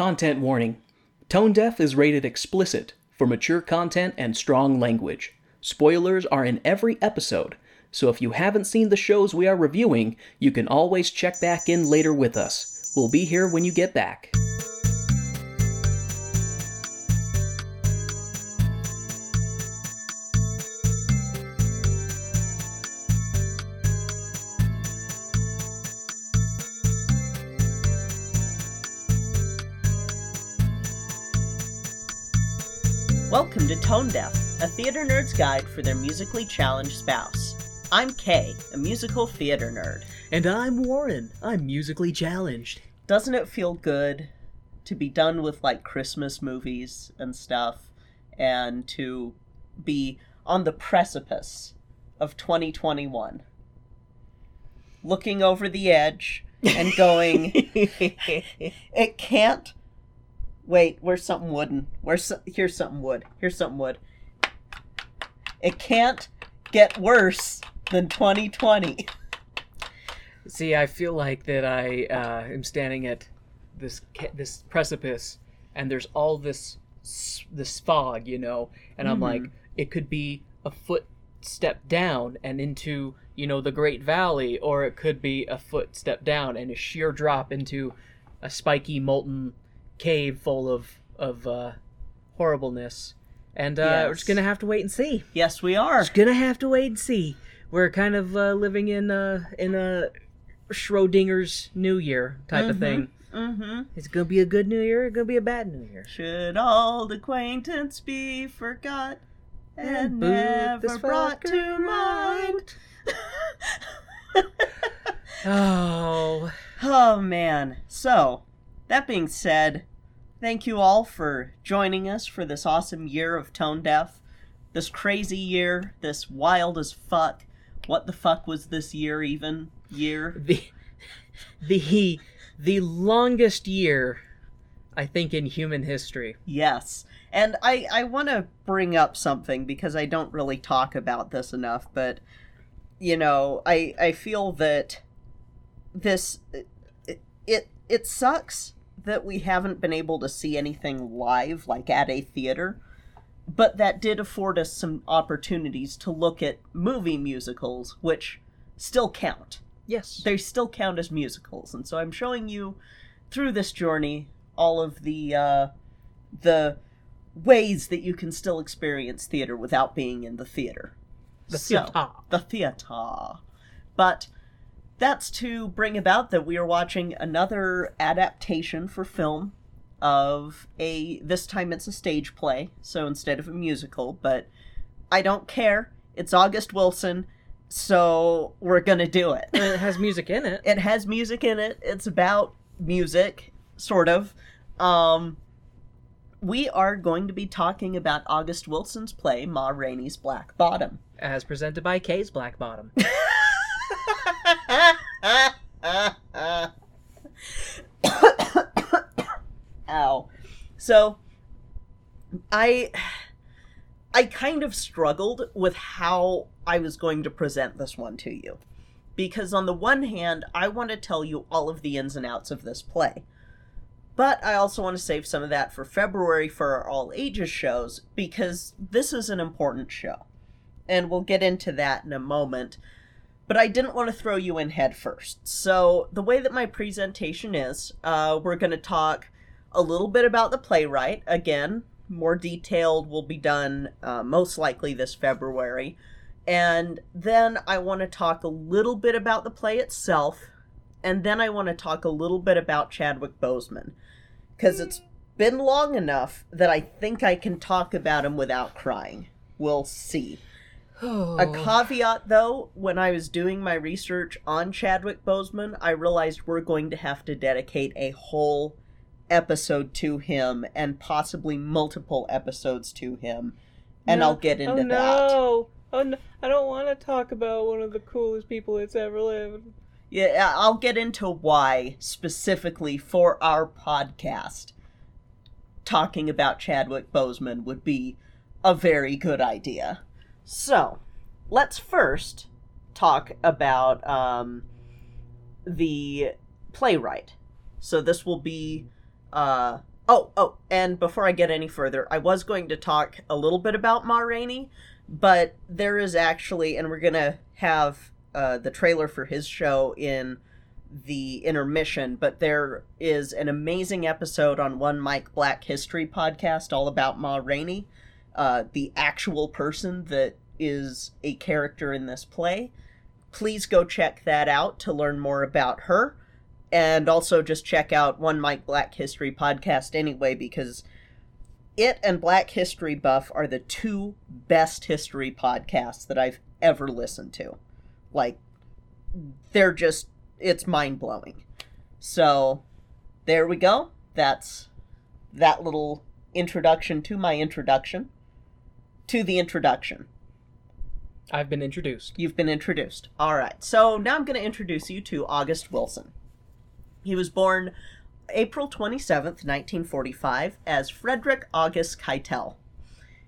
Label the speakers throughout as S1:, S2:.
S1: Content warning Tone Deaf is rated explicit for mature content and strong language. Spoilers are in every episode, so if you haven't seen the shows we are reviewing, you can always check back in later with us. We'll be here when you get back.
S2: Tone Deaf, a theater nerd's guide for their musically challenged spouse. I'm Kay, a musical theater nerd.
S1: And I'm Warren. I'm musically challenged.
S2: Doesn't it feel good to be done with like Christmas movies and stuff and to be on the precipice of 2021? Looking over the edge and going, it can't Wait, where's something wooden? Where's so- here's something wood. Here's something wood. It can't get worse than 2020.
S1: See, I feel like that I uh, am standing at this this precipice, and there's all this this fog, you know, and I'm like, it could be a footstep down and into you know the Great Valley, or it could be a footstep down and a sheer drop into a spiky molten cave full of of uh, horribleness. And uh, we're just gonna have to wait and see.
S2: Yes, we are.
S1: Just gonna have to wait and see. We're kind of uh, living in uh, in a Schrodinger's New Year type of thing.
S2: Mm-hmm.
S1: It's gonna be a good New Year. It's gonna be a bad New Year.
S2: Should old acquaintance be forgot and
S1: And
S2: never brought to mind?
S1: Oh,
S2: oh man. So, that being said, thank you all for joining us for this awesome year of Tone Deaf. This crazy year, this wild as fuck. What the fuck was this year even? Year?
S1: the the the longest year, I think, in human history.
S2: Yes. And I, I want to bring up something because I don't really talk about this enough, but, you know, I, I feel that this, it, it, it sucks that we haven't been able to see anything live, like at a theater, but that did afford us some opportunities to look at movie musicals, which still count
S1: Yes.
S2: they still count as musicals and so i'm showing you through this journey all of the uh the ways that you can still experience theater without being in the theater
S1: The
S2: So,
S1: theater.
S2: the theater but that's to bring about that we are watching another adaptation for film of a this time it's a stage play so instead of a musical but i don't care it's august wilson so we're gonna do it
S1: it has music in it.
S2: it has music in it. It's about music, sort of. Um, we are going to be talking about August Wilson's play, Ma Rainey's Black Bottom.
S1: As presented by Kay's Black Bottom.
S2: Ow. So, I. I kind of struggled with how I was going to present this one to you. Because, on the one hand, I want to tell you all of the ins and outs of this play. But I also want to save some of that for February for our all ages shows, because this is an important show. And we'll get into that in a moment. But I didn't want to throw you in head first. So, the way that my presentation is, uh, we're going to talk a little bit about the playwright. Again, more detailed will be done uh, most likely this February. And then I want to talk a little bit about the play itself. And then I want to talk a little bit about Chadwick Boseman. Because it's been long enough that I think I can talk about him without crying. We'll see. A oh. caveat though, when I was doing my research on Chadwick Boseman, I realized we're going to have to dedicate a whole episode to him and possibly multiple episodes to him. And
S1: No.
S2: I'll get oh, into
S1: oh,
S2: that.
S1: no. Oh no! I don't want to talk about one of the coolest people that's ever lived.
S2: Yeah, I'll get into why specifically for our podcast talking about Chadwick Boseman would be a very good idea. So, let's first talk about um, the playwright. So this will be uh, Oh, oh, and before I get any further, I was going to talk a little bit about Ma Rainey, but there is actually, and we're gonna have uh, the trailer for his show in the intermission, but there is an amazing episode on one Mic Black History podcast all about Ma Rainey, uh, the actual person that is a character in this play. Please go check that out to learn more about her. And also just check out one Mic Black History podcast anyway, because it and Black History Buff are the two best history podcasts that I've ever listened to. Like, they're just it's mind blowing. So there we go. That's that little introduction to my introduction to the introduction.
S1: I've been introduced.
S2: You've been introduced. All right. So now I'm going to introduce you to August Wilson. He was born April 27th, 1945, as Frederick August Kittel.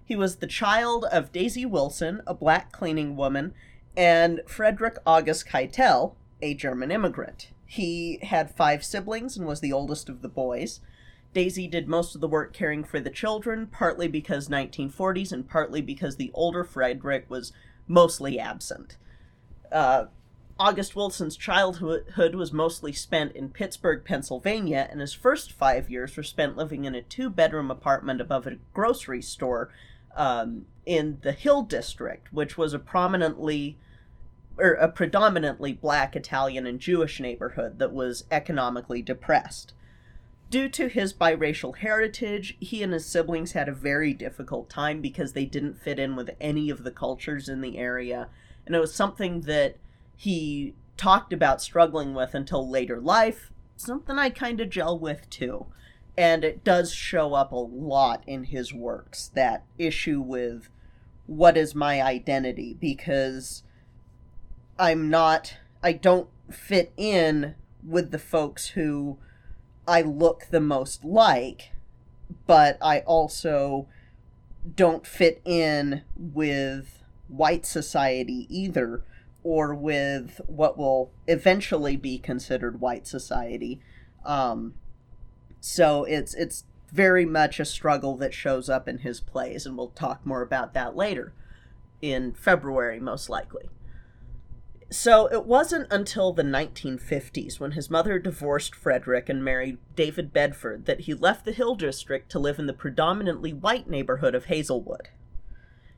S2: He was the child of Daisy Wilson, a black cleaning woman, and Frederick August Kittel, a German immigrant. He had five siblings and was the oldest of the boys. Daisy did most of the work caring for the children, partly because 1940s and partly because the older Frederick was mostly absent. Uh, August Wilson's childhood was mostly spent in Pittsburgh, Pennsylvania, and his first five years were spent living in a two bedroom apartment above a grocery store um, in the Hill District, which was a prominently or a predominantly black Italian and Jewish neighborhood that was economically depressed. Due to his biracial heritage, he and his siblings had a very difficult time because they didn't fit in with any of the cultures in the area, and it was something that he talked about struggling with until later life, something I kind of gel with too. And it does show up a lot in his works, that issue with what is my identity, because I'm not I don't fit in with the folks who I look the most like, but I also don't fit in with white society either or with what will eventually be considered white society. Um, so it's it's very much a struggle that shows up in his plays, and we'll talk more about that later in February, most likely. So it wasn't until the 1950s, when his mother divorced Frederick and married David Bedford, that he left the Hill District to live in the predominantly white neighborhood of Hazelwood.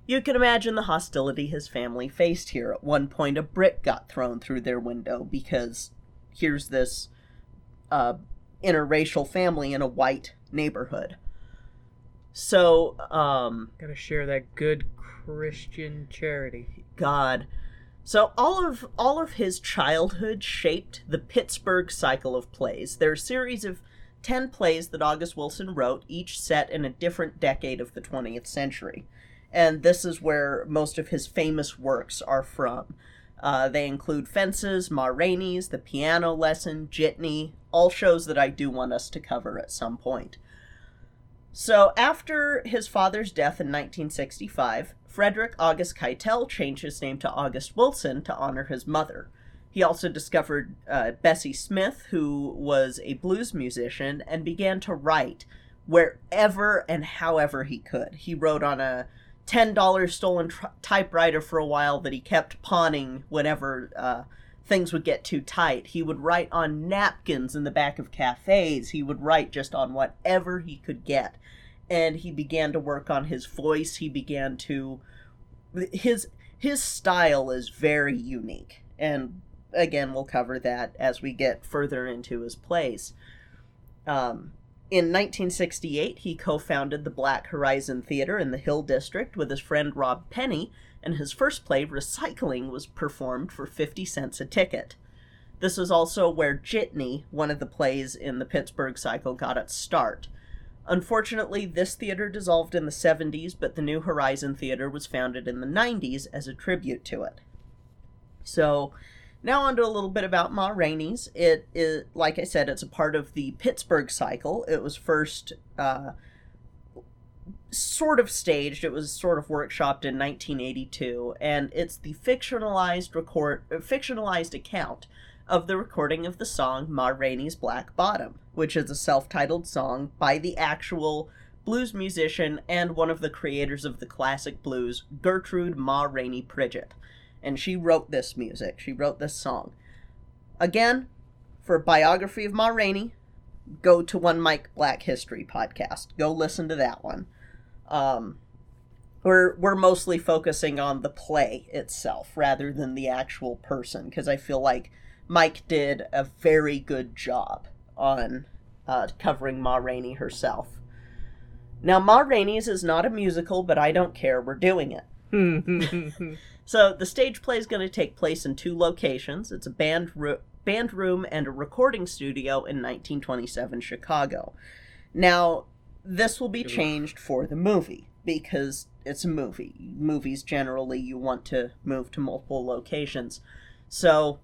S2: You can imagine the hostility his family faced here. At one point, a brick got thrown through their window because here's this uh, interracial family in a white neighborhood. So, um.
S1: Gotta share that good Christian charity.
S2: God. So all of all of his childhood shaped the Pittsburgh cycle of plays. There are a series of 10 plays that August Wilson wrote, each set in a different decade of the 20th century. And this is where most of his famous works are from. Uh, they include Fences, Ma Rainey's, The Piano Lesson, Jitney, all shows that I do want us to cover at some point. So, after his father's death in 1965, Frederick August Kittel changed his name to August Wilson to honor his mother. He also discovered uh, Bessie Smith, who was a blues musician, and began to write wherever and however he could. He wrote on a $10 stolen tr- typewriter for a while that he kept pawning whenever uh, things would get too tight. He would write on napkins in the back of cafes. He would write just on whatever he could get and he began to work on his voice. He began to his his style is very unique, and again, we'll cover that as we get further into his plays. Um, in 1968, he co founded the Black Horizon Theater in the Hill District with his friend Rob Penny, and his first play, Recycling, was performed for 50 cents a ticket. This was also where Jitney, one of the plays in the Pittsburgh cycle, got its start. Unfortunately, this theater dissolved in the 70s, but the New Horizon Theater was founded in the 90s as a tribute to it. So, now on to a little bit about Ma Rainey's. It is, like I said, it's a part of the Pittsburgh cycle. It was first uh, sort of staged. It was sort of workshopped in 1982, and it's the fictionalized record, fictionalized account of the recording of the song Ma Rainey's Black Bottom, which is a self titled song by the actual blues musician and one of the creators of the classic blues, Gertrude Ma Rainey Pridgett. And she wrote this music, she wrote this song. Again, for biography of Ma Rainey, go to One Mic Black History podcast. Go listen to that one. Um, we're we're mostly focusing on the play itself rather than the actual person because I feel like Mike did a very good job on uh, covering Ma Rainey herself. Now, Ma Rainey's is not a musical, but I don't care. We're doing it. so the stage play is going to take place in two locations. It's a band ro- band room and a recording studio in 1927 Chicago. Now, this will be changed for the movie because it's a movie. Movies generally you want to move to multiple locations. So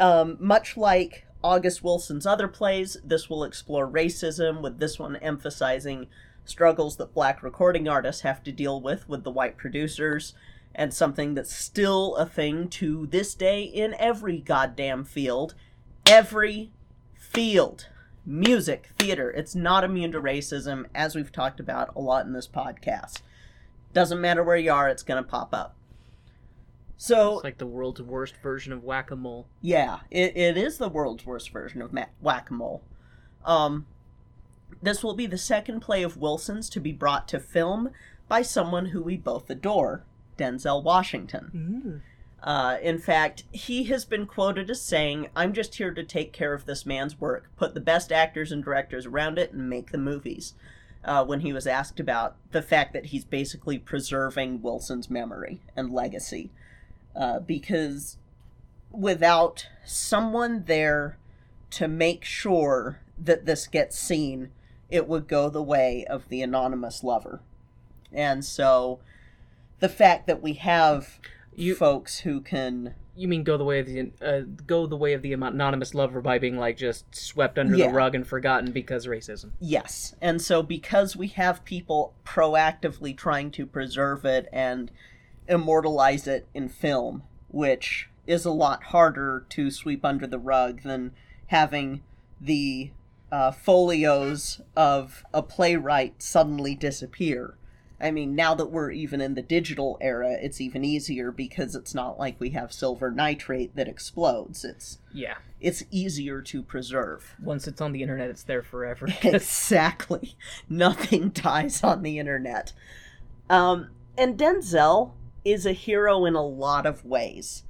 S2: um, much like August Wilson's other plays, this will explore racism, with this one emphasizing struggles that black recording artists have to deal with with the white producers, and something that's still a thing to this day in every goddamn field. Every field. Music, theater, it's not immune to racism, as we've talked about a lot in this podcast. Doesn't matter where you are, it's going to pop up. So
S1: it's like the world's worst version of whack a mole.
S2: Yeah, it, it is the world's worst version of whack a mole. Um, this will be the second play of Wilson's to be brought to film by someone who we both adore, Denzel Washington.
S1: Mm.
S2: Uh, in fact, he has been quoted as saying, I'm just here to take care of this man's work, put the best actors and directors around it, and make the movies uh, when he was asked about the fact that he's basically preserving Wilson's memory and legacy. Uh, because without someone there to make sure that this gets seen, it would go the way of the anonymous lover. And so the fact that we have you, folks who can
S1: you mean go the way of the uh, go the way of the anonymous lover by being like just swept under yeah. the rug and forgotten because racism.
S2: Yes, and so because we have people proactively trying to preserve it and immortalize it in film, which is a lot harder to sweep under the rug than having the uh, folios of a playwright suddenly disappear. I mean, now that we're even in the digital era, it's even easier because it's not like we have silver nitrate that explodes. It's
S1: yeah,
S2: it's easier to preserve.
S1: Once it's on the internet, it's there forever.
S2: exactly, nothing dies on the internet. Um, and Denzel is a hero in a lot of ways,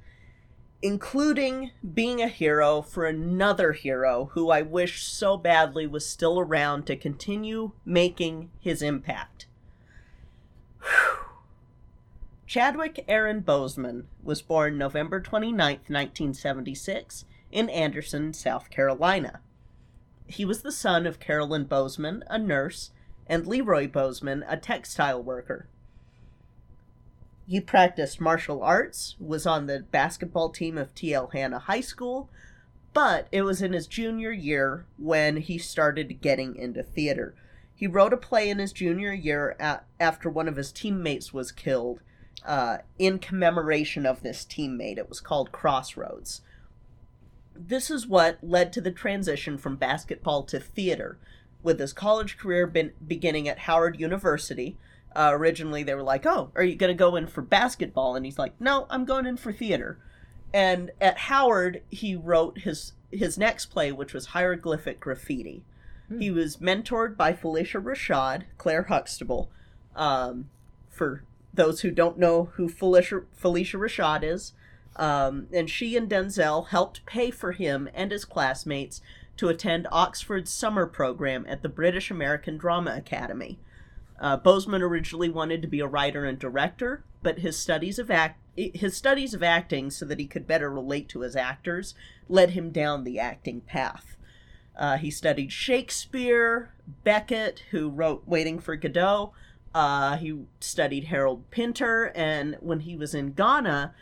S2: including being a hero for another hero who I wish so badly was still around to continue making his impact. Chadwick Aaron Boseman was born November 29, 1976, in Anderson, South Carolina. He was the son of Carolyn Boseman, a nurse, and Leroy Boseman, a textile worker. He practiced martial arts, was on the basketball team of TL Hanna High School, but it was in his junior year when he started getting into theater. He wrote a play in his junior year at, after one of his teammates was killed uh, in commemoration of this teammate. It was called Crossroads. This is what led to the transition from basketball to theater, with his college career been, beginning at Howard University, uh, originally, they were like, "Oh, are you going to go in for basketball?" And he's like, "No, I'm going in for theater." And at Howard, he wrote his his next play, which was Hieroglyphic Graffiti. Hmm. He was mentored by Felicia Rashad, Claire Huxtable. Um, for those who don't know who Felicia, Phylicia Rashad is, um, and she and Denzel helped pay for him and his classmates to attend Oxford's summer program at the British American Drama Academy. Uh, Boseman originally wanted to be a writer and director, but his studies of act his studies of acting so that he could better relate to his actors led him down the acting path. Uh, he studied Shakespeare, Beckett, who wrote Waiting for Godot. Uh, he studied Harold Pinter, and when he was in Ghana,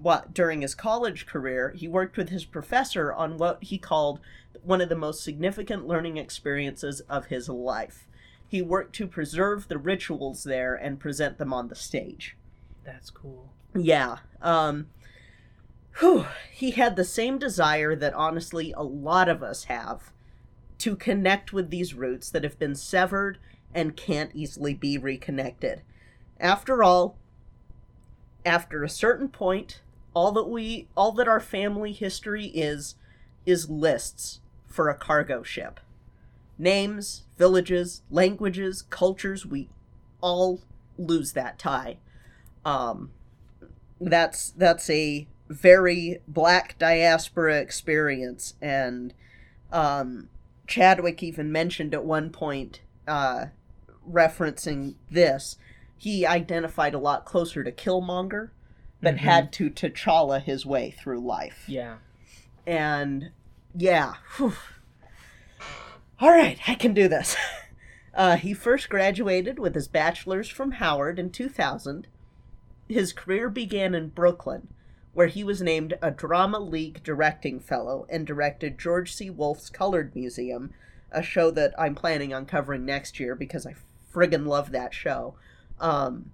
S2: what during his college career, he worked with his professor on what he called one of the most significant learning experiences of his life he worked to preserve the rituals there and present them on the stage.
S1: That's cool.
S2: Yeah. Um, whew, he had the same desire that honestly a lot of us have to connect with these roots that have been severed and can't easily be reconnected. After all, after a certain point, all that we all that our family history is is lists for a cargo ship. Names, villages, languages, cultures, we all lose that tie. Um that's that's a very black diaspora experience and um Chadwick even mentioned at one point uh referencing this he identified a lot closer to Killmonger, but
S1: Mhm.
S2: had to T'Challa his way through life.
S1: Yeah.
S2: And yeah, whew. All right, I can do this. Uh, he first graduated with his bachelor's from Howard in 2000. His career began in Brooklyn, where he was named a Drama League Directing Fellow and directed George C. Wolfe's Colored Museum, a show that I'm planning on covering next year because I friggin' love that show. Um,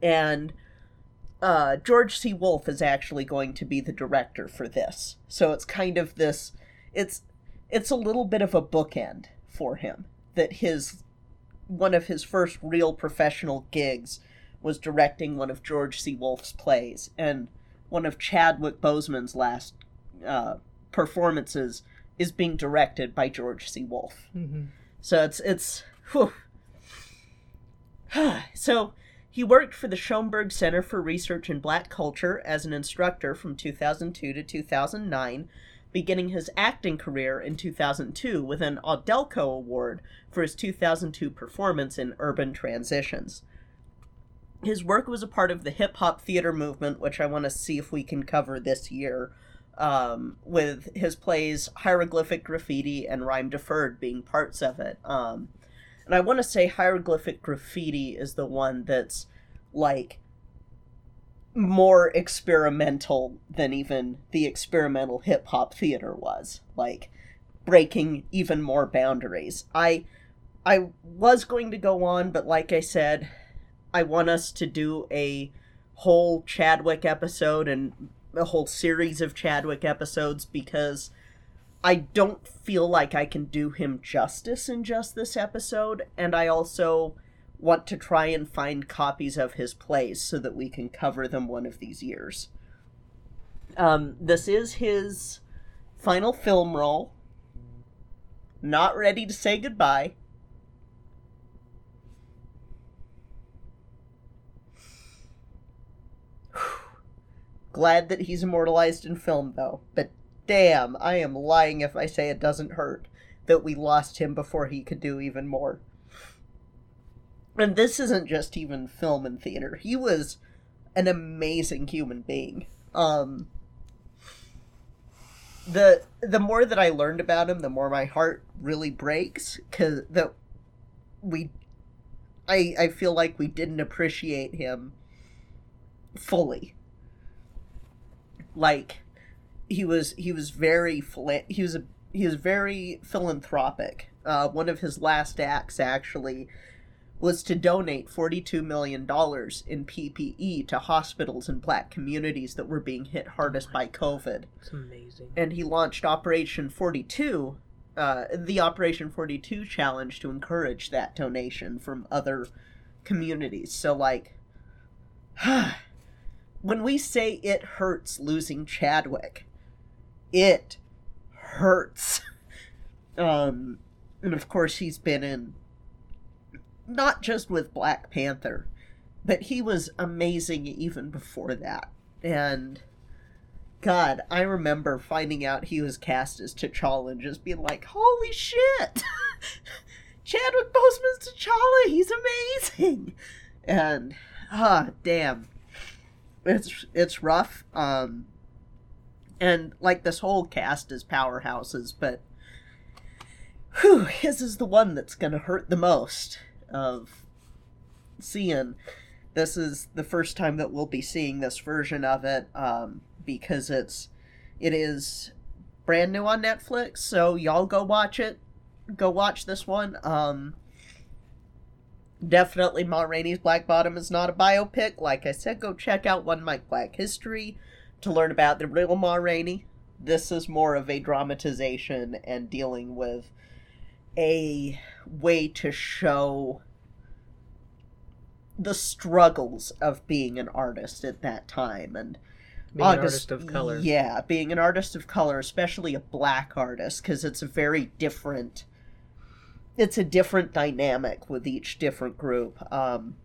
S2: and uh, George C. Wolfe is actually going to be the director for this. So it's kind of this it's it's a little bit of a bookend for him that his one of his first real professional gigs was directing one of George C. Wolfe's plays and one of Chadwick Boseman's last uh, performances is being directed by George C. Wolfe.
S1: Mm-hmm.
S2: So it's it's whew. so he worked for the Schomburg Center for Research in Black Culture as an instructor from 2002 to 2009, beginning his acting career in 2002 with an Audelco Award for his 2002 performance in Urban Transitions. His work was a part of the hip hop theater movement, which I want to see if we can cover this year, um, with his plays Hieroglyphic Graffiti and Rhyme Deferred being parts of it. Um, and I want to say Hieroglyphic Graffiti is the one that's like more experimental than even the experimental hip hop theater was. Like breaking even more boundaries. I I was going to go on, but like I said, I want us to do a whole Chadwick episode and a whole series of Chadwick episodes because I don't feel like I can do him justice in just this episode, and I also want to try and find copies of his plays so that we can cover them one of these years. Um, this is his final film role. Not ready to say goodbye. Glad that he's immortalized in film, though. But damn, I am lying if I say it doesn't hurt that we lost him before he could do even more. And this isn't just even film and theater. He was an amazing human being. Um the the more that I learned about him, the more my heart really breaks cuz that we I I feel like we didn't appreciate him fully. Like he was he was very phila- he was a he was very philanthropic. Uh, one of his last acts actually was to donate $42 million in PPE to hospitals in black communities that were being hit hardest by COVID.
S1: It's amazing.
S2: And he launched Operation 42, uh, the Operation 42 challenge to encourage that donation from other communities. So, like, when we say it hurts losing Chadwick, it hurts. um, and of course, he's been in not just with Black Panther, but he was amazing even before that. And God, I remember finding out he was cast as T'Challa and just being like, "Holy shit! Chadwick Boseman's T'Challa. He's amazing." And ah, damn, it's it's rough. Um, and like this whole cast is powerhouses, but whew, his is the one that's gonna hurt the most of seeing. This is the first time that we'll be seeing this version of it, um, because it's it is brand new on Netflix. So y'all go watch it. Go watch this one. Um, definitely, Ma Rainey's Black Bottom is not a biopic. Like I said, go check out One Mic Black History. to learn about the real Ma Rainey. This is more of a dramatization and dealing with a way to show the struggles of being an artist at that time and
S1: being August, an artist of color.
S2: Yeah, being an artist of color, especially a black artist, because it's a very different. It's a different dynamic with each different group. Um,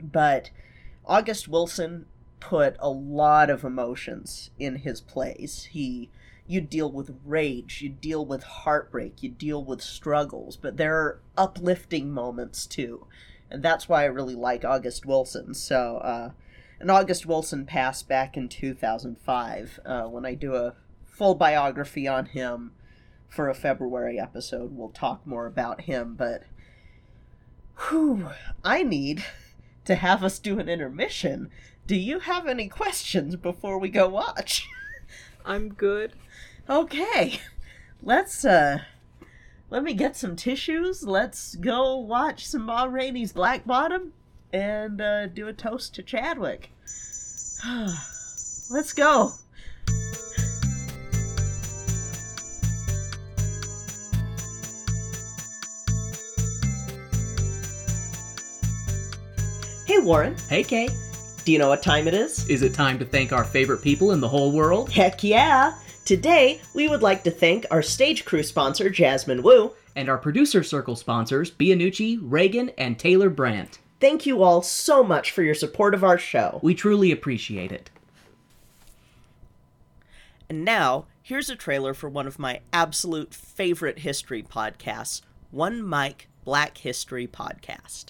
S2: but August Wilson put a lot of emotions in his plays. He you deal with rage, you deal with heartbreak, you deal with struggles, but there are uplifting moments too. And that's why I really like August Wilson. So, uh, and August Wilson passed back in 2005 uh, when I do a full biography on him for a February episode. We'll talk more about him, but whew, I need to have us do an intermission do you have any questions before we go watch?
S1: I'm good.
S2: Okay. Let's uh let me get some tissues. Let's go watch some Ma Rainey's Black Bottom and uh, do a toast to Chadwick. Let's go. Hey Warren.
S1: Hey Kay.
S2: Do you know what time it is?
S1: Is it time to thank our favorite people in the whole world?
S2: Heck yeah! Today, we would like to thank our stage crew sponsor, Jasmine Wu,
S1: and our producer circle sponsors, Bianucci, Reagan, and Taylor Brandt.
S2: Thank you all so much for your support of our show.
S1: We truly appreciate it.
S2: And now, here's a trailer for one of my absolute favorite history podcasts, One Mic Black History Podcast.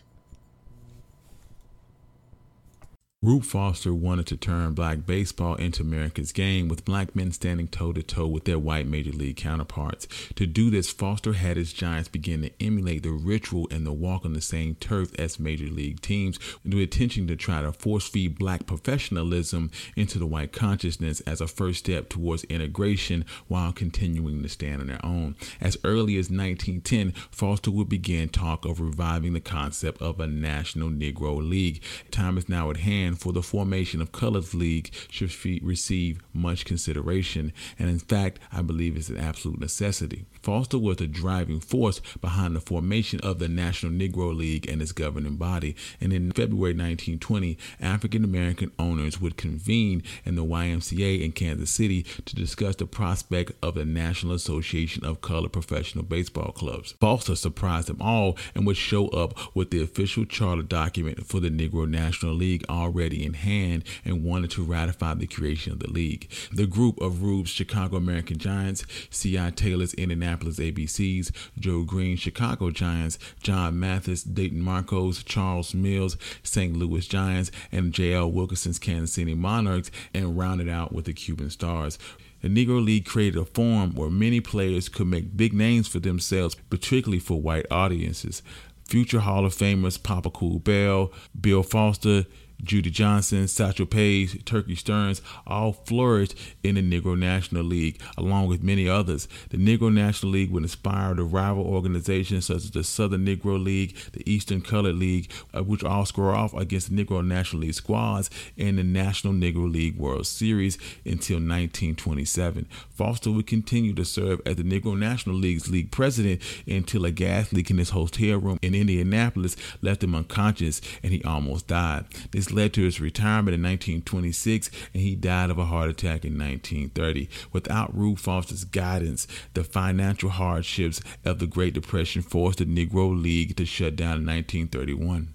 S3: Rube Foster wanted to turn black baseball into America's game with black men standing toe to toe with their white major league counterparts. To do this, Foster had his Giants begin to emulate the ritual and the walk on the same turf as major league teams, with the intention to try to force feed black professionalism into the white consciousness as a first step towards integration while continuing to stand on their own. As early as 1910, Foster would begin talk of reviving the concept of a National Negro League. Time is now at hand for the formation of Colors League should receive much consideration, and in fact, I believe it's an absolute necessity. Foster was the driving force behind the formation of the National Negro League and its governing body, and in February 1920, African American owners would convene in the YMCA in Kansas City to discuss the prospect of the National Association of Colored Professional Baseball Clubs. Foster surprised them all and would show up with the official charter document for the Negro National League already already in hand and wanted to ratify the creation of the league. The group of Rube's Chicago American Giants, C.I. Taylor's Indianapolis ABCs, Joe Green Chicago Giants, John Mathis Dayton Marcos, Charles Mills St. Louis Giants, and J.L. Wilkinson's Kansas City Monarchs, and rounded out with the Cuban Stars. The Negro League created a forum where many players could make big names for themselves, particularly for white audiences. Future Hall of Famers Papa Cool Bell, Bill Foster, Judy Johnson, Satchel Paige, Turkey Stearnes all flourished in the Negro National League, along with many others. The Negro National League would inspire the rival organizations such as the Southern Negro League, the Eastern Colored League, uh, which all square off against the Negro National League squads in the National Negro League World Series until 1927. Foster would continue to serve as the Negro National League's league president until a gas leak in his hotel room in Indianapolis left him unconscious and he almost died. This led to his retirement in 1926, and he died of a heart attack in 1930. Without Rube Foster's guidance, the financial hardships of the Great Depression forced the Negro League to shut down in 1931.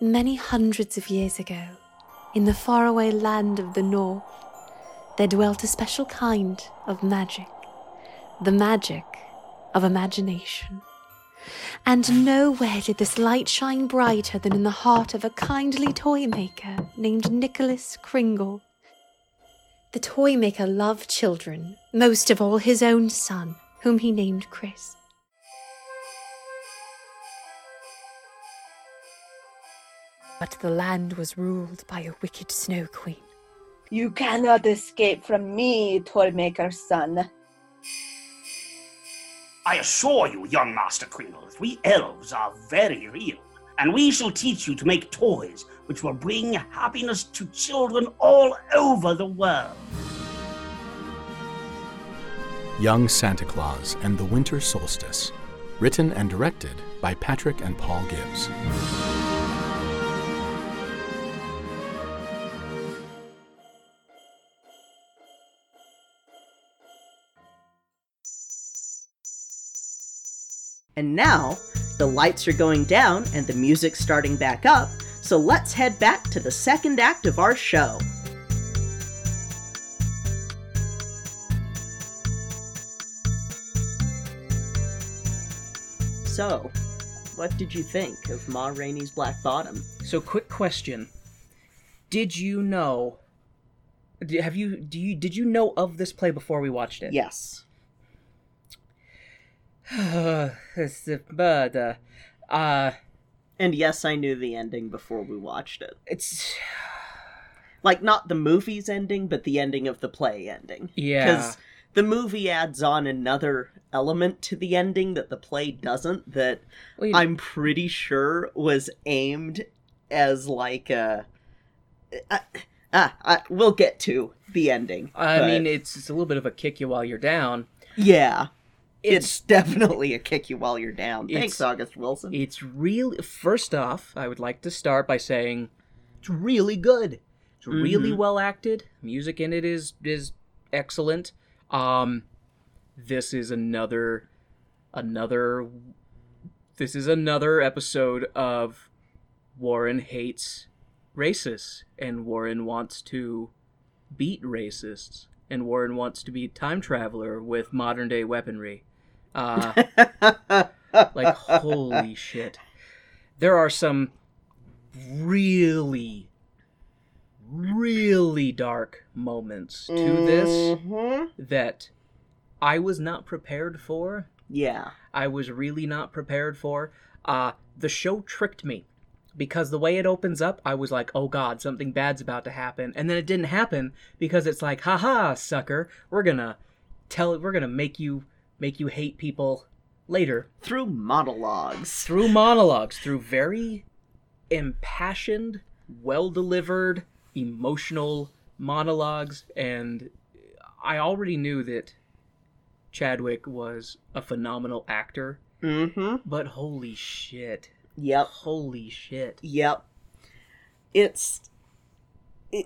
S4: Many hundreds of years ago, in the faraway land of the North, there dwelt a special kind of magic, the magic of imagination. And nowhere did this light shine brighter than in the heart of a kindly toy maker named Nicholas Kringle. The toy maker loved children, most of all his own son, whom he named Chris. But the land was ruled by a wicked snow queen.
S5: You cannot escape from me, toy maker's son.
S6: I assure you, young Master Kringle, we elves are very real. and we shall teach you to make toys which will bring happiness to children all over the world.
S7: Young Santa Claus and the Winter Solstice. Written and directed by Patrick and Paul Gibbs.
S2: And now, the lights are going down and the music's starting back up, so let's head back to the second act of our show. So, what did you think of Ma Rainey's Black Bottom?
S1: So, quick question: Did you know? Have you? Do you? Did you know of this play before we watched it?
S2: Yes.
S1: It's the- but uh, uh,
S2: And yes, I knew the ending before we watched it.
S1: it's
S2: Like, not the movie's ending, but the ending of the play ending.
S1: Yeah.
S2: Because the movie adds on another element to the ending that the play doesn't, that
S1: Well, you-
S2: I'm pretty sure was aimed as like a. Uh, ah, uh, we'll get to the ending.
S1: I
S2: but
S1: mean, it's, it's a little bit of a kick you while you're down.
S2: yeah,
S1: It's
S2: definitely a kick you while you're down. Thanks, August Wilson.
S1: it's really first off, I would like to start by saying it's really good. It's really
S2: Mhm.
S1: well acted. Music in it is is excellent. Um, this is another another. This is another episode of Warren hates racists, and Warren wants to beat racists, and Warren wants to be time traveler with modern day weaponry. Uh, like holy shit. There are some really really dark moments to this
S2: Mhm.
S1: that i was not prepared for.
S2: Yeah.
S1: i was really not prepared for. Uh the show tricked me because the way it opens up i was like oh god something bad's about to happen. And then it didn't happen because it's like haha sucker. We're gonna tell we're gonna make you make you hate people later
S2: Through monologues.
S1: through monologues, through very impassioned, well delivered, emotional monologues, and I already knew that Chadwick was a phenomenal actor,
S2: Mm-hmm.
S1: but holy shit.
S2: Yep.
S1: Holy shit.
S2: Yep. It's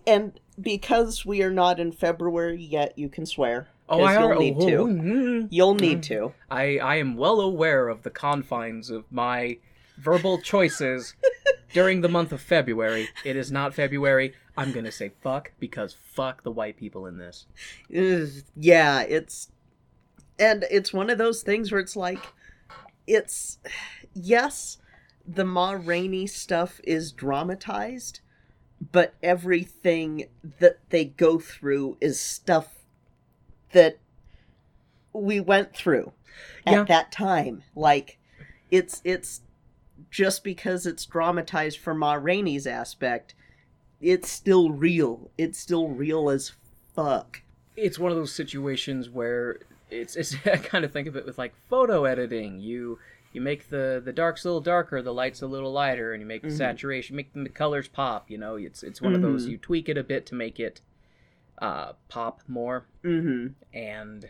S2: and because we are not in February yet, you can swear.
S1: Oh, I
S2: you'll
S1: already
S2: need to.
S1: mm,
S2: You'll need to.
S1: I I am well aware of the confines of my verbal choices during the month of February. It is not February. I'm going to say fuck because fuck the white people in this.
S2: Yeah, it's and it's one of those things where it's like it's yes, the Ma Rainey stuff is dramatized, but everything that they go through is stuff that we went through at
S1: Yeah.
S2: that time. Like it's it's just because it's dramatized for Ma Rainey's aspect, it's still real. It's still real as fuck.
S1: it's one of those situations where it's, it's I kind of think of it with like photo editing. You you make the the darks a little darker, the lights a little lighter, and you make the
S2: Mhm.
S1: saturation, make the colors pop. You know, it's it's one of those
S2: Mhm.
S1: you tweak it a bit to make it uh, pop more.
S2: Mm-hmm.
S1: And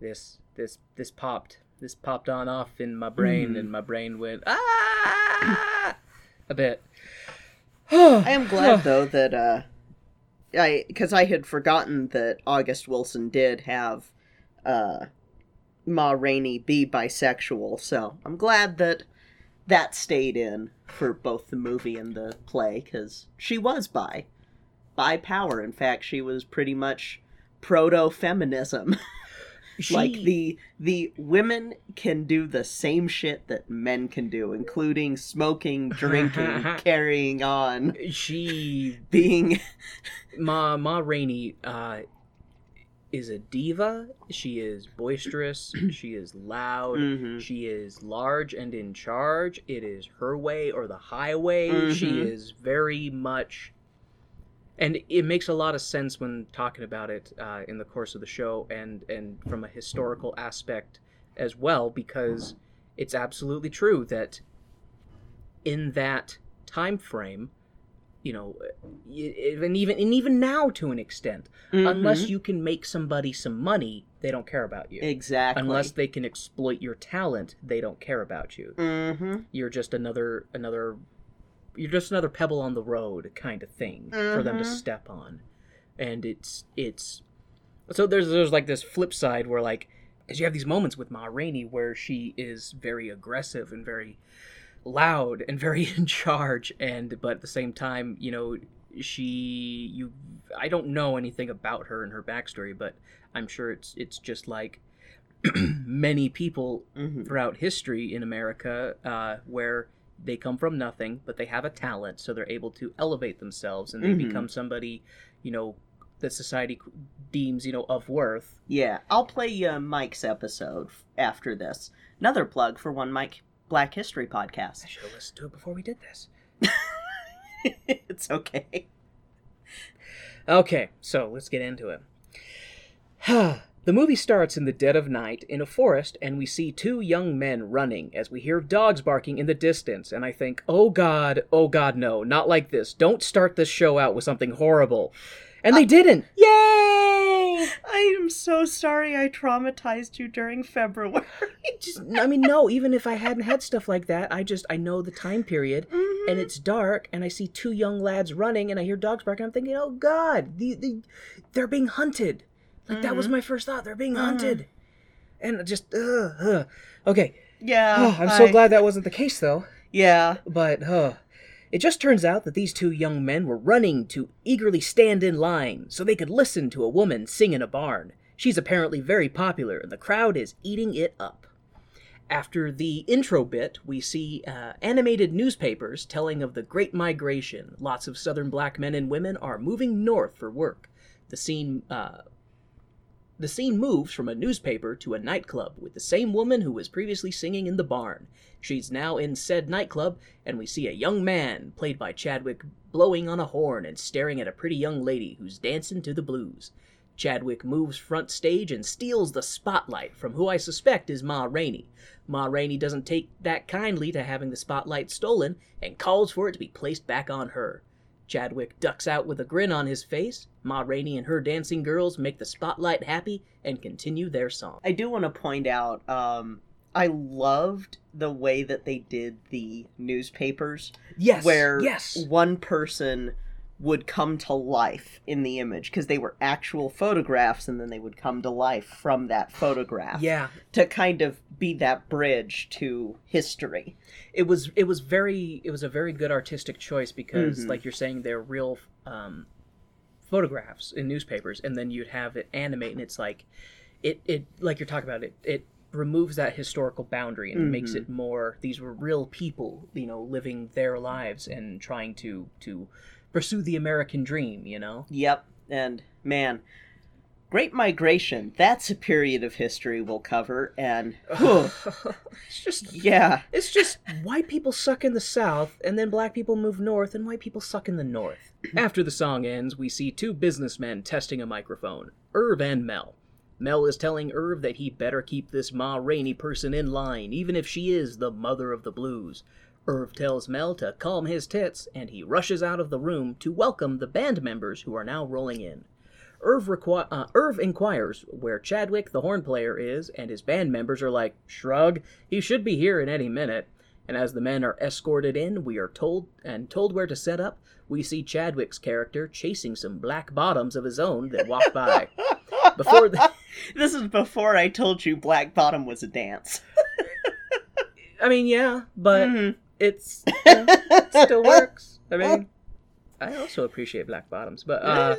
S1: this this this popped this popped on off in my brain,
S2: Mhm.
S1: and my brain went ah a bit.
S2: I am glad though that uh I because I had forgotten that August Wilson did have uh Ma Rainey be bisexual, so I'm glad that that stayed in for both the movie and the play because she was bi, bi power. In fact, she was pretty much proto feminism. like the the women can do the same shit that men can do, including smoking, drinking, carrying on,
S1: she
S2: being
S1: Ma Ma Rainey uh, is a diva. She is boisterous. she is loud.
S2: Mhm.
S1: She is large and in charge. It is her way or the highway. She
S2: Mhm.
S1: is very much, and it makes a lot of sense when talking about it uh, in the course of the show, and and from a historical aspect as well, because it's absolutely true that in that time frame, you know, and even and even now to an extent, unless
S2: Mhm.
S1: you can make somebody some money, they don't care about you.
S2: exactly
S1: Unless they can exploit your talent, they don't care about you.
S2: mm-hmm.
S1: You're just another another you're just another pebble on the road kind of thing for them to
S2: Mhm.
S1: step on. And it's it's so there's there's like this flip side where like as you have these moments with Ma Rainey where she is very aggressive and very loud and very in charge and but at the same time, you know, she you I don't know anything about her and her backstory, but I'm sure it's it's just like many people
S2: Mm-hmm.
S1: throughout history in America uh, where they come from nothing, but they have a talent, so they're able to elevate themselves and they
S2: Mhm.
S1: become somebody, you know, that society deems, you know, of worth.
S2: Yeah, I'll play uh, Mic's episode after this. Another plug for one Mike Black History
S1: I
S2: podcast.
S1: should have listened to it before we did this.
S2: it's okay.
S1: Okay, so let's get into it. the movie starts in the dead of night in a forest, and we see two young men running as we hear dogs barking in the distance. And I think, oh god, oh god, no, not like this. Don't start this show out with something horrible. And they didn't. Yay!
S2: I am so sorry I traumatized you during February.
S1: Just, I mean, no. Even if I hadn't had stuff like that, I just I know the time period, and mm-hmm. it's dark, and I see two young lads running, and I hear dogs barking. I'm thinking, oh god, the, the they're being hunted. Like that was my first thought. They're being hunted, and just ugh, ugh. okay.
S2: yeah,
S1: I'm so glad that wasn't the case, though.
S2: Yeah,
S1: But uh, it just turns out that these two young men were running to eagerly stand in line so they could listen to a woman sing in a barn. She's apparently very popular, and the crowd is eating it up. After the intro bit, we see uh, animated newspapers telling of the Great Migration. Lots of Southern black men and women are moving north for work. The scene uh, the scene moves from a newspaper to a nightclub with the same woman who was previously singing in the barn. She's now in said nightclub, and we see a young man, played by Chadwick, blowing on a horn and staring at a pretty young lady who's dancing to the blues. Chadwick moves front stage and steals the spotlight from who I suspect is Ma Rainey. Ma Rainey doesn't take that kindly to having the spotlight stolen and calls for it to be placed back on her. Chadwick ducks out with a grin on his face. Ma Rainey and her dancing girls make the spotlight happy and continue their song.
S2: I do want to point out. Um, I loved the way that they did the newspapers,
S1: Yes,
S2: where
S1: yes,
S2: one person would come to life in the image because they were actual photographs, and then they would come to life from that photograph.
S1: yeah.
S2: to kind of be that bridge to history.
S1: It was it was very it was a very good artistic choice because,
S2: Mhm.
S1: like you're saying, they're real um, photographs in newspapers, and then you'd have it animate, and it's like it it like you're talking about it it removes that historical boundary and makes
S2: Mhm.
S1: it more these were real people you know living their lives and trying to to pursue the american dream you know?
S2: Yep, and man, Great Migration, that's a period of history we'll cover, and
S1: it's just
S2: yeah,
S1: it's just white people suck in the south and then black people move north and white people suck in the north. After the song ends we see two businessmen testing a microphone irv and mel. Mel is telling irv that he better keep this ma rainey person in line even if she is the mother of the blues irv tells mel to calm his tits and he rushes out of the room to welcome the band members who are now rolling in Irv, requi- uh, Irv inquires where Chadwick, the horn player, is, and his band members are like, Shrug, he should be here in any minute. And as the men are escorted in, we are told and told where to set up. We see Chadwick's character chasing some black bottoms of his own that walk by. Before the,
S2: this is before I told you Black Bottom was a dance.
S1: I mean, yeah, but
S2: Mhm.
S1: It's you know, it still works. I mean, I also appreciate black bottoms, but uh,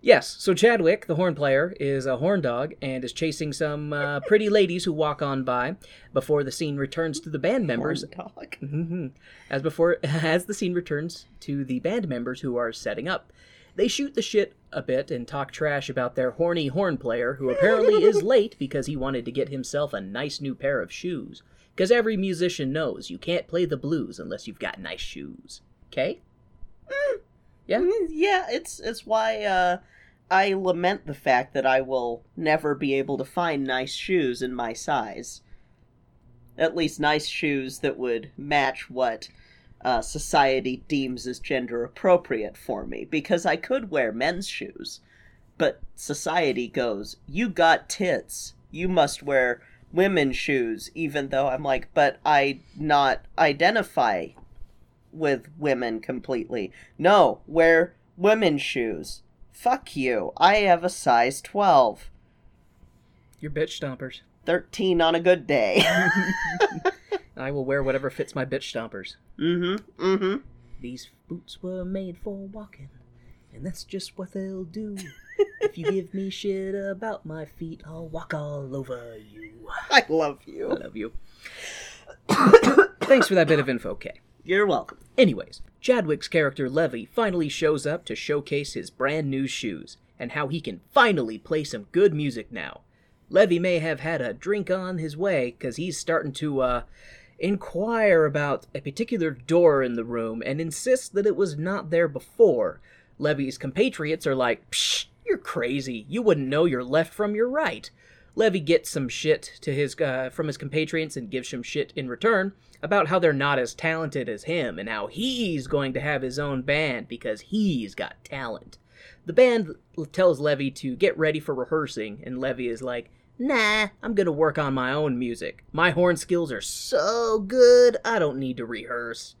S1: Yes, so Chadwick, the horn player, is a horn dog and is chasing some uh, pretty ladies who walk on by before the scene returns to the band members.
S2: Horn dog.
S1: Mhm. As before, as the scene returns to the band members who are setting up, they shoot the shit a bit and talk trash about their horny horn player, who apparently is late because he wanted to get himself a nice new pair of shoes. Because every musician knows you can't play the blues unless you've got nice shoes. Okay? Yeah.
S2: Mm, Yeah, it's it's why uh, I lament the fact that I will never be able to find nice shoes in my size. at least nice shoes that would match what uh, society deems as gender appropriate for me. Because I could wear men's shoes, but society goes, you got tits. You must wear women's shoes, even though I'm like, but I not identify with women completely. No, wear women's shoes. Fuck you. I have a size 12.
S1: You're bitch stompers.
S2: 13 on a good day.
S1: I will wear whatever fits my bitch stompers.
S2: mm-hmm. Mm-hmm.
S1: These boots were made for walking, and that's just what they'll do. if you give me shit about my feet, I'll walk all over you.
S2: I love you.
S1: I love you. Thanks for that bit of info, Kay.
S2: You're welcome.
S1: Anyways, Chadwick's character Levy finally shows up to showcase his brand new shoes and how he can finally play some good music now. Levy may have had a drink on his way because he's starting to, uh, inquire about a particular door in the room and insists that it was not there before. Levy's compatriots are like, Psh, you're crazy. You wouldn't know your left from your right. Levy gets some shit to his uh, from his compatriots and gives some shit in return about how they're not as talented as him and how he's going to have his own band because he's got talent. The band tells Levy to get ready for rehearsing, and Levy is like, Nah, I'm gonna work on my own music. My horn skills are so good, I don't need to rehearse.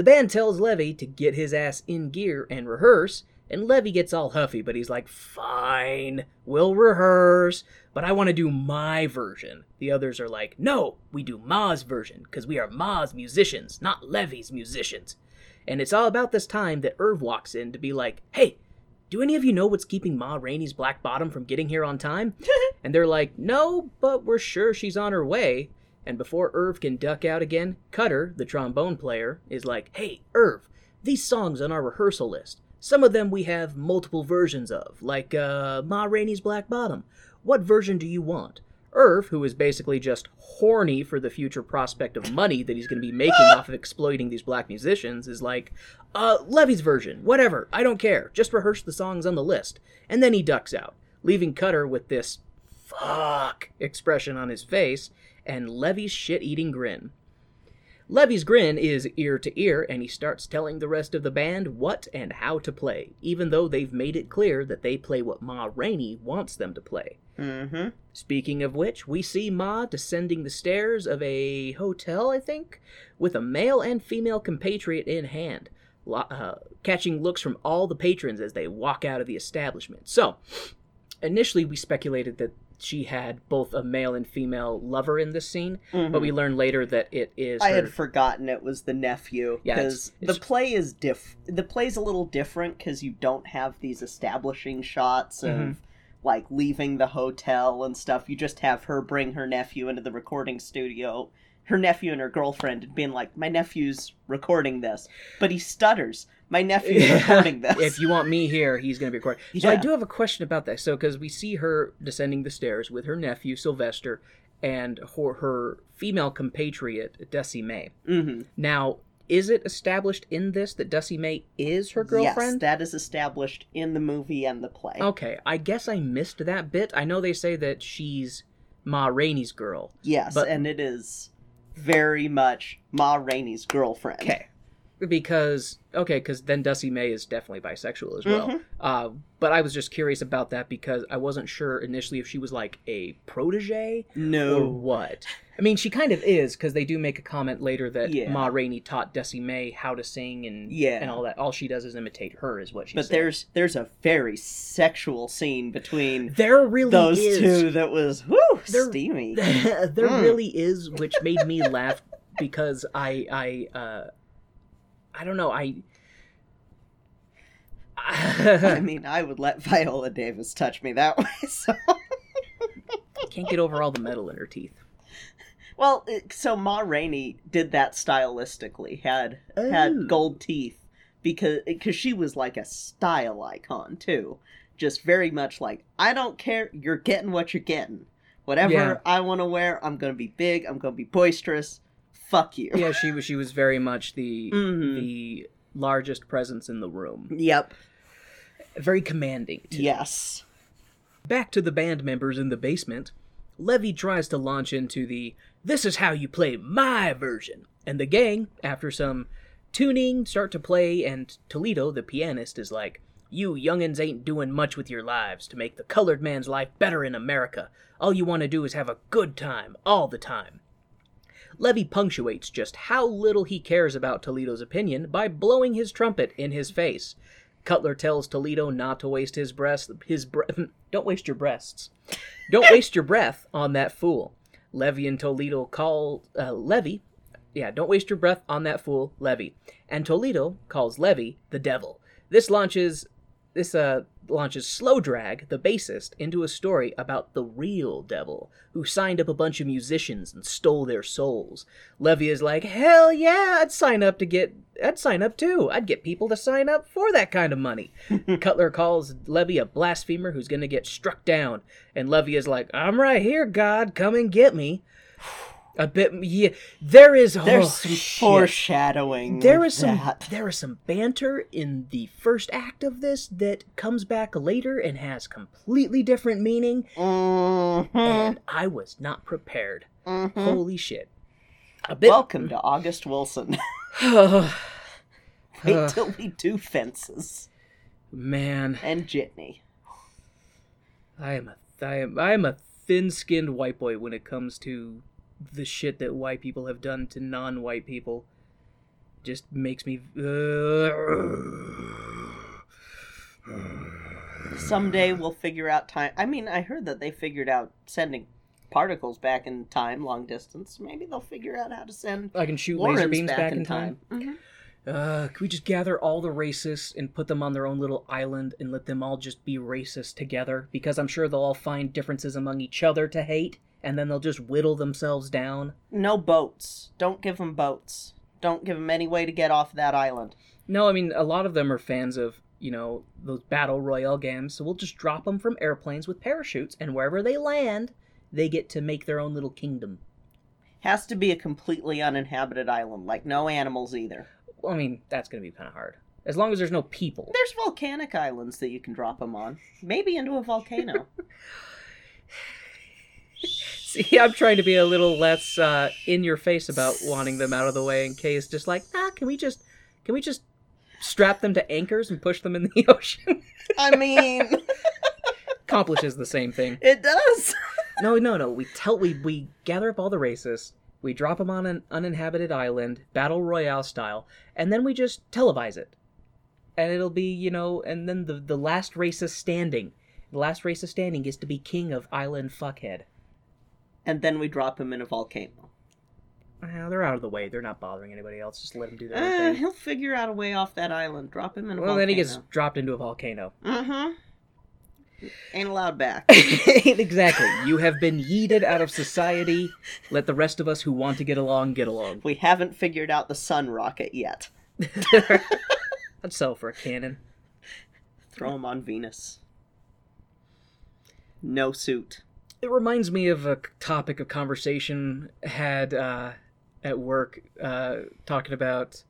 S1: The band tells Levy to get his ass in gear and rehearse, and Levy gets all huffy, but he's like, Fine, we'll rehearse, but I want to do my version. The others are like, No, we do Ma's version, because we are Ma's musicians, not Levy's musicians. And it's all about this time that Irv walks in to be like, Hey, do any of you know what's keeping Ma Rainey's Black Bottom from getting here on time? and they're like, No, but we're sure she's on her way. And before Irv can duck out again, Cutler, the trombone player, is like, Hey, Irv, these songs on our rehearsal list. Some of them we have multiple versions of, like uh, Ma Rainey's Black Bottom. What version do you want? Irv, who is basically just horny for the future prospect of money that he's going to be making off of exploiting these black musicians, is like, uh, Levy's version, whatever, I don't care, just rehearse the songs on the list. And then he ducks out, leaving Cutler with this fuck expression on his face and Levy's shit eating grin. Levy's grin is ear to ear, and he starts telling the rest of the band what and how to play, even though they've made it clear that they play what Ma Rainey wants them to play.
S2: Mm-hmm.
S1: Speaking of which, we see Ma descending the stairs of a hotel, I think, with a male and female compatriot in hand, uh, catching looks from all the patrons as they walk out of the establishment. So, initially we speculated that she had both a male and female lover in this scene, but we learn later that it is
S2: Mm-hmm. I
S1: her-
S2: had forgotten it was the nephew
S1: Yeah,
S2: because
S1: it's-
S2: the play is diff. The play's a little different because you don't have these establishing shots of
S1: Mhm.
S2: like leaving the hotel and stuff. You just have her bring her nephew into the recording studio, her nephew and her girlfriend, and being like, "My nephew's recording this," but he stutters. My nephew's recording this.
S1: if you want me here, he's going to be recording. So I do have a question about that. So because we see her descending the stairs with her nephew Sylvester and her, her female compatriot Dusty May.
S2: hmm
S1: Now, is it established in this that Dusty May is her girlfriend?
S2: Yes, that is established in the movie and the play.
S1: Okay, I guess I missed that bit. I know they say that she's Ma Rainey's girl.
S2: Yes,
S1: But-
S2: and it is very much Ma Rainey's girlfriend.
S1: Okay. Because okay, because then Dusty May is definitely bisexual as well.
S2: Mhm.
S1: Uh, but I was just curious about that because I wasn't sure initially if she was like a protege
S2: No.
S1: or what. I mean, she kind of is because they do make a comment later that
S2: Yeah.
S1: Ma Rainey taught Dusty May how to sing and
S2: Yeah.
S1: and all that. All she does is imitate her, is what she
S2: but
S1: said.
S2: there's there's a very sexual scene between
S1: there really
S2: those
S1: is.
S2: two that was whoo
S1: There-
S2: steamy.
S1: there
S2: Mm.
S1: really is, which made me laugh because I I uh I don't know I.
S2: I mean, I would let Viola Davis touch me that way. So,
S1: can't get over all the metal in her teeth.
S2: well, uh, so Ma Rainey did that stylistically. Had
S1: Oh.
S2: had gold teeth because uh, because she was like a style icon too. Just very much like I don't care. You're getting what you're getting. Whatever
S1: Yeah.
S2: I want to wear, I'm gonna be big. I'm gonna be boisterous. Fuck you.
S1: Yeah, she was she was very much the
S2: Mhm.
S1: the largest presence in the room.
S2: Yep.
S1: Very commanding. too.
S2: Yes.
S1: Back to the band members in the basement. Levy tries to launch into the this is how you play my version. And the gang, after some tuning, start to play, and Toledo, the pianist, is like, You youngins ain't doing much with your lives to make the colored man's life better in America. All you want to do is have a good time, all the time. Levy punctuates just how little he cares about Toledo's opinion by blowing his trumpet in his face. Cutler tells Toledo not to waste his breath. His bre- don't waste your breasts. Don't waste your breath on that fool. Levy and Toledo call uh, Levy. Yeah, don't waste your breath on that fool, Levy. And Toledo calls Levy the devil. This launches this uh launches Slow Drag, the bassist, into a story about the real devil, who signed up a bunch of musicians and stole their souls. Levy is like, hell yeah, I'd sign up to get I'd sign up too. I'd get people to sign up for that kind of money. Cutler calls Levy a blasphemer who's gonna get struck down, and Levy is like, I'm right here, God, come and get me. A bit yeah, there is
S2: There's
S1: oh,
S2: some
S1: shit.
S2: foreshadowing.
S1: There is some
S2: that.
S1: there is some banter in the first act of this that comes back later and has completely different meaning,
S2: Mhm.
S1: and I was not prepared.
S2: Mhm.
S1: Holy shit! A bit.
S2: Welcome to August Wilson. Wait till we do fences
S1: Man,
S2: and jitney.
S1: I am a I am I am a thin-skinned white boy when it comes to the shit that white people have done to non-white people. Just makes me.
S2: Someday we'll figure out time. I mean, I heard that they figured out sending particles back in time, long distance. Maybe they'll figure out how to send
S1: I can shoot
S2: Lawrence
S1: laser beams back, in time.
S2: Mhm.
S1: Uh, can we just gather all the racists and put them on their own little island and let them all just be racist together? Because I'm sure they'll all find differences among each other to hate, and then they'll just whittle themselves down.
S2: No boats. Don't give them boats. Don't give them any way to get off that island.
S1: No, I mean, a lot of them are fans of, you know, those battle royale games, so we'll just drop them from airplanes with parachutes, and wherever they land, they get to make their own little kingdom.
S2: Has to be a completely uninhabited island, like no animals either.
S1: Well, I mean, that's gonna be kind of hard. As long as there's no people.
S2: There's volcanic islands that you can drop them on. Maybe into a volcano.
S1: See, I'm trying to be a little less uh, in your face about wanting them out of the way. In case, just like, ah, can we just, can we just strap them to anchors and push them in the ocean?
S2: I mean,
S1: Accomplishes the same thing.
S2: it does.
S1: No, no, no. We tell we we gather up all the racists, we drop them on an uninhabited island, battle royale style, and then we just televise it, and it'll be you know, and then the the last racist standing, the last racist standing is to be king of island fuckhead.
S2: And then we drop him in a volcano.
S1: Well, they're out of the way. They're not bothering anybody else. Just let him do their
S2: Uh,
S1: thing.
S2: he'll figure out a way off that island. Drop him in a
S1: Well,
S2: volcano.
S1: then he gets dropped into a volcano.
S2: Mm-hmm. Ain't allowed back.
S1: exactly. You have been yeeted out of society. Let the rest of us who want to get along get along.
S2: we haven't figured out the sun rocket yet.
S1: I'd sell for a cannon.
S2: Throw him on Venus. No suit.
S1: It reminds me of a topic of conversation had uh, at work, uh, talking about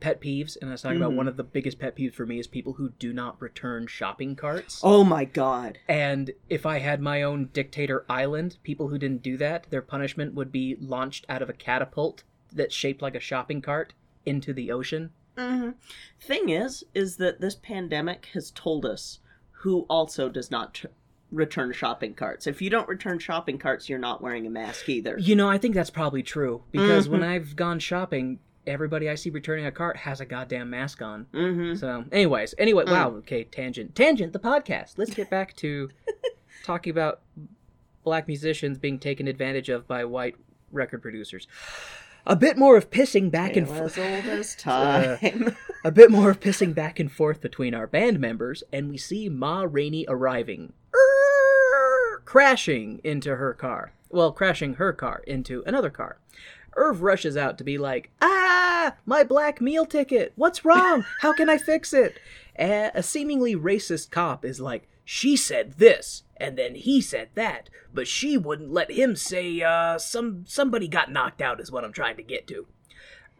S1: pet peeves, and I was talking about
S2: Mhm.
S1: one of the biggest pet peeves for me is people who do not return shopping carts.
S2: Oh my god.
S1: And if I had my own dictator island, people who didn't do that, their punishment would be launched out of a catapult that's shaped like a shopping cart into the ocean.
S2: hmm Thing is, is that this pandemic has told us who also does not tr- return shopping carts. If you don't return shopping carts, you're not wearing a mask either.
S1: You know, I think that's probably true because when
S2: Mhm.
S1: I've gone shopping, everybody I see returning a cart has a goddamn mask on.
S2: Mm-hmm.
S1: So, anyways, anyway,
S2: Mm.
S1: wow, okay, tangent, tangent, the podcast. Let's get back to talking about black musicians being taken advantage of by white record producers. A bit more of pissing back and forth.
S2: old as time.
S1: a bit more of pissing back and forth between our band members, and we see Ma Rainey arriving, Err, crashing into her car. Well, crashing her car into another car. Irv rushes out to be like, Ah, my black meal ticket. What's wrong? How can I fix it? A, a seemingly racist cop is like, She said this, and then he said that, but she wouldn't let him say, uh, some somebody got knocked out, is what I'm trying to get to.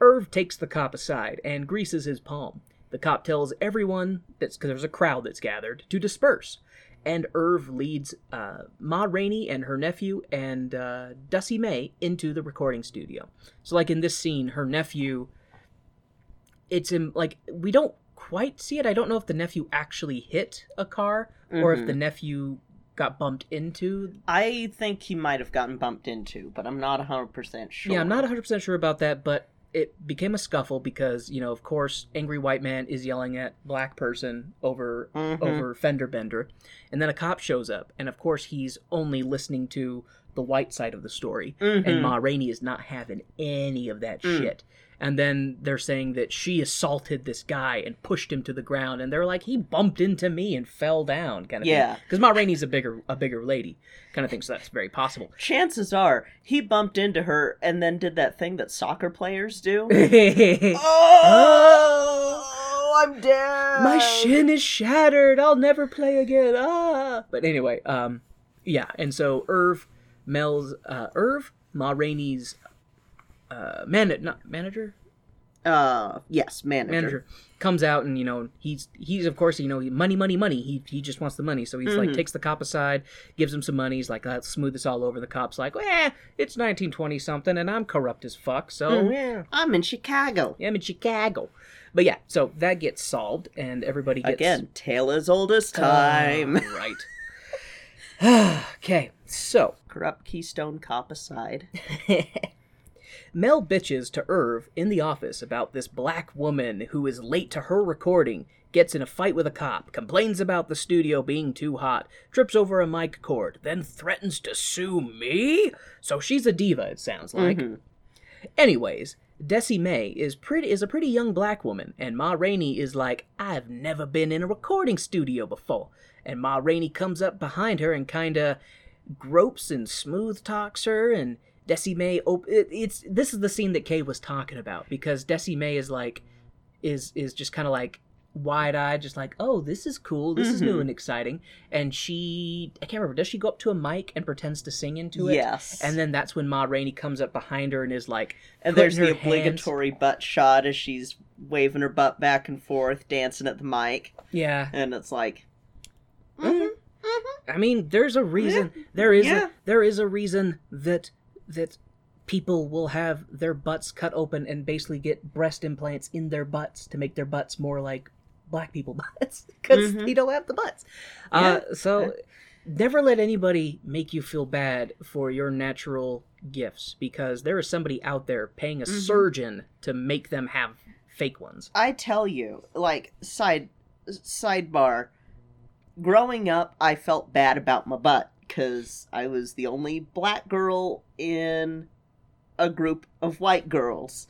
S1: Irv takes the cop aside and greases his palm. The cop tells everyone that's because there's a crowd that's gathered to disperse. and Irv leads uh, Ma Rainey and her nephew and uh, Dusty May into the recording studio. So, like in this scene, her nephew, it's in like we don't quite see it. I don't know if the nephew actually hit a car or if the nephew got bumped into.
S2: I think he might have gotten bumped into, but I'm not 100% sure.
S1: Yeah, I'm not 100% sure about that, but it became a scuffle because, you know, of course, angry white man is yelling at black person over
S2: Mhm.
S1: over fender bender, and then a cop shows up, and of course he's only listening to the white side of the story,
S2: Mhm.
S1: and Ma Rainey is not having any of that
S2: Mm.
S1: shit. And then they're saying that she assaulted this guy and pushed him to the ground, and they're like, he bumped into me and fell down, kind of
S2: Yeah.
S1: Because Ma Rainey's a bigger a bigger lady, kind of thing, so that's very possible.
S2: Chances are he bumped into her and then did that thing that soccer players do. oh, I'm dead.
S1: My shin is shattered. I'll never play again. Ah. But anyway, um, yeah, and so Irv, Mel's, uh, Irv, Ma Rainey's, uh, man, not manager,
S2: Uh, yes, manager.
S1: manager, comes out and you know he's he's of course you know money money money he he just wants the money so he's like
S2: Mhm.
S1: takes the cop aside gives him some money he's like let's smooth this all over the cop's like eh it's 1920 something and i'm corrupt as fuck so
S2: Mhm.
S1: yeah
S2: I'm in Chicago.
S1: i'm in chicago but yeah so that gets solved and everybody gets
S2: Again, tale as old as time.
S1: Oh, right. okay, so
S2: Corrupt Keystone Cop aside.
S1: Mel bitches to Irv in the office about this black woman who is late to her recording, gets in a fight with a cop, complains about the studio being too hot, trips over a mic cord, then threatens to sue me? So she's a diva, it sounds like.
S2: Mhm.
S1: Anyways, Desi May is pretty is a pretty young black woman, and Ma Rainey is like, I've never been in a recording studio before. And Ma Rainey comes up behind her and kinda gropes and smooth talks her and Desi May op- it, it's this is the scene that Kay was talking about because Desi May is like is is just kind of like wide-eyed just like oh this is cool this is new
S2: Mhm.
S1: and exciting and she I can't remember does she go up to a mic and pretends to sing into it
S2: Yes.
S1: and then that's when Ma Rainey comes up behind her and is like
S2: And there's the
S1: her hands-
S2: obligatory butt shot as she's waving her butt back and forth, dancing at the mic,
S1: yeah
S2: and it's like,
S1: Mhm. I mean, there's a reason. There is
S2: Yeah.
S1: a, there is a reason that that people will have their butts cut open and basically get breast implants in their butts to make their butts more like black people butts because
S2: Mhm.
S1: you don't have the butts.
S2: Yeah.
S1: Uh, so never let anybody make you feel bad for your natural gifts because there is somebody out there paying a
S2: Mhm.
S1: surgeon to make them have fake ones.
S2: I tell you, like side sidebar. Growing up, I felt bad about my butt because I was the only black girl in a group of white girls,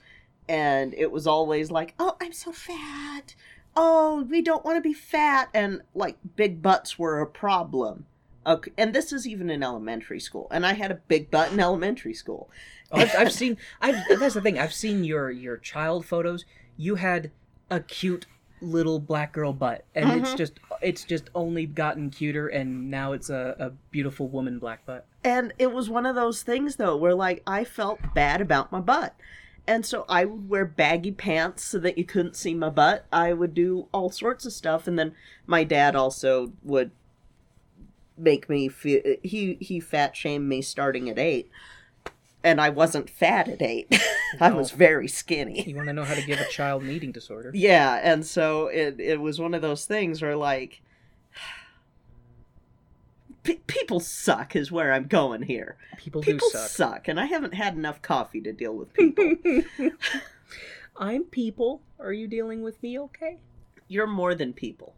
S2: and it was always like, "Oh, I'm so fat. Oh, we don't want to be fat," and like big butts were a problem. Okay, and this is even in elementary school, and I had a big butt in elementary school.
S1: Oh, I've, I've seen. I've, that's the thing. I've seen your your child photos. You had a cute little black girl butt, and it's
S2: Mhm.
S1: just it's just only gotten cuter, and now it's a, a beautiful woman black butt.
S2: And it was one of those things though where like I felt bad about my butt. And so I would wear baggy pants so that you couldn't see my butt. I would do all sorts of stuff and then my dad also would make me feel he he fat shamed me starting at 8. And I wasn't fat at 8. I
S1: No.
S2: was very skinny.
S1: You want to know how to give a child an eating disorder?
S2: Yeah, and so it it was one of those things where like pe- people suck is where I'm going here.
S1: People,
S2: People
S1: do suck.
S2: suck, and I haven't had enough coffee to deal with people.
S1: I'm people. Are you dealing with me? Okay.
S2: You're more than people.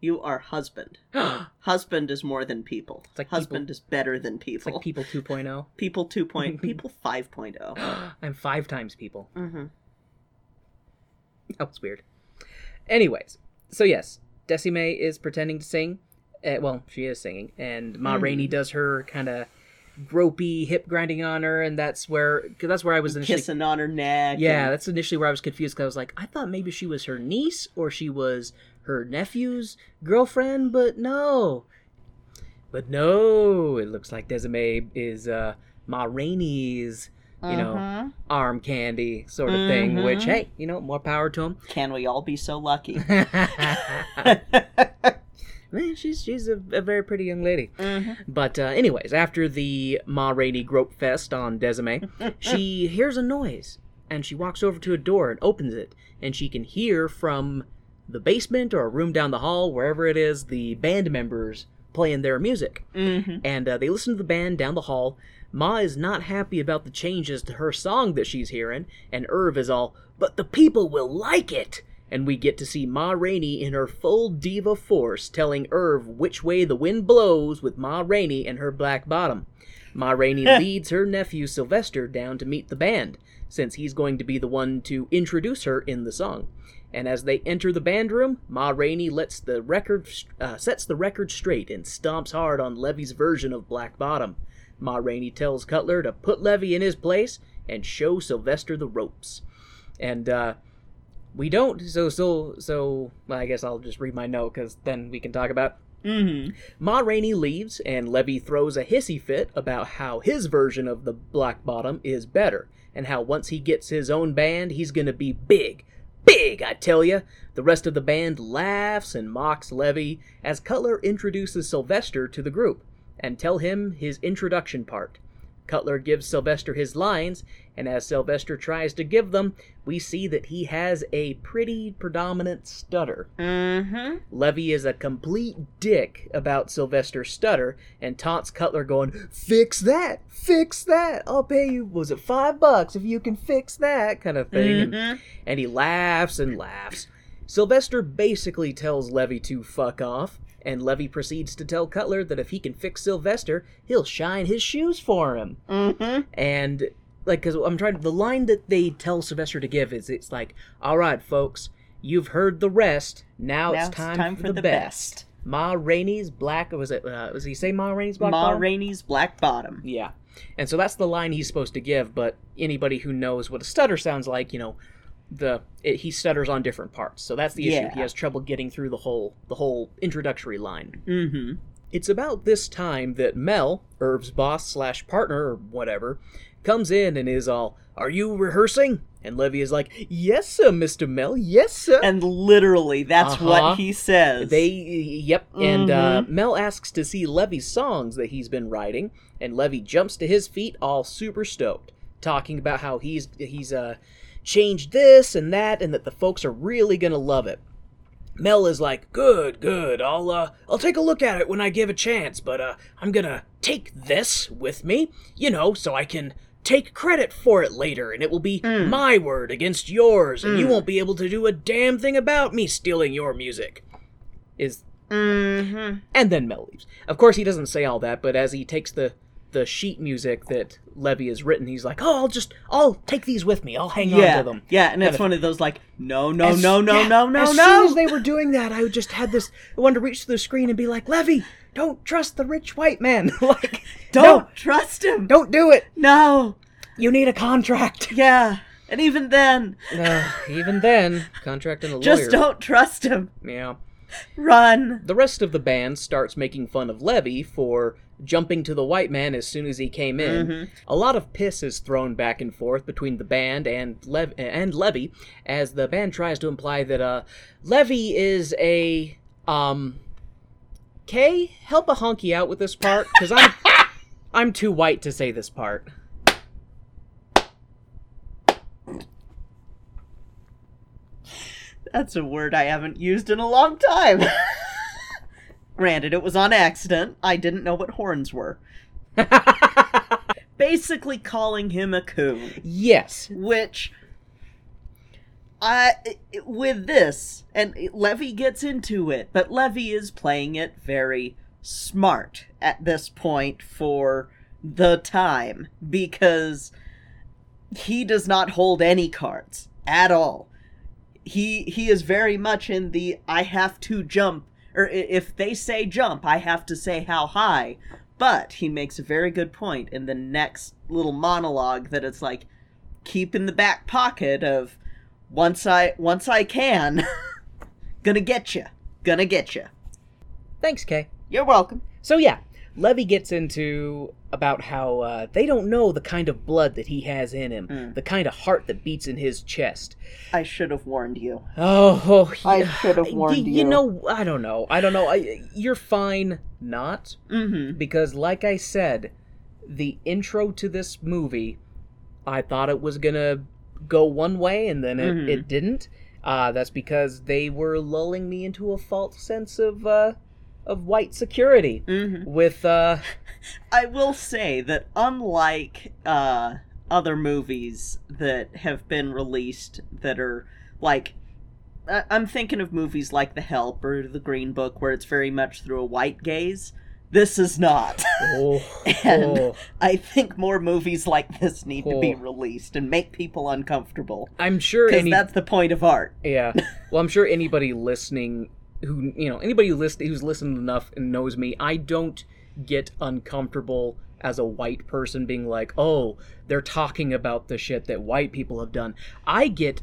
S2: You are husband. Husband is more than people.
S1: It's like
S2: husband
S1: people-
S2: is better than
S1: It's
S2: people.
S1: like people 2.0.
S2: people 2. Point, people oh. 5.0.
S1: I'm five times people.
S2: Mm-hmm.
S1: That was weird. Anyways, so yes, Desi May is pretending to sing. Uh, well, she is singing, and Ma
S2: Mhm.
S1: Rainey does her kind of gropey hip grinding on her, and that's where cause that's where I was initially.
S2: Kissing on her neck.
S1: Yeah,
S2: and-
S1: that's initially where I was confused because I was like, I thought maybe she was her niece or she was her nephew's girlfriend, but no. But no, it looks like Desime is uh, Ma Rainey's, you know,
S2: Mhm.
S1: arm candy sort of thing. Which, hey, you know, more power to him.
S2: Can we all be so lucky?
S1: Man, she's she's a, a very pretty young lady. But uh, anyways, after the Ma Rainey Grope Fest on Desime, she hears a noise and she walks over to a door and opens it, and she can hear from the basement or a room down the hall, wherever it is, the band members playing their music. Mm-hmm. And uh, they listen to the band down the hall. Ma is not happy about the changes to her song that she's hearing, and Irv is all, but the people will like it. And we get to see Ma Rainey in her full diva force telling Irv which way the wind blows with Ma Rainey and her black bottom. Ma Rainey leads her nephew Sylvester down to meet the band, since he's going to be the one to introduce her in the song. And as they enter the band room, Ma Rainey lets the record uh, sets the record straight and stomps hard on Levy's version of Black Bottom. Ma Rainey tells Cutler to put Levy in his place and show Sylvester the ropes. And uh, we don't. So so so. Well, I guess I'll just read my note because then we can talk about.
S2: Mm-hmm.
S1: Ma Rainey leaves, and Levy throws a hissy fit about how his version of the Black Bottom is better, and how once he gets his own band, he's gonna be big. Big, I tell ya! The rest of the band laughs and mocks Levy as Cutler introduces Sylvester to the group and tell him his introduction part. Cutler gives Sylvester his lines, and as Sylvester tries to give them, we see that he has a pretty predominant stutter.
S2: Mm-hmm.
S1: Levy is a complete dick about Sylvester's stutter and taunts Cutler, going, Fix that! Fix that! I'll pay you, was it five bucks if you can fix that? kind of thing. And, and he laughs and laughs. Sylvester basically tells Levy to fuck off, and Levy proceeds to tell Cutler that if he can fix Sylvester, he'll shine his shoes for him.
S2: Mm-hmm.
S1: And like, cause I'm trying. The line that they tell Sylvester to give is, "It's like, all right, folks, you've heard the rest. Now,
S2: Now
S1: it's time, for, the, best. Ma Rainey's black. Was it? Uh, was he say Ma Rainey's black?
S2: Ma
S1: Bottom?
S2: Rainey's Black Bottom.
S1: Yeah. And so that's the line he's supposed to give. But anybody who knows what a stutter sounds like, you know, the it, he stutters on different parts. So that's the issue.
S2: Yeah.
S1: He has trouble getting through the whole the whole introductory line.
S2: Mm-hmm.
S1: It's about this time that Mel, Irv's boss slash partner or whatever, comes in and is all, "Are you rehearsing?" And Levy is like, "Yes, sir, Mister Mel. Yes, sir."
S2: And literally, that's
S1: Uh-huh.
S2: what he says.
S1: They, yep. And uh, Mel asks to see Levy's songs that he's been writing, and Levy jumps to his feet, all super stoked, talking about how he's he's uh changed this and that, and that the folks are really gonna love it. Mel is like, "Good, good. I'll uh, I'll take a look at it when I give a chance, but uh, I'm gonna take this with me, you know, so I can." Take credit for it later, and it will be my word against yours, and you won't be able to do a damn thing about me stealing your music. Is
S2: Mm-hmm.
S1: and then Mel leaves. Of course, he doesn't say all that, but as he takes the the sheet music that Levy has written, he's like, "Oh, I'll just I'll take these with me. I'll hang
S2: Yeah.
S1: on to them."
S2: Yeah, yeah. and it's one of those like, no, no,
S1: As-
S2: no, no,
S1: yeah,
S2: no, no,
S1: as
S2: no.
S1: soon as they were doing that, I would just had this. I wanted to reach to the screen and be like, "Levy, don't trust the rich white man. like,
S2: Don't trust him.
S1: don't do it.
S2: No.
S1: You need a contract."
S2: Yeah. And even then,
S1: Uh, even then, contract and a lawyer.
S2: just don't trust him.
S1: Yeah.
S2: Run.
S1: The rest of the band starts making fun of Levy for jumping to the white man as soon as he came in. A lot of piss is thrown back and forth between the band and Lev- and Levy as the band tries to imply that uh Levy is a um Kay, help a honky out with this part cuz I'm I'm too white to say this part.
S2: That's a word I haven't used in a long time. Granted, it was on accident. I didn't know what horns were. Basically calling him a coon.
S1: Yes.
S2: which I with this and Levy gets into it, but Levy is playing it very smart at this point for the time because he does not hold any cards at all. He he is very much in the I have to jump or if they say jump, I have to say how high. But he makes a very good point in the next little monologue that it's like keep in the back pocket of once I once I can, gonna get you, gonna get you.
S1: Thanks, Kay.
S2: You're welcome.
S1: So yeah, Levy gets into about how uh, they don't know the kind of blood that he has in him,
S2: Mm.
S1: the kind of heart that beats in his chest.
S2: I should have warned you.
S1: Oh,
S2: I
S1: yeah.
S2: should have warned
S1: you.
S2: you.
S1: know, I don't know. I don't know. I, you're fine not
S2: Mm-hmm.
S1: because, like I said, the intro to this movie, I thought it was gonna go one way, and then it,
S2: Mhm.
S1: it didn't. Uh, that's because they were lulling me into a false sense of uh, of white security
S2: Mm-hmm.
S1: with uh,
S2: I will say that unlike uh, other movies that have been released that are like I- I'm thinking of movies like The Help or The Green Book where it's very much through a white gaze. This is not.
S1: oh,
S2: And
S1: oh.
S2: I think more movies like this need to be
S1: Oh.
S2: released and make people uncomfortable.
S1: I'm sure any
S2: that's the point of art.
S1: Yeah. Well, I'm sure anybody listening who, you know, anybody who listen, who's listened enough and knows me, I don't get uncomfortable as a white person being like, "Oh, they're talking about the shit that white people have done." I get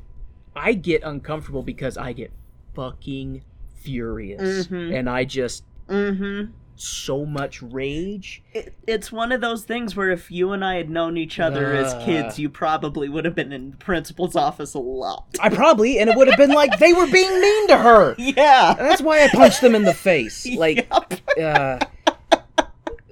S1: I get uncomfortable because I get fucking furious.
S2: Mhm.
S1: And I just
S2: Mm-hmm.
S1: So much rage.
S2: It, it's one of those things where if you and I had known each other as
S1: Ah.
S2: kids, you probably would have been in the principal's office a lot.
S1: I probably and it would have been like they were being mean to her.
S2: Yeah.
S1: That's why I punched them in the face. Like
S2: Yep.
S1: uh,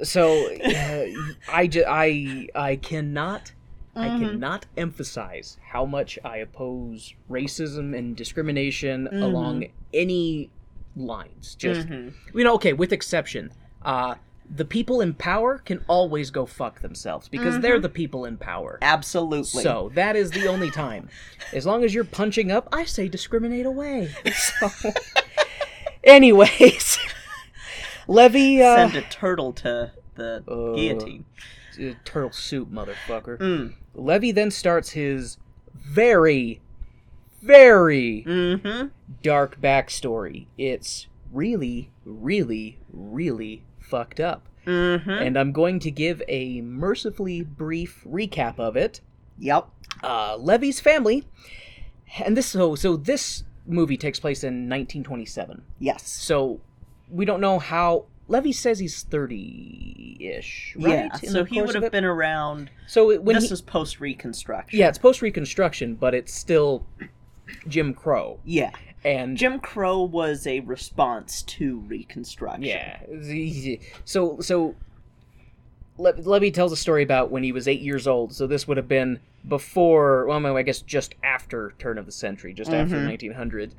S1: so uh, I, ju- I I cannot I
S2: Mhm.
S1: cannot emphasize how much I oppose racism and discrimination
S2: Mhm.
S1: along any lines. Just
S2: Mhm.
S1: you know, okay, with exception. Uh, the people in power can always go fuck themselves because they're the people in power.
S2: Absolutely.
S1: So that is the only time. As long as you're punching up, I say discriminate away. So, anyways, Levy uh,
S2: send a turtle to the
S1: Uh,
S2: guillotine.
S1: uh, turtle soup, motherfucker.
S2: Mm.
S1: Levy then starts his very, very
S2: Mm-hmm.
S1: dark backstory. It's really, really, really fucked up.
S2: Mm-hmm.
S1: And I'm going to give a mercifully brief recap of it.
S2: Yep.
S1: uh, Levy's family, and this so so this movie takes place in 1927.
S2: Yes.
S1: So we don't know how Levy says he's 30-ish, right?
S2: Yeah.
S1: in
S2: So he would have been around.
S1: So it- when
S2: this
S1: he,
S2: is post Reconstruction.
S1: yeah, it's post Reconstruction, but it's still Jim Crow,
S2: Yeah.
S1: and
S2: Jim Crow was a response to Reconstruction.
S1: yeah, so so. Le- Levy tells a story about when he was eight years old. So this would have been before, well, I guess just after turn of the century, just after
S2: Mhm.
S1: 1900.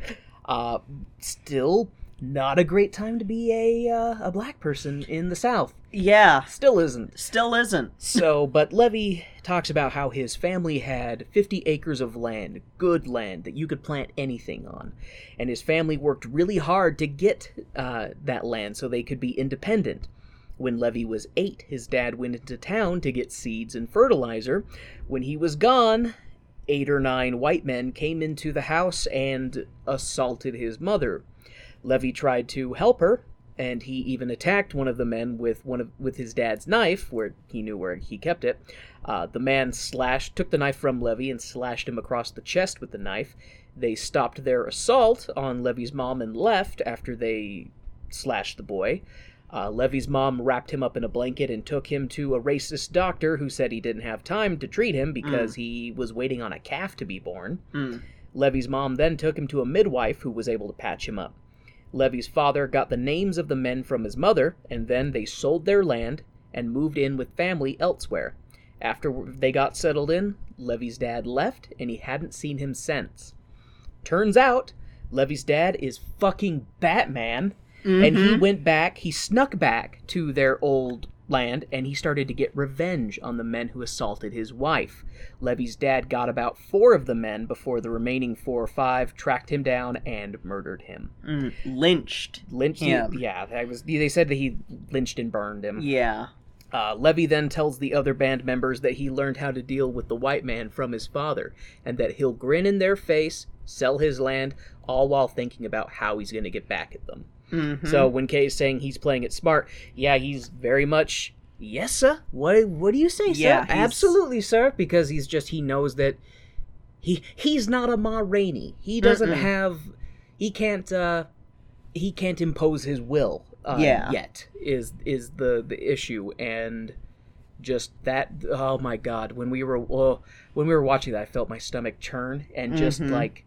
S1: Uh, still not a great time to be a uh, a black person in the South.
S2: Yeah.
S1: Still isn't.
S2: Still isn't.
S1: So, but Levy talks about how his family had 50 acres of land, good land that you could plant anything on, and his family worked really hard to get uh, that land so they could be independent. When Levy was eight, his dad went into town to get seeds and fertilizer. When he was gone, eight or nine white men came into the house and assaulted his mother. Levy tried to help her, and he even attacked one of the men with one of with his dad's knife, where he knew where he kept it. Uh, the man slashed, took the knife from Levy and slashed him across the chest with the knife. They stopped their assault on Levy's mom and left after they slashed the boy. Uh, Levy's mom wrapped him up in a blanket and took him to a racist doctor who said he didn't have time to treat him because he was waiting on a calf to be born.
S2: Mm.
S1: Levy's mom then took him to a midwife who was able to patch him up. Levy's father got the names of the men from his mother, and then they sold their land and moved in with family elsewhere. After they got settled in, Levy's dad left, and he hadn't seen him since. Turns out, Levy's dad is fucking Batman, and he mm-hmm. went back, he snuck back to their old land, and he started to get revenge on the men who assaulted his wife. Levy's dad got about four of the men before the remaining four or five tracked him down and murdered him.
S2: Mm. Lynched.
S1: Lynched
S2: Him.
S1: Yeah, was. They said that he lynched and burned him.
S2: Yeah.
S1: Uh, Levy then tells the other band members that he learned how to deal with the white man from his father, and that he'll grin in their face, sell his land, all while thinking about how he's going to get back at them.
S2: Mhm.
S1: So when Kay is saying he's playing it smart, yeah, he's very much yes, sir. What What do you say, sir?
S2: Yeah, he's-
S1: Absolutely, sir. Because he's just he knows that he he's not a Ma Rainey. He doesn't
S2: Mm-mm.
S1: have he can't uh he can't impose his will uh,
S2: Yeah.
S1: yet is is the the issue and just that oh my god when we were well, when we were watching that I felt my stomach churn and just
S2: Mhm.
S1: like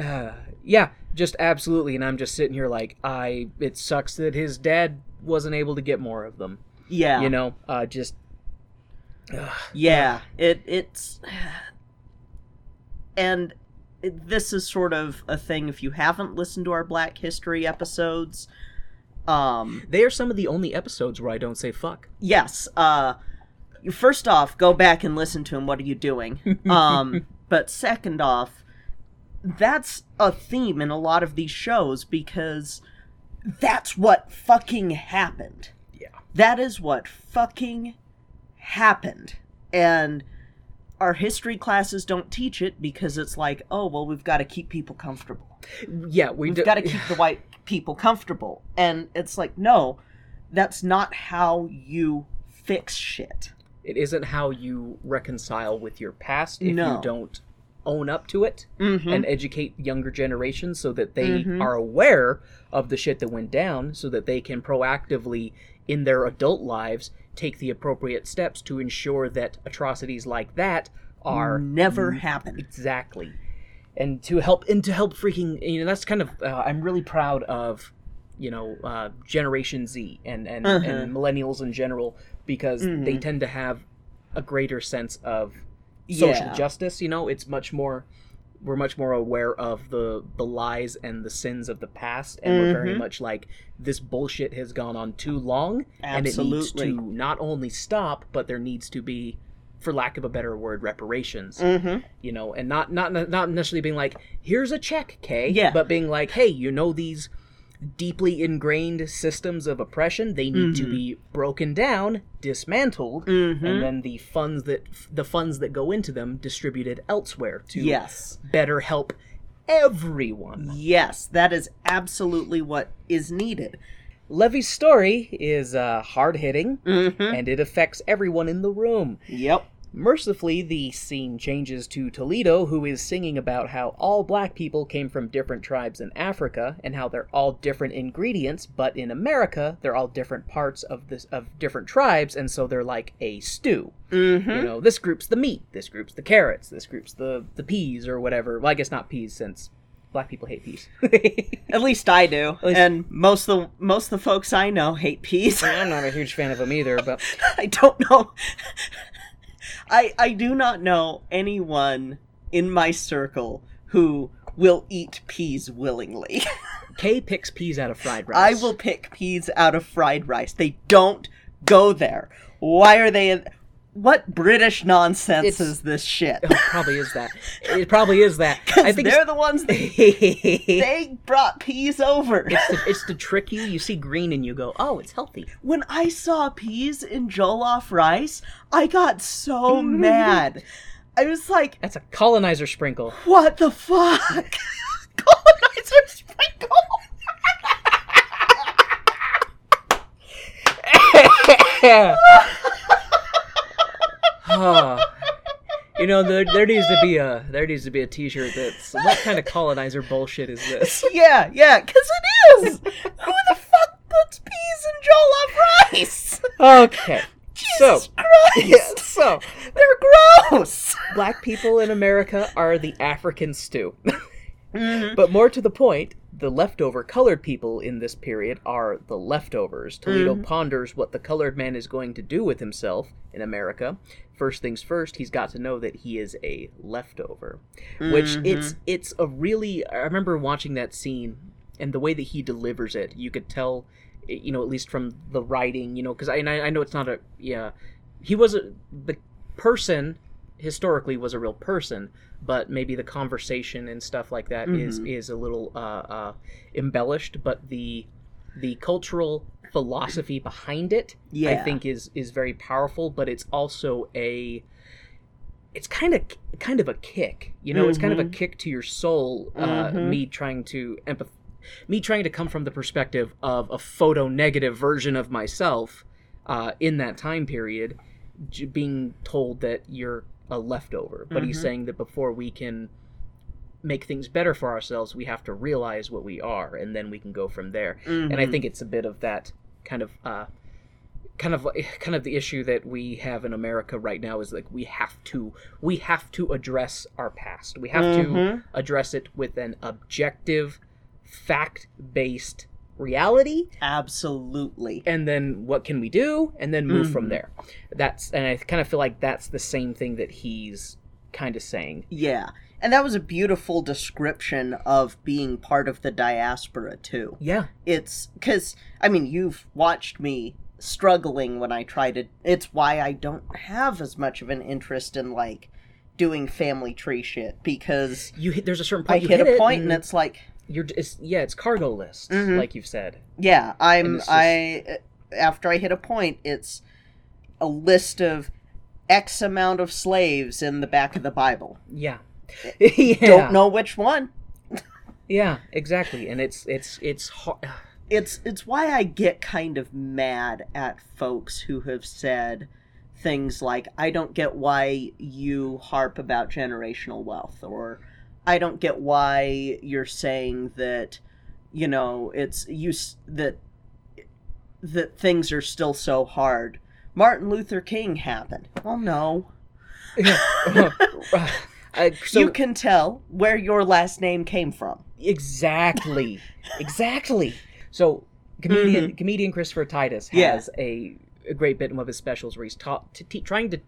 S1: uh, yeah just absolutely and I'm just sitting here like I it sucks that his dad wasn't able to get more of them
S2: Yeah.
S1: you know uh just.
S2: Yeah, it it's and this is sort of a thing if you haven't listened to our Black History episodes. Um,
S1: they are some of the only episodes where I don't say fuck
S2: yes, uh first off, go back and listen to him. What are you doing? Um, but second off, that's a theme in a lot of these shows because that's what fucking happened.
S1: Yeah.
S2: That is what fucking happened. And our history classes don't teach it because it's like, oh, well, we've got to keep people comfortable.
S1: yeah we
S2: We've
S1: do-
S2: got to keep the white people comfortable. And it's like, no, that's not how you fix shit.
S1: it isn't how you reconcile with your past if
S2: No.
S1: you don't own up to it
S2: Mm-hmm.
S1: and educate younger generations so that they
S2: Mhm.
S1: are aware of the shit that went down so that they can proactively in their adult lives take the appropriate steps to ensure that atrocities like that are
S2: never happen.
S1: exactly and to help and to help freaking you know that's kind of uh, i'm really proud of you know uh, generation z and and,
S2: Uh-huh.
S1: and millennials in general because they
S2: Mhm.
S1: tend to have a greater sense of social
S2: Yeah.
S1: justice you know it's much more we're much more aware of the the lies and the sins of the past and we're very
S2: Mhm.
S1: much like this bullshit has gone on too long and it needs
S2: Absolutely.
S1: to not only stop but there needs to be for lack of a better word reparations
S2: Mm-hmm.
S1: you know, and not not not necessarily being like, here's a check, Kay,
S2: Yeah.
S1: but being like, hey, you know these deeply ingrained systems of oppression, they need to
S2: Mhm.
S1: be broken down, dismantled,
S2: Mhm.
S1: and then the funds that the funds that go into them distributed elsewhere to
S2: Yes.
S1: better help everyone.
S2: Yes, that is absolutely what is needed.
S1: Levee's story is uh, hard hitting,
S2: Mm-hmm.
S1: and it affects everyone in the room.
S2: Yep.
S1: Mercifully, the scene changes to Toledo, who is singing about how all black people came from different tribes in Africa and how they're all different ingredients, but in America, they're all different parts of this of different tribes, and so they're like a stew.
S2: Mm-hmm.
S1: You know, this group's the meat, this group's the carrots, this group's the the peas or whatever. Well, I guess not peas since black people hate peas.
S2: At least I do,
S1: least-
S2: and most of the most of the folks I know hate peas.
S1: I'm not a huge fan of them either, but
S2: I don't know. I I do not know anyone in my circle who will eat peas willingly.
S1: Kay picks peas out of fried rice.
S2: I will pick peas out of fried rice. They don't go there. Why are they in what British nonsense
S1: It's-
S2: is this shit?
S1: Oh, it probably is that. It probably is that. I think
S2: they're the ones that they brought peas over.
S1: to, it's to trick you. You see green and you go, "Oh, it's healthy."
S2: When I saw peas in jollof rice, I got so mad. I was like,
S1: That's a colonizer sprinkle.
S2: what the fuck? Colonizer sprinkle.
S1: Oh. You know, there, there needs to be a there needs to be a T-shirt that's what kind of colonizer bullshit is this?
S2: yeah, yeah, because it is. Who the fuck puts peas in jollof rice?
S1: Okay, so
S2: Jesus Christ.
S1: so
S2: They're gross.
S1: black people in America are the African stew.
S2: Mm-hmm.
S1: But more to the point, the leftover colored people in this period are the leftovers. Toledo
S2: Mm-hmm.
S1: ponders what the colored man is going to do with himself in America. First things first, he's got to know that he is a leftover. Which it's
S2: Mm-hmm.
S1: it's a really I remember watching that scene and the way that he delivers it, you could tell eh, you know, at least from the writing, you know, because I, and I I know it's not a yeah, he was a the person historically was a real person, but maybe the conversation and stuff like that is
S2: Mm-hmm.
S1: is a little uh, uh, embellished. But the the cultural philosophy behind it, I think, is is very powerful. But it's also a it's kind of kind of a kick, you know. It's kind of a
S2: Mhm.
S1: kick to your soul. Uh,
S2: Mhm.
S1: Me trying to empath, me trying to come from the perspective of a photo negative version of myself uh, in that time period, j- being told that you're a leftover. But he's
S2: Mhm.
S1: saying that before we can make things better for ourselves, we have to realize what we are, and then we can go from there.
S2: Mm-hmm.
S1: And I think it's a bit of that kind of. Uh, kind of kind of the issue that we have in America right now is like we have to we have to address our past. We have
S2: Mm-hmm.
S1: to address it with an objective fact-based reality
S2: Absolutely.
S1: and then what can we do and then move
S2: Mm-hmm.
S1: from there. That's and I kind of feel like that's the same thing that he's kind of saying.
S2: Yeah. And that was a beautiful description of being part of the diaspora, too.
S1: Yeah.
S2: It's because, I mean, you've watched me struggling when I try to. It's why I don't have as much of an interest in, like, doing family tree shit because
S1: You hit there's a certain
S2: I
S1: point you
S2: hit, a
S1: it
S2: point and it's like,
S1: you're it's yeah, it's cargo lists
S2: Mhm.
S1: like you've said.
S2: yeah, I'm.
S1: just-
S2: I. After I hit a point, it's a list of X amount of slaves in the back of the Bible.
S1: Yeah. yeah.
S2: Don't know which one.
S1: Yeah, exactly. And it's it's it's hard.
S2: it's it's why I get kind of mad at folks who have said things like I don't get why you harp about generational wealth or I don't get why you're saying that you know it's you that that things are still so hard. Martin Luther King happened. Well, no.
S1: Uh, so
S2: you can tell where your last name came from.
S1: exactly, exactly. So comedian comedian Christopher Titus
S2: Mm-hmm. Yeah.
S1: has a, a great bit in one of his specials where he's taught to te- trying to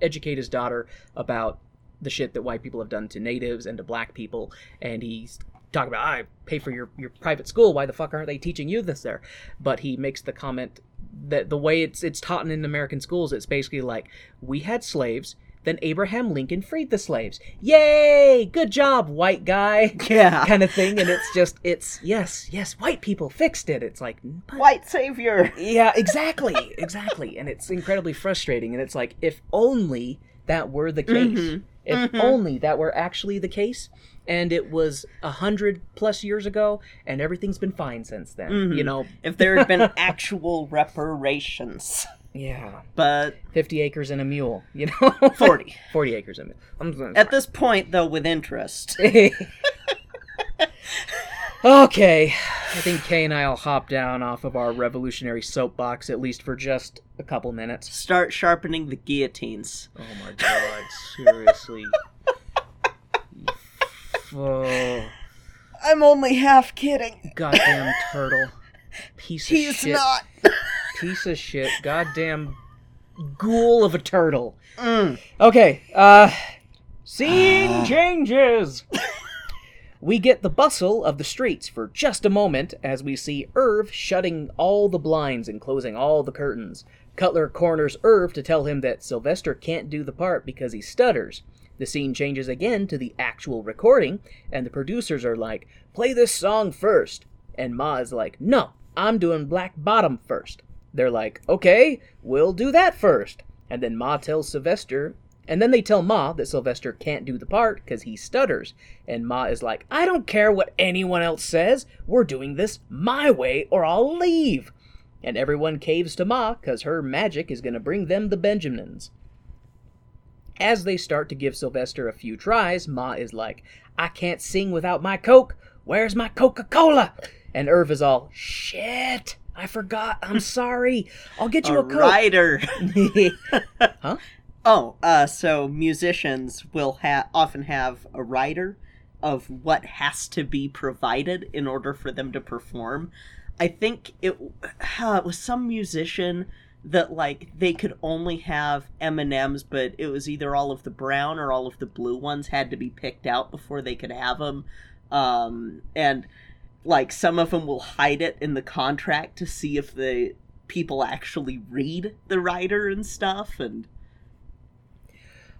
S1: educate his daughter about the shit that white people have done to natives and to black people, and he's talking about I pay for your your private school. Why the fuck aren't they teaching you this there? But he makes the comment that the way it's it's taught in American schools, it's basically like we had slaves. Then Abraham Lincoln freed the slaves. Yay! Good job, white guy.
S2: Yeah.
S1: kind of thing. And it's just, it's, yes, yes, white people fixed it. It's like, but-
S2: White savior.
S1: yeah, exactly, exactly. And it's incredibly frustrating. And it's like, if only that were the case.
S2: Mhm.
S1: If
S2: Mhm.
S1: only that were actually the case. And it was a hundred plus years ago, and everything's been fine since then.
S2: Mhm.
S1: You know?
S2: If there had been actual reparations.
S1: Yeah.
S2: But
S1: 50 acres and a mule, you know?
S2: 40.
S1: 40 acres and a mule.
S2: At this point, though, with interest.
S1: okay, I think Kay and I'll hop down off of our revolutionary soapbox at least for just a couple minutes.
S2: Start sharpening the guillotines.
S1: Oh my god, seriously. oh,
S2: I'm only half kidding.
S1: goddamn turtle. Piece of
S2: He's
S1: shit.
S2: not.
S1: Piece of shit. Goddamn ghoul of a turtle.
S2: Mm.
S1: Okay, uh scene changes. We get the bustle of the streets for just a moment as we see Irv shutting all the blinds and closing all the curtains. Cutler corners Irv to tell him that Sylvester can't do the part because he stutters. The scene changes again to the actual recording, and the producers are like, play this song first. And Ma is like, no, I'm doing Black Bottom first. They're like, okay, we'll do that first. And then Ma tells Sylvester, and then they tell Ma that Sylvester can't do the part because he stutters. And Ma is like, I don't care what anyone else says. We're doing this my way or I'll leave. And everyone caves to Ma because her magic is going to bring them the Benjamins. As they start to give Sylvester a few tries, Ma is like, I can't sing without my Coke. Where's my Coca Cola? And Irv is all, shit, I forgot. I'm sorry. I'll get you
S2: A
S1: a, Coke.
S2: writer.
S1: huh?
S2: Oh, uh, so musicians will ha- often have a writer of what has to be provided in order for them to perform. I think it, uh, it was some musician that like they could only have M&Ms but it was either all of the brown or all of the blue ones had to be picked out before they could have them um and like some of them will hide it in the contract to see if the people actually read the writer and stuff and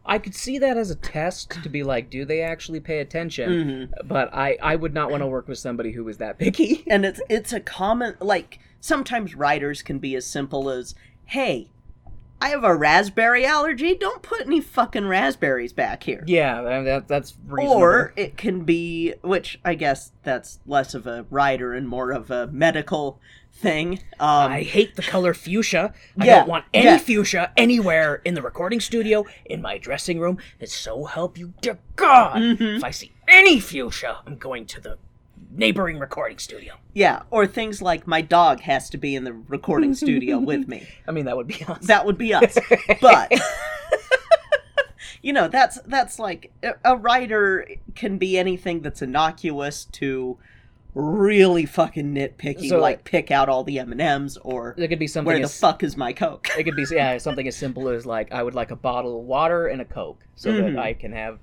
S1: I could see that as a test to be like, do they actually pay attention?
S2: Mhm.
S1: But I, I would not want to work with somebody who was that picky.
S2: and it's it's a common like sometimes writers can be as simple as hey i have a raspberry allergy don't put any fucking raspberries back here
S1: yeah, that, that, that's reasonable.
S2: or it can be which i guess that's less of a writer and more of a medical thing. Um,
S1: I hate the color fuchsia. I
S2: Yeah,
S1: don't want any
S2: yeah.
S1: fuchsia anywhere in the recording studio, in my dressing room. And so help you to God,
S2: Mm-hmm.
S1: if I see any fuchsia, I'm going to the neighboring recording studio.
S2: yeah, or things like my dog has to be in the recording studio with me.
S1: I mean, that would be awesome.
S2: That would be us. But you know, that's that's like a, writer can be anything that's innocuous to really fucking nitpicky,
S1: So,
S2: like pick out all the M and M's or
S1: There could be something
S2: where the
S1: as,
S2: fuck is my coke.
S1: It could be yeah, something as simple as like I would like a bottle of water and a Coke so
S2: Mhm.
S1: that I can have,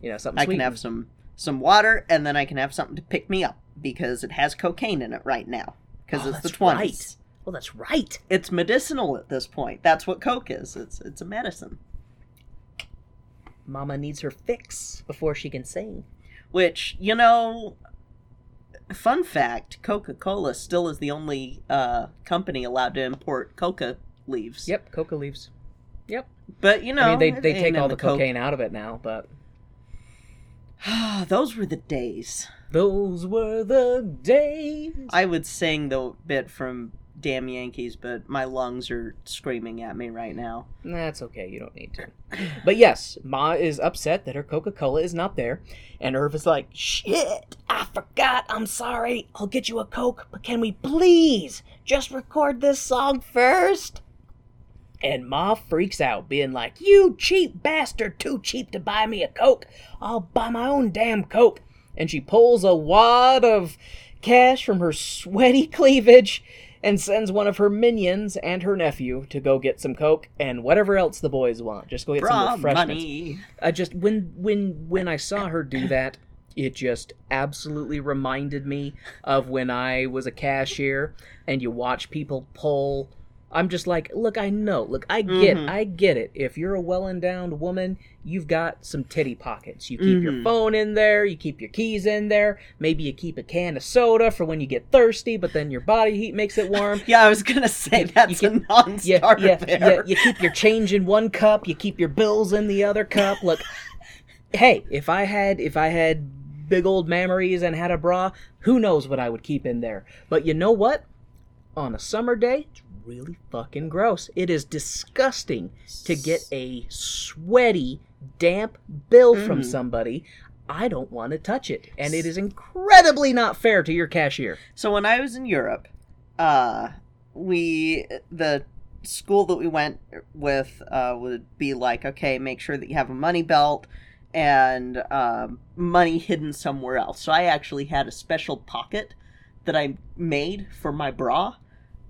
S1: you know, something
S2: I
S1: sweet.
S2: can have some some water and then I can have something to pick me up because it has cocaine in it right now because
S1: Oh,
S2: it's the
S1: that's
S2: twenties.
S1: right. Well, that's right.
S2: It's medicinal at this point. That's what coke is. It's it's a medicine.
S1: Mama needs her fix before she can sing.
S2: Which you know, fun fact: Coca Cola still is the only uh, company allowed to import coca leaves.
S1: Yep, coca leaves. Yep.
S2: But you know,
S1: I mean, they they take all the
S2: Coke.
S1: cocaine out of it now, but
S2: Those were the days.
S1: those were the days.
S2: I would sing the bit from Damn Yankees, but my lungs are screaming at me right now.
S1: That's okay. You don't need to. But yes, Ma is upset that her Coca Cola is not there, and Irv is like, "Shit, I forgot. I'm sorry. I'll get you a Coke, but can we please just record this song first? And Ma freaks out, being like, "You cheap bastard! Too cheap to buy me a Coke. I'll buy my own damn Coke." And she pulls a wad of cash from her sweaty cleavage and sends one of her minions and her nephew to go get some coke and whatever else the boys want. Just go get some
S2: Bra
S1: refreshments.
S2: money.
S1: I just when when when I saw her do that, it just absolutely reminded me of when I was a cashier and you watch people pull. I'm just like, look, I know, look, I get,
S2: Mhm.
S1: I get it. If you're a well-endowed woman, you've got some titty pockets. You keep your
S2: Mhm.
S1: phone in there, you keep your keys in there. Maybe you keep a can of soda for when you get thirsty, but then your body heat makes it warm.
S2: Yeah, I was gonna say
S1: You-
S2: that's
S1: you
S2: a non-starter
S1: yeah,
S2: there.
S1: yeah. You keep your change in one cup. You keep your bills in the other cup. Look, hey, if I had if I had big old memories and had a bra, who knows what I would keep in there? But you know what? On a summer day, it's really fucking gross. It is disgusting to get a sweaty, damp bill from
S2: Mhm.
S1: somebody. I don't want to touch it, and it is incredibly not fair to your cashier.
S2: So when I was in Europe, uh, we the school that we went with uh, would be like, okay, make sure that you have a money belt and um, money hidden somewhere else. So I actually had a special pocket that I made for my bra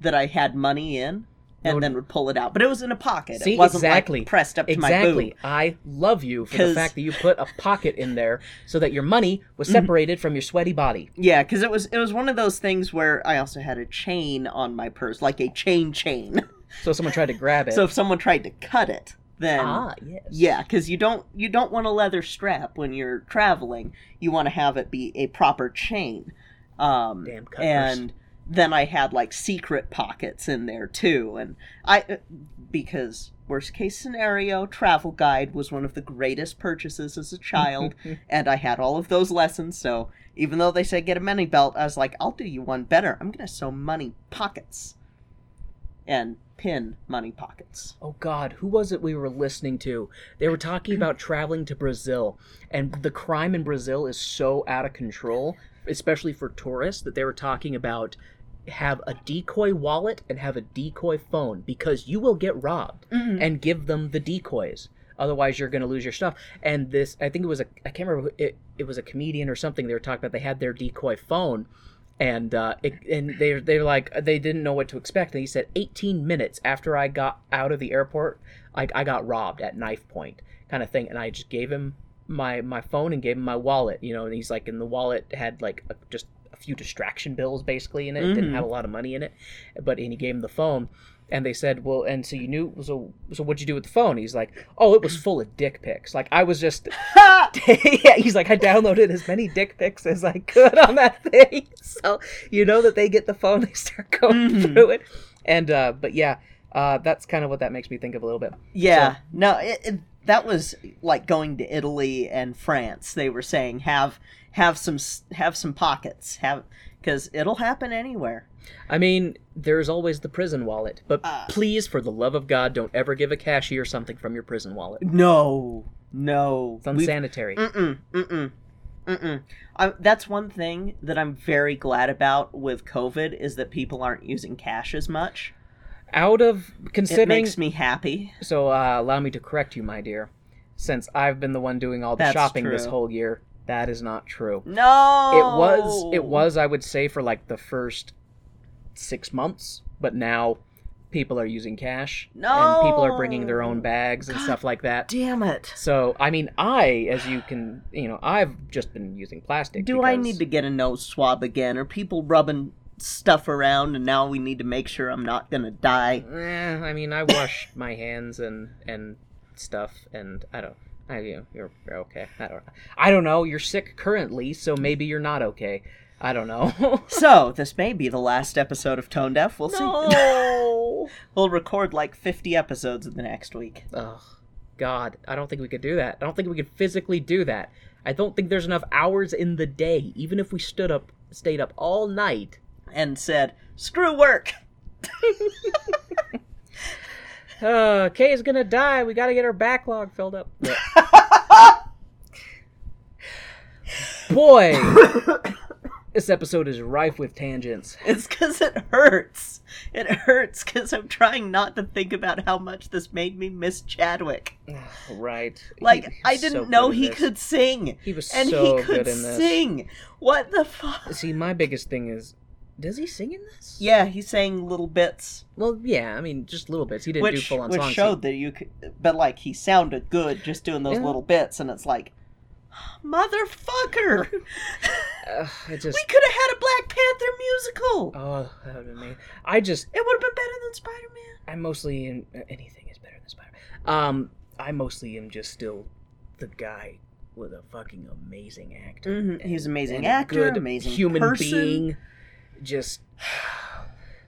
S2: that I had money in. And
S1: No-
S2: then would pull it out, but it was in a pocket.
S1: See,
S2: it wasn't
S1: exactly.
S2: like pressed up to my
S1: exactly. I love you for the fact that you put a pocket in there so that your money was
S2: Mm-hmm.
S1: separated from your sweaty body.
S2: Yeah, because it was it was one of those things where I also had a chain on my purse, like a chain chain.
S1: So if someone tried to grab it.
S2: So if someone tried to cut it, then
S1: ah, yes.
S2: yeah, because you don't you don't want a leather strap when you're traveling. You want to have it be a proper chain. Um,
S1: Damn cutters.
S2: and then I had like secret pockets in there too, and I uh, because worst case scenario, travel guide was one of the greatest purchases as a child, and I had all of those lessons. So even though they said get a money belt, I was like, I'll do you one better. I'm gonna sew money pockets and pin money pockets.
S1: Oh God, who was it we were listening to? They were talking about traveling to Brazil, and the crime in Brazil is so out of control, especially for tourists, that they were talking about have a decoy wallet and have a decoy phone because you will get robbed and give them the decoys. Otherwise, you're going to lose your stuff. And this, I think it was a, I can't remember, it, it was a comedian or something. They were talking about they had their decoy phone, and uh, it, and they they're like they didn't know what to expect. And he said 18 minutes after I got out of the airport, I, I got robbed at knife point, kind of thing. And I just gave him my my phone and gave him my wallet, you know. And he's like, and the wallet had like a, just a few distraction bills basically in it. It didn't have a lot of money in it, but and he gave him the phone. And they said, "Well, and so you knew. So, so what'd you do with the phone?" He's like, "Oh, it was full of dick pics. Like I was just, yeah." He's like, "I downloaded as many dick pics as I could on that thing." So you know that they get the phone, they start going
S2: Mhm.
S1: through it, and uh, but yeah, uh, that's kind of what that makes me think of a little bit.
S2: Yeah, no, it, it, that was like going to Italy and France. They were saying have have some have some pockets, have because it'll happen anywhere.
S1: I mean, there's always the prison wallet, but
S2: Ah.
S1: please, for the love of God, don't ever give a cashier something from your prison wallet.
S2: No, no,
S1: It's
S2: We've-
S1: unsanitary.
S2: Mm-mm, mm-mm, mm-mm. I, that's one thing that I'm very glad about with COVID is that people aren't using cash as much.
S1: Out of considering It
S2: makes me happy.
S1: so uh, allow me to correct you, my dear. Since I've been the one doing all the
S2: That's
S1: shopping this whole year, that is not true.
S2: No,
S1: It was, it was, I would say, for like the first six months, but now people are using cash, and people are bringing their own bags and stuff like that.
S2: Damn it!
S1: So, I mean, I, as you can, you know, I've just been using plastic.
S2: Do I need to get a nose swab again? Are people rubbing stuff around, and now we need to make sure I'm not gonna die?
S1: Eh, I mean, I wash my hands and and stuff, and I don't. I you know, you're, you're okay. I don't. I don't know. You're sick currently, so maybe you're not okay. I don't know.
S2: So this may be the last episode of Tone Deaf. We'll see.
S1: no.
S2: we'll record like 50 episodes in the next week.
S1: oh, God, I don't think we could do that. I don't think we could physically do that. I don't think there's enough hours in the day, even if we stood up, stayed up all night.
S2: And said, "Screw work."
S1: Uh, is gonna die. We gotta get her backlog filled up. Boy, this episode is rife with tangents.
S2: It's because it hurts. It hurts because I'm trying not to think about how much this made me miss Chadwick.
S1: Right.
S2: Like,
S1: He-
S2: I didn't
S1: good
S2: know he
S1: this.
S2: could sing.
S1: He was
S2: and
S1: so
S2: he could
S1: good in this.
S2: sing. What the fuck?
S1: See, my biggest thing is, does he sing in this?
S2: Yeah, he sang little bits,
S1: Well, yeah. I mean, just little bits. He didn't do full on
S2: which
S1: songs.
S2: showed that you could. But like, he sounded good just doing those
S1: Yeah.
S2: little bits, and it's like, motherfucker,
S1: it just.
S2: we could have had a Black Panther musical.
S1: Oh, that would have been me. I just.
S2: It would have been better than Spider Man.
S1: I mostly in anything is better than Spider. Man. Um, I mostly am just still the guy with a fucking amazing actor.
S2: Mhm, he's an amazing actor,
S1: good
S2: amazing
S1: human
S2: person.
S1: being. Just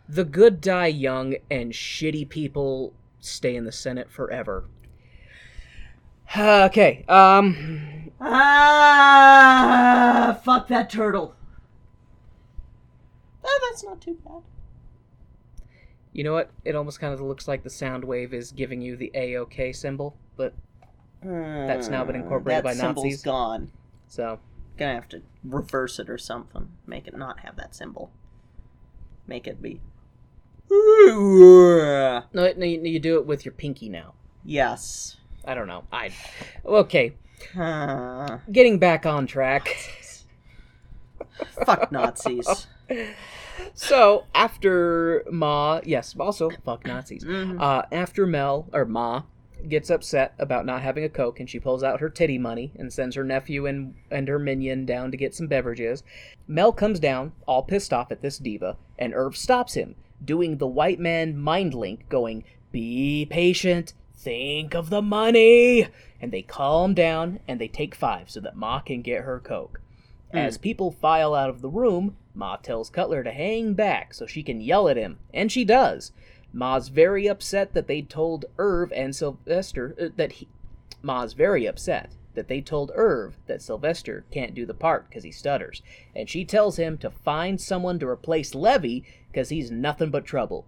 S1: the good die young, and shitty people stay in the Senate forever. Okay. Um.
S2: Ah, fuck that turtle. Oh, that's not too bad.
S1: You know what? It almost kind of looks like the sound wave is giving you the A-OK symbol, but That's now been incorporated
S2: that
S1: by
S2: symbol's
S1: Nazis.
S2: gone.
S1: so
S2: Gonna have to reverse it or something. Make it not have that symbol. Make it be.
S1: no, no, you, you do it with your pinky now.
S2: Yes.
S1: I don't know. I okay. Getting back on track.
S2: fuck Nazis.
S1: So after Ma, yes, also fuck Nazis.
S2: Mhm.
S1: Uh, after Mel or Ma gets upset about not having a Coke, and she pulls out her titty money and sends her nephew and and her minion down to get some beverages. Mel comes down, all pissed off at this diva, and Irv stops him, doing the white man mind link, going, "Be patient, think of the money." And they calm down and they take five so that Ma can get her Coke. Hmm. As people file out of the room, Ma tells Cutler to hang back so she can yell at him, and she does. Ma's very upset that they told Irv and Sylvester uh, that he. Ma's very upset that they told Irv that Sylvester can't do the part because he stutters, and she tells him to find someone to replace Levee because he's nothing but trouble.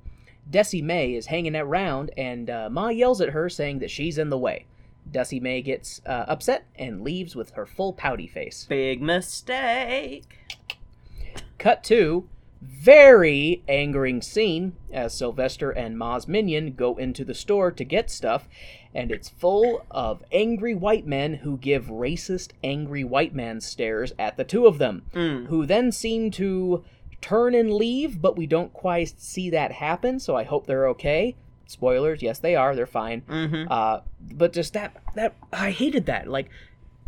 S1: Desi May is hanging around, and uh, Ma yells at her, saying that she's in the way. Desi May gets uh, upset and leaves with her full pouty face.
S2: Big mistake.
S1: Cut to very angering scene as Sylvester and Ma's minion go into the store to get stuff, and it's full of angry white men who give racist, angry white man stares at the two of them,
S2: Mm.
S1: who then seem to turn and leave, but we don't quite see that happen, so I hope they're okay. Spoilers, yes, they are. They're fine.
S2: Mm-hmm.
S1: Uh, but just that that I hated that. Like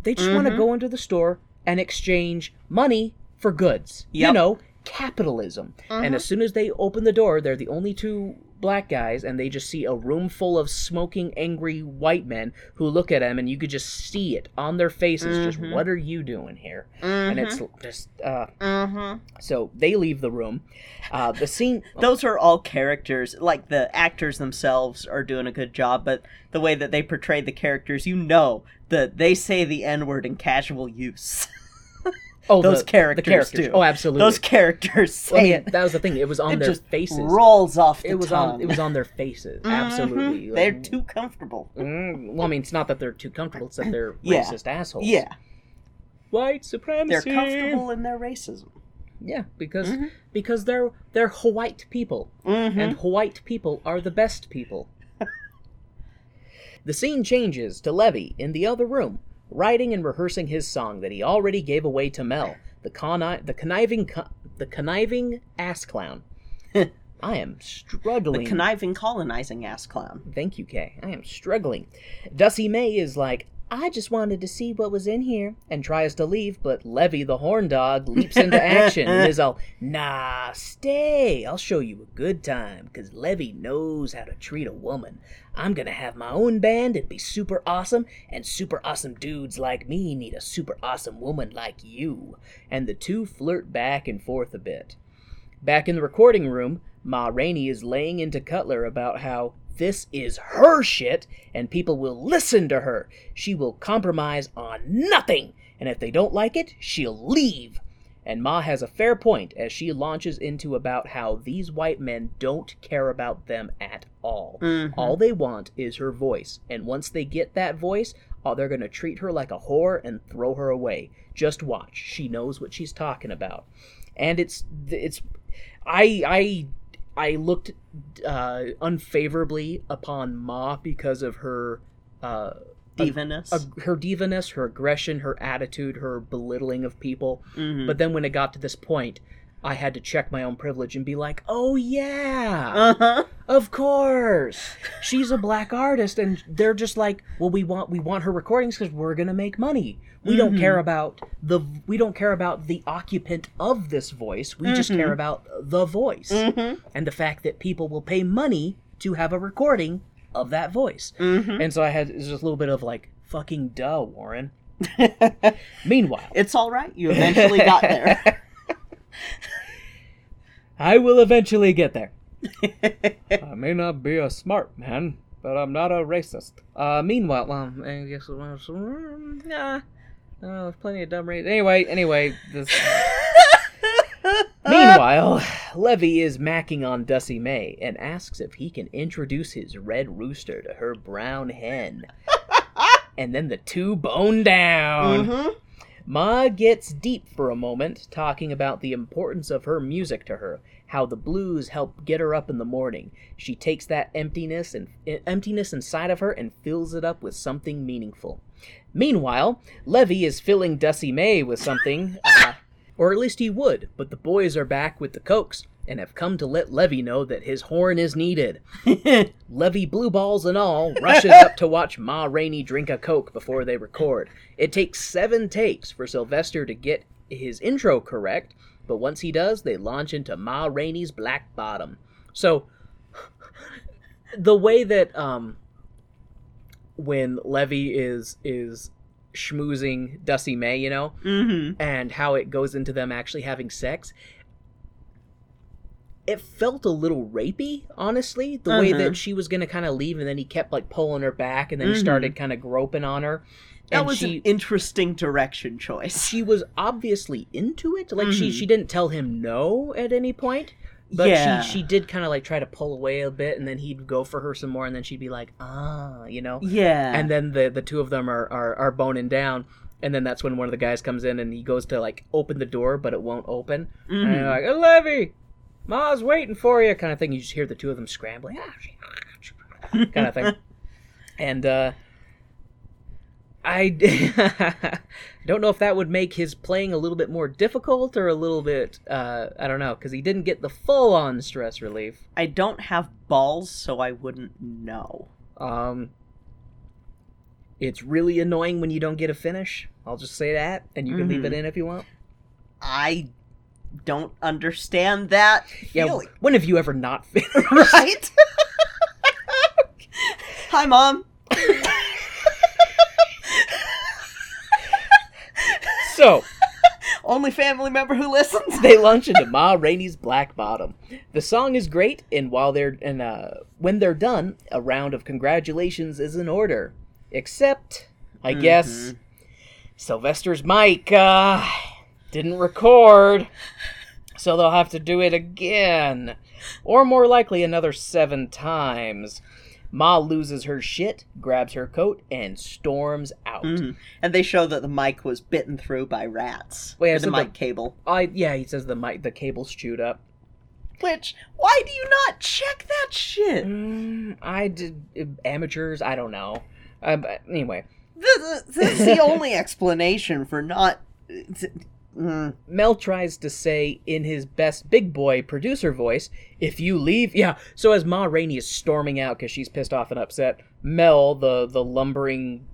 S1: they just want to go into the store and exchange money for goods. You know, capitalism. And as soon as they open the door, they're the only two black guys, and they just see a room full of smoking, angry white men who look at them, and you could just see it on their faces. Just
S2: Mhm.
S1: what are you doing here? And it's just uh,
S2: Mm-hmm.
S1: so they leave the room. Uh, the scene.
S2: Those are all characters. Like the actors themselves are doing a good job, but the way that they portray the characters, you know that they say the N word in casual use.
S1: Oh,
S2: those
S1: the- the
S2: characters,
S1: characters.
S2: do.
S1: Oh, absolutely.
S2: Those characters say
S1: I mean,
S2: it.
S1: that was the thing. It was on
S2: it
S1: their
S2: just
S1: faces.
S2: rolls off the
S1: It was
S2: tongue.
S1: on. It was on their faces.
S2: Mhm.
S1: Absolutely.
S2: They're too comfortable.
S1: mm, well, I mean, it's not that they're too comfortable. It's that they're
S2: Yeah.
S1: racist assholes.
S2: Yeah,
S1: White supremacy.
S2: they're comfortable in their racism.
S1: Yeah, because
S2: Mhm.
S1: because they're they're white people,
S2: Mm-hmm.
S1: and white people are the best people. the scene changes to Levy in the other room, writing and rehearsing his song that he already gave away to Mel, the conni- the conniving co- the conniving ass clown. I am struggling.
S2: the conniving, colonizing ass clown.
S1: Thank you, Kay. I am struggling. Dusty May is like, I just wanted to see what was in here, and tries to leave, but Levee the horn dog leaps into action and is all, Nah, stay. I'll show you a good time, 'cause Levee knows how to treat a woman. I'm gonna have my own band and be super awesome, and super awesome dudes like me need a super awesome woman like you. And the two flirt back and forth a bit. Back in the recording room, Ma Rainey is laying into Cutler about how this is her shit and people will listen to her. She will compromise on nothing, and if they don't like it, she'll leave. And Ma has a fair point as she launches into about how these white men don't care about them at all.
S2: Mhm.
S1: All they want is her voice, and once they get that voice, oh, they're going to treat her like a whore and throw her away. Just watch. She knows what she's talking about. And it's it's I I I looked uh, unfavorably upon Ma because of her uh,
S2: Diviness.
S1: ag- her divaness, her aggression, her attitude, her belittling of people.
S2: Mhm.
S1: But then when it got to this point, I had to check my own privilege and be like, "Oh yeah,
S2: uh-huh.
S1: of course, she's a black artist," and they're just like, "Well, we want we want her recordings because we're gonna make money. We don't
S2: Mhm.
S1: care about the we don't care about the occupant of this voice. We just care about the voice
S2: Mhm.
S1: and the fact that people will pay money to have a recording of that voice."
S2: Mhm.
S1: And so I had just a little bit of like, "Fucking duh, Warren." Meanwhile,
S2: It's all right. You eventually got there.
S1: I will eventually get there. I may not be a smart man, but I'm not a racist. Uh, meanwhile, well, I guess so, mm, nah, no, there's plenty of dumb race. Anyway, anyway, this. meanwhile, Levee is macking on Dusty May and asks if he can introduce his red rooster to her brown hen. and then the two bone down.
S2: Mhm.
S1: Ma gets deep for a moment, talking about the importance of her music to her, how the blues help get her up in the morning. She takes that emptiness and emptiness inside of her and fills it up with something meaningful. Meanwhile, Levee is filling Dusty May with something, uh, or at least he would, but the boys are back with the cokes and have come to let Levee know that his horn is needed. Levee blue balls and all rushes up to watch Ma Rainey drink a Coke before they record. It takes seven takes for Sylvester to get his intro correct, but once he does, they launch into Ma Rainey's Black Bottom. So, the way that um, when Levee is is schmoozing Dusty May, you know,
S2: Mhm.
S1: and how it goes into them actually having sex. It felt a little rapey, honestly, the way
S2: Uh-huh.
S1: that she was gonna kind of leave, and then he kept like pulling her back, and then he
S2: Mhm.
S1: started kind of groping on her.
S2: That
S1: and
S2: was
S1: she
S2: an interesting direction choice.
S1: she was obviously into it. Like she
S2: Mhm.
S1: she didn't tell him no at any point, but
S2: Yeah.
S1: she she did kind of like try to pull away a bit, and then he'd go for her some more, and then she'd be like, ah, you know.
S2: Yeah.
S1: And then the the two of them are, are are boning down, and then that's when one of the guys comes in and he goes to like open the door, but it won't open. And
S2: Mhm.
S1: they're like, "Oh, Levee, Ma's waiting for you," kind of thing. You just hear the two of them scrambling, kind of thing. And uh, I don't know if that would make his playing a little bit more difficult or a little bit, uh, I don't know, because he didn't get the full on stress relief.
S2: I don't have balls, so I wouldn't know.
S1: Um, it's really annoying when you don't get a finish. I'll just say that, and you can leave it
S2: Mhm.
S1: in if you want.
S2: I don't understand that
S1: Yeah,
S2: feeling.
S1: when have you ever not finished?
S2: right? Hi, mom.
S1: so
S2: Only family member who listens.
S1: they launch into Ma Rainey's Black Bottom. The song is great, and while they're and uh, when they're done, a round of congratulations is in order. Except, I guess, Sylvester's mic. Uh, didn't record, so they'll have to do it again. Or more likely, another seven times. Ma loses her shit, grabs her coat, and storms out.
S2: Mhm. And they show that the mic was bitten through by rats.
S1: Wait,
S2: the
S1: said the-
S2: mic cable.
S1: I yeah, he says the mic, the cable's chewed up.
S2: Which, why do you not check that shit?
S1: Mm, I did uh, amateurs. I don't know. Uh, but anyway,
S2: This, this is the only explanation for not. Mm.
S1: Mel tries to say in his best big boy producer voice, "If you leave, yeah." So as Ma Rainey is storming out because she's pissed off and upset, Mel, the the lumbering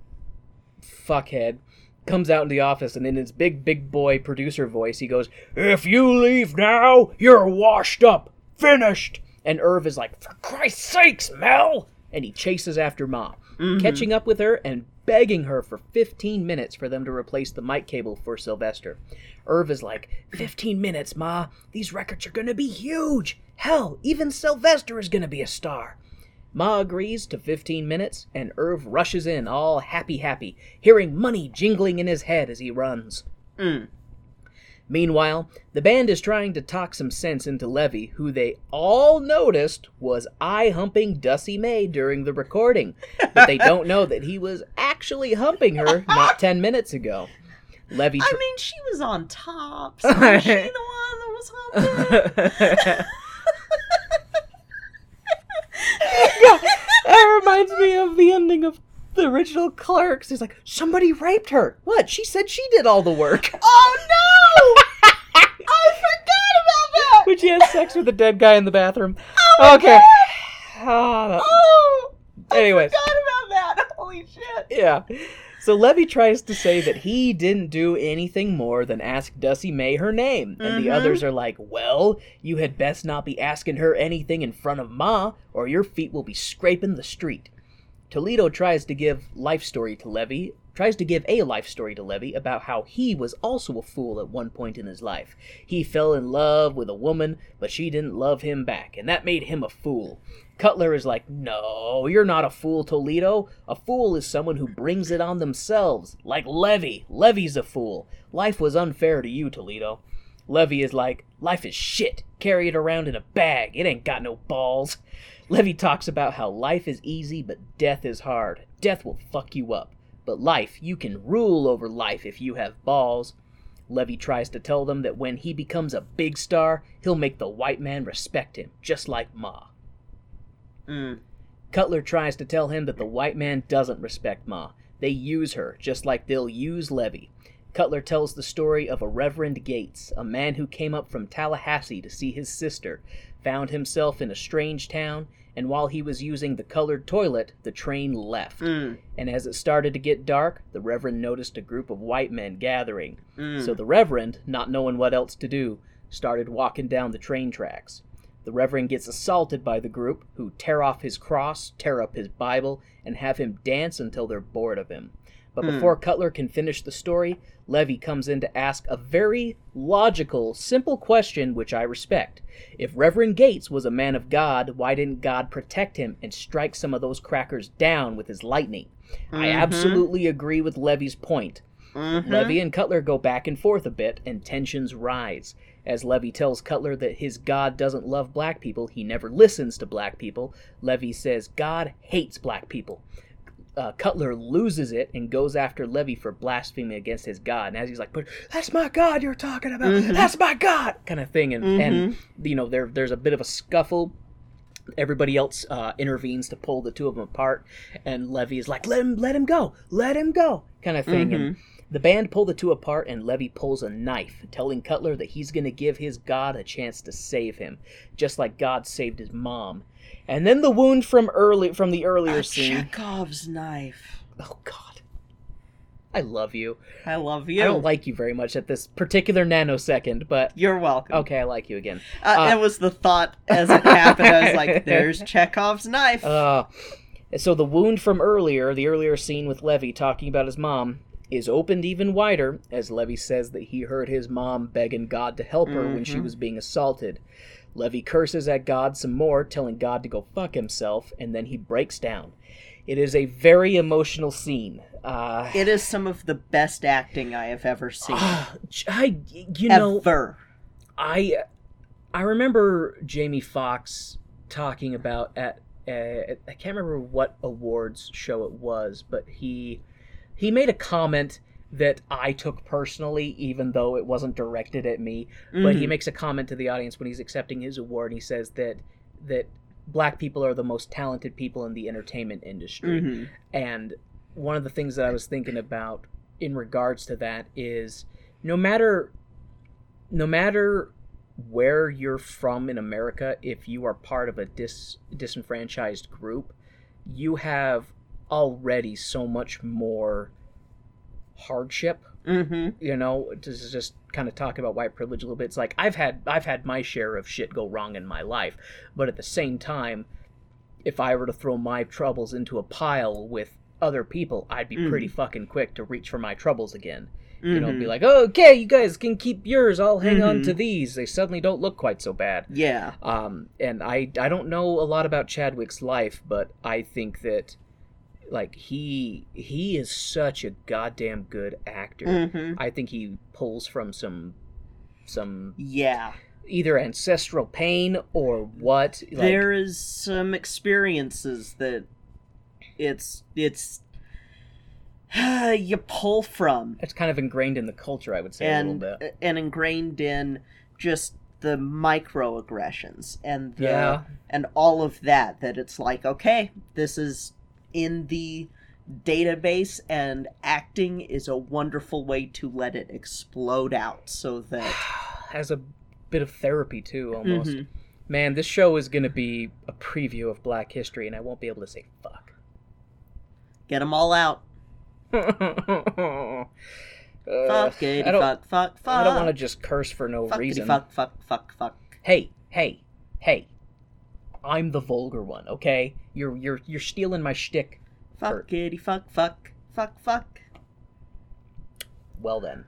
S1: fuckhead, comes out in the office and in his big big boy producer voice, he goes, "If you leave now, you're washed up, finished." And Irv is like, "For Christ's sakes, Mel!" And he chases after Ma, catching up with her and begging her for 15 minutes for them to replace the mic cable for Sylvester. Irv is like, 15 minutes, Ma. These records are gonna be huge. Hell, even Sylvester is gonna be a star. Ma agrees to 15 minutes, and Irv rushes in, all happy happy, hearing money jingling in his head as he runs.
S2: Mm.
S1: Meanwhile, the band is trying to talk some sense into Levee, who they all noticed was eye humping Dusty May during the recording, but they don't know that he was actually humping her not 10 minutes ago. Levee.
S2: I mean, she was on top. So was she the one that was humping?
S1: that reminds me of the ending of the original Clerks. He's like, somebody raped her. What? She said she did all the work.
S2: oh no! I forgot about that.
S1: when she has sex with a dead guy in the bathroom. okay. Ah, that-
S2: Oh,
S1: Anyways.
S2: I forgot about that. Holy shit!
S1: yeah. So Levee tries to say that he didn't do anything more than ask Dusty May her name, and the
S2: Mhm.
S1: others are like, "Well, you had best not be asking her anything in front of Ma, or your feet will be scraping the street." Toledo tries to give life story to Levee, tries to give a life story to Levee about how he was also a fool at one point in his life. He fell in love with a woman, but she didn't love him back, and that made him a fool. Cutler is like, No, you're not a fool, Toledo. A fool is someone who brings it on themselves. Like Levee. Levee's a fool. Life was unfair to you, Toledo. Levee is like, Life is shit. Carry it around in a bag. It ain't got no balls. Levee talks about how life is easy, but death is hard. Death will fuck you up. But life, you can rule over life if you have balls. Levee tries to tell them that when he becomes a big star, he'll make the white man respect him, just like Ma.
S2: Mm.
S1: Cutler tries to tell him that the white man doesn't respect Ma. They use her, just like they'll use Levee. Cutler tells the story of a Reverend Gates, a man who came up from Tallahassee to see his sister, found himself in a strange town, and while he was using the colored toilet, the train left.
S2: Mm.
S1: And as it started to get dark, the Reverend noticed a group of white men gathering.
S2: Mm.
S1: So the Reverend, not knowing what else to do, started walking down the train tracks. The Reverend gets assaulted by the group, who tear off his cross, tear up his Bible, and have him dance until they're bored of him. But
S2: Hmm.
S1: before Cutler can finish the story, Levee comes in to ask a very logical, simple question which I respect. If Reverend Gates was a man of God, why didn't God protect him and strike some of those crackers down with his lightning? I
S2: Mhm.
S1: absolutely agree with Levee's point.
S2: Mhm.
S1: Levee and Cutler go back and forth a bit, and tensions rise. As Levee tells Cutler that his God doesn't love black people, he never listens to black people. Levee says God hates black people. Uh, Cutler loses it and goes after Levee for blaspheming against his God. And as he's like, "But that's my God you're talking about.
S2: Mhm.
S1: That's my God," kind of thing. And and
S2: Mm-hmm.
S1: you know there there's a bit of a scuffle. Everybody else uh, intervenes to pull the two of them apart, and Levee is like, "Let him, let him go, let him go," kind of thing. And the band pull the two apart, and Levee pulls a knife, telling Cutler that he's going to give his God a chance to save him, just like God saved his mom. And then the wound from early from the earlier scene.
S2: Chekhov's knife.
S1: Oh God, I love you.
S2: I love you.
S1: I don't like you very much at this particular nanosecond, but
S2: You're welcome.
S1: okay, I like you again.
S2: Uh,
S1: Uh,
S2: it was the thought as it happened. I was like, "There's Chekhov's knife."
S1: Uh, so the wound from earlier, the earlier scene with Levee talking about his mom, is opened even wider as Levee says that he heard his mom begging God to help her when she
S2: Mhm.
S1: was being assaulted. Levee curses at God some more, telling God to go fuck himself, and then he breaks down. It is a very emotional scene. Uh,
S2: It is some of the best acting I have ever seen.
S1: I, you know,
S2: ever.
S1: I I remember Jamie Foxx talking about at uh, I can't remember what awards show it was, but he he made a comment that I took personally, even though it wasn't directed at me. But he
S2: Mhm.
S1: makes a comment to the audience when he's accepting his award, and he says that that black people are the most talented people in the entertainment industry.
S2: Mhm.
S1: And one of the things that I was thinking about in regards to that is no matter no matter where you're from in America, if you are part of a dis disenfranchised group, you have already so much more hardship
S2: Mhm.
S1: you know to just kind of talk about white privilege a little bit it's like i've had i've had my share of shit go wrong in my life but at the same time if i were to throw my troubles into a pile with other people i'd be
S2: Mm.
S1: pretty fucking quick to reach for my troubles again you know be
S2: Mhm.
S1: like oh, okay you guys can keep yours i'll hang on
S2: Mhm.
S1: to these they suddenly don't look quite so bad
S2: Yeah.
S1: um, and I I don't know a lot about Chadwick's life, but I think that like he he is such a goddamn good actor.
S2: Mhm.
S1: I think he pulls from some some
S2: Yeah.
S1: either ancestral pain or what. Like,
S2: there is some experiences that it's it's you pull from
S1: it's kind of ingrained in the culture, I would say a
S2: and
S1: little bit.
S2: and ingrained in just the microaggressions and the,
S1: Yeah.
S2: and all of that that it's like okay this is in the database and acting is a wonderful way to let it explode out so that
S1: Has a bit of therapy too, almost.
S2: Mhm.
S1: Man, this show is gonna be a preview of Black History, and I won't be able to say fuck.
S2: get them all out
S1: Uh,
S2: fuck it
S1: I don't-
S2: fuck fuck fuck
S1: I don't want to just curse for no reason.
S2: fuck fuck fuck fuck
S1: Hey, hey, hey! I'm the vulgar one, okay? You're you're you're stealing my shtick. Kurt.
S2: fuckity fuck fuck fuck fuck
S1: Well then.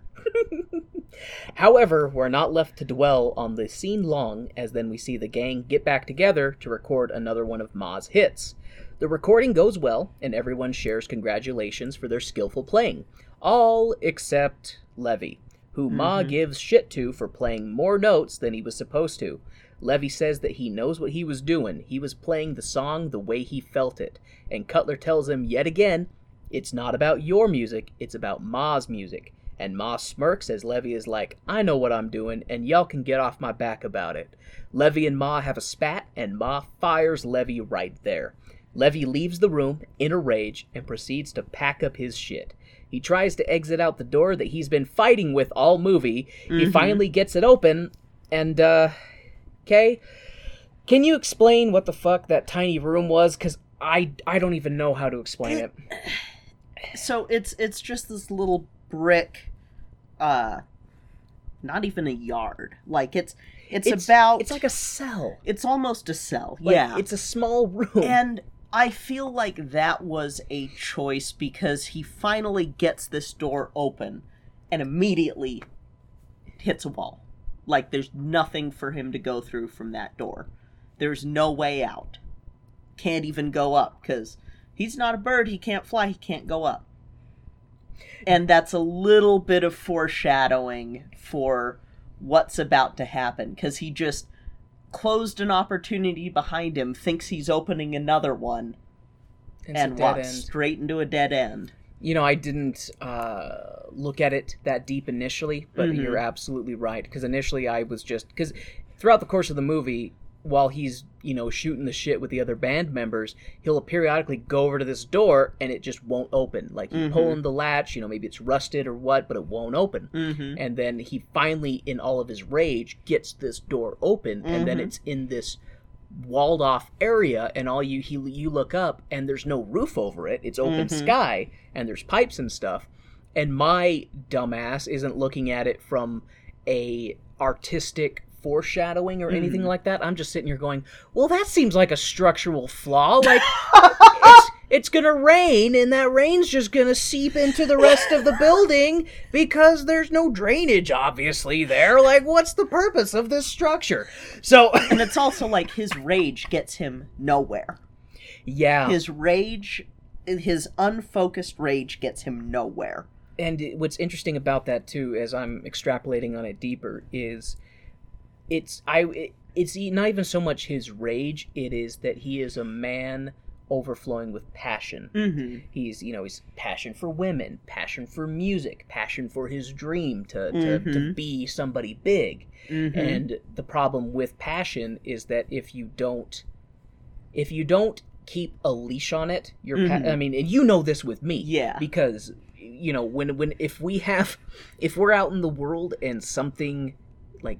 S1: However, we're not left to dwell on the scene long, as then we see the gang get back together to record another one of Ma's hits. The recording goes well, and everyone shares congratulations for their skillful playing. All except Levee, who Ma
S2: Mhm.
S1: gives shit to for playing more notes than he was supposed to. Levee says that he knows what he was doing. He was playing the song the way he felt it. And Cutler tells him yet again, it's not about your music, it's about Ma's music. And Ma smirks as Levee is like, I know what I'm doing, and y'all can get off my back about it. Levee and Ma have a spat, and Ma fires Levee right there. Levee leaves the room in a rage and proceeds to pack up his shit. He tries to exit out the door that he's been fighting with all movie. He
S2: Mhm.
S1: finally gets it open, and, uh, okay. Can you explain what the fuck that tiny room was? Because I, I don't even know how to explain it.
S2: so it's it's just this little brick uh not even a yard like it's it's, about
S1: It's like a cell.
S2: it's almost a cell
S1: Like,
S2: yeah
S1: It's a small room.
S2: and i feel like that was a choice because he finally gets this door open and immediately hits a wall like there's nothing for him to go through from that door. There's no way out. Can't even go up because he's not a bird. He can't fly. He can't go up. And that's a little bit of foreshadowing for what's about to happen because he just closed an opportunity behind him thinks he's opening another one
S1: It's
S2: and walks
S1: end.
S2: straight into a dead end
S1: you know, I didn't uh, look at it that deep initially, but
S2: Mhm.
S1: you're absolutely right. Because initially I was just because throughout the course of the movie, while he's you know shooting the shit with the other band members, he'll periodically go over to this door and it just won't open. Like he's
S2: Mhm.
S1: pulling the latch, you know, maybe it's rusted or what, but it won't open.
S2: mm-hmm.
S1: And then he finally, in all of his rage, gets this door open, and then
S2: Mhm.
S1: it's in this walled off area and all you he, you look up and there's no roof over it it's open
S2: Mhm.
S1: sky and there's pipes and stuff and my dumbass isn't looking at it from a artistic foreshadowing or anything
S2: Mhm.
S1: like that i'm just sitting here going well that seems like a structural flaw like it's, it's gonna rain and that rain's just gonna seep into the rest of the building because there's no drainage obviously there. Like what's the purpose of this structure? So
S2: and it's also like his rage gets him nowhere.
S1: Yeah.
S2: His rage his unfocused rage gets him nowhere.
S1: and what's interesting about that too as i'm extrapolating on it deeper is it's i it, it's not even so much his rage it is that he is a man overflowing with passion
S2: Mm-hmm.
S1: he's you know he's passion for women passion for music passion for his dream to to, to
S2: Mhm.
S1: be somebody big
S2: Mm-hmm.
S1: and the problem with passion is that if you don't if you don't keep a leash on it you're pa-
S2: Mhm.
S1: i mean and you know this with me
S2: Yeah.
S1: because you know when when if we have if we're out in the world and something like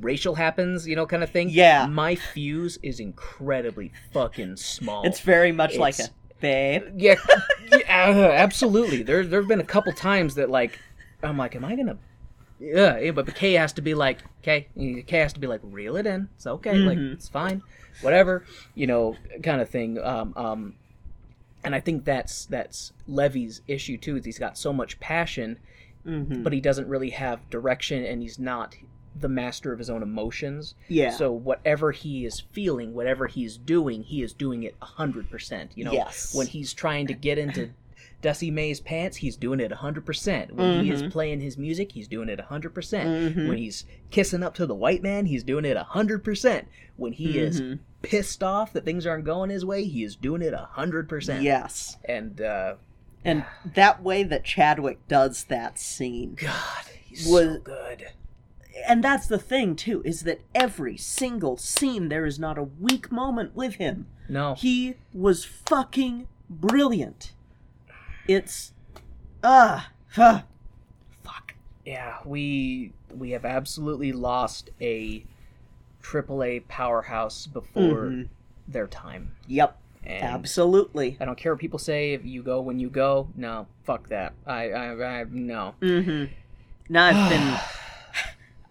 S1: racial happens you know kind of thing
S2: Yeah.
S1: my fuse is incredibly fucking small
S2: it's very much like a babe.
S1: yeah, yeah uh, absolutely. There, there have been a couple times that like, I'm like, am I gonna? Yeah, yeah, but Kay has to be like, Kay, Kay has to be like, reel it in. It's okay, like
S2: Mhm.
S1: it's fine, whatever, you know, kind of thing. Um, um, and I think that's that's Levee's issue too. Is he's got so much passion,
S2: Mm-hmm.
S1: but he doesn't really have direction, and he's not the master of his own emotions.
S2: Yeah.
S1: So whatever he is feeling, whatever he's doing, he is doing it hundred percent. You know,
S2: Yes.
S1: when he's trying to get into Dussie Mae's pants, he's doing it hundred percent. When he is
S2: Mhm.
S1: playing his music, he's doing it hundred percent.
S2: Mhm.
S1: When he's kissing up to the white man, he's doing it hundred percent. When he is
S2: Mhm.
S1: pissed off that things aren't going his way, he is doing it hundred percent.
S2: Yes.
S1: And uh,
S2: And that way that Chadwick does that scene.
S1: God, he's
S2: Was-
S1: so good.
S2: And that's the thing too, is that every single scene there is not a weak moment with him.
S1: No,
S2: He was fucking brilliant. It's ah huh. fuck.
S1: yeah, we we have absolutely lost a AAA powerhouse before
S2: Mhm.
S1: their time.
S2: Yep.
S1: And
S2: Absolutely.
S1: I don't care what people say. If you go when you go, no, fuck that. I, I, I no.
S2: Mm-hmm. Now I've been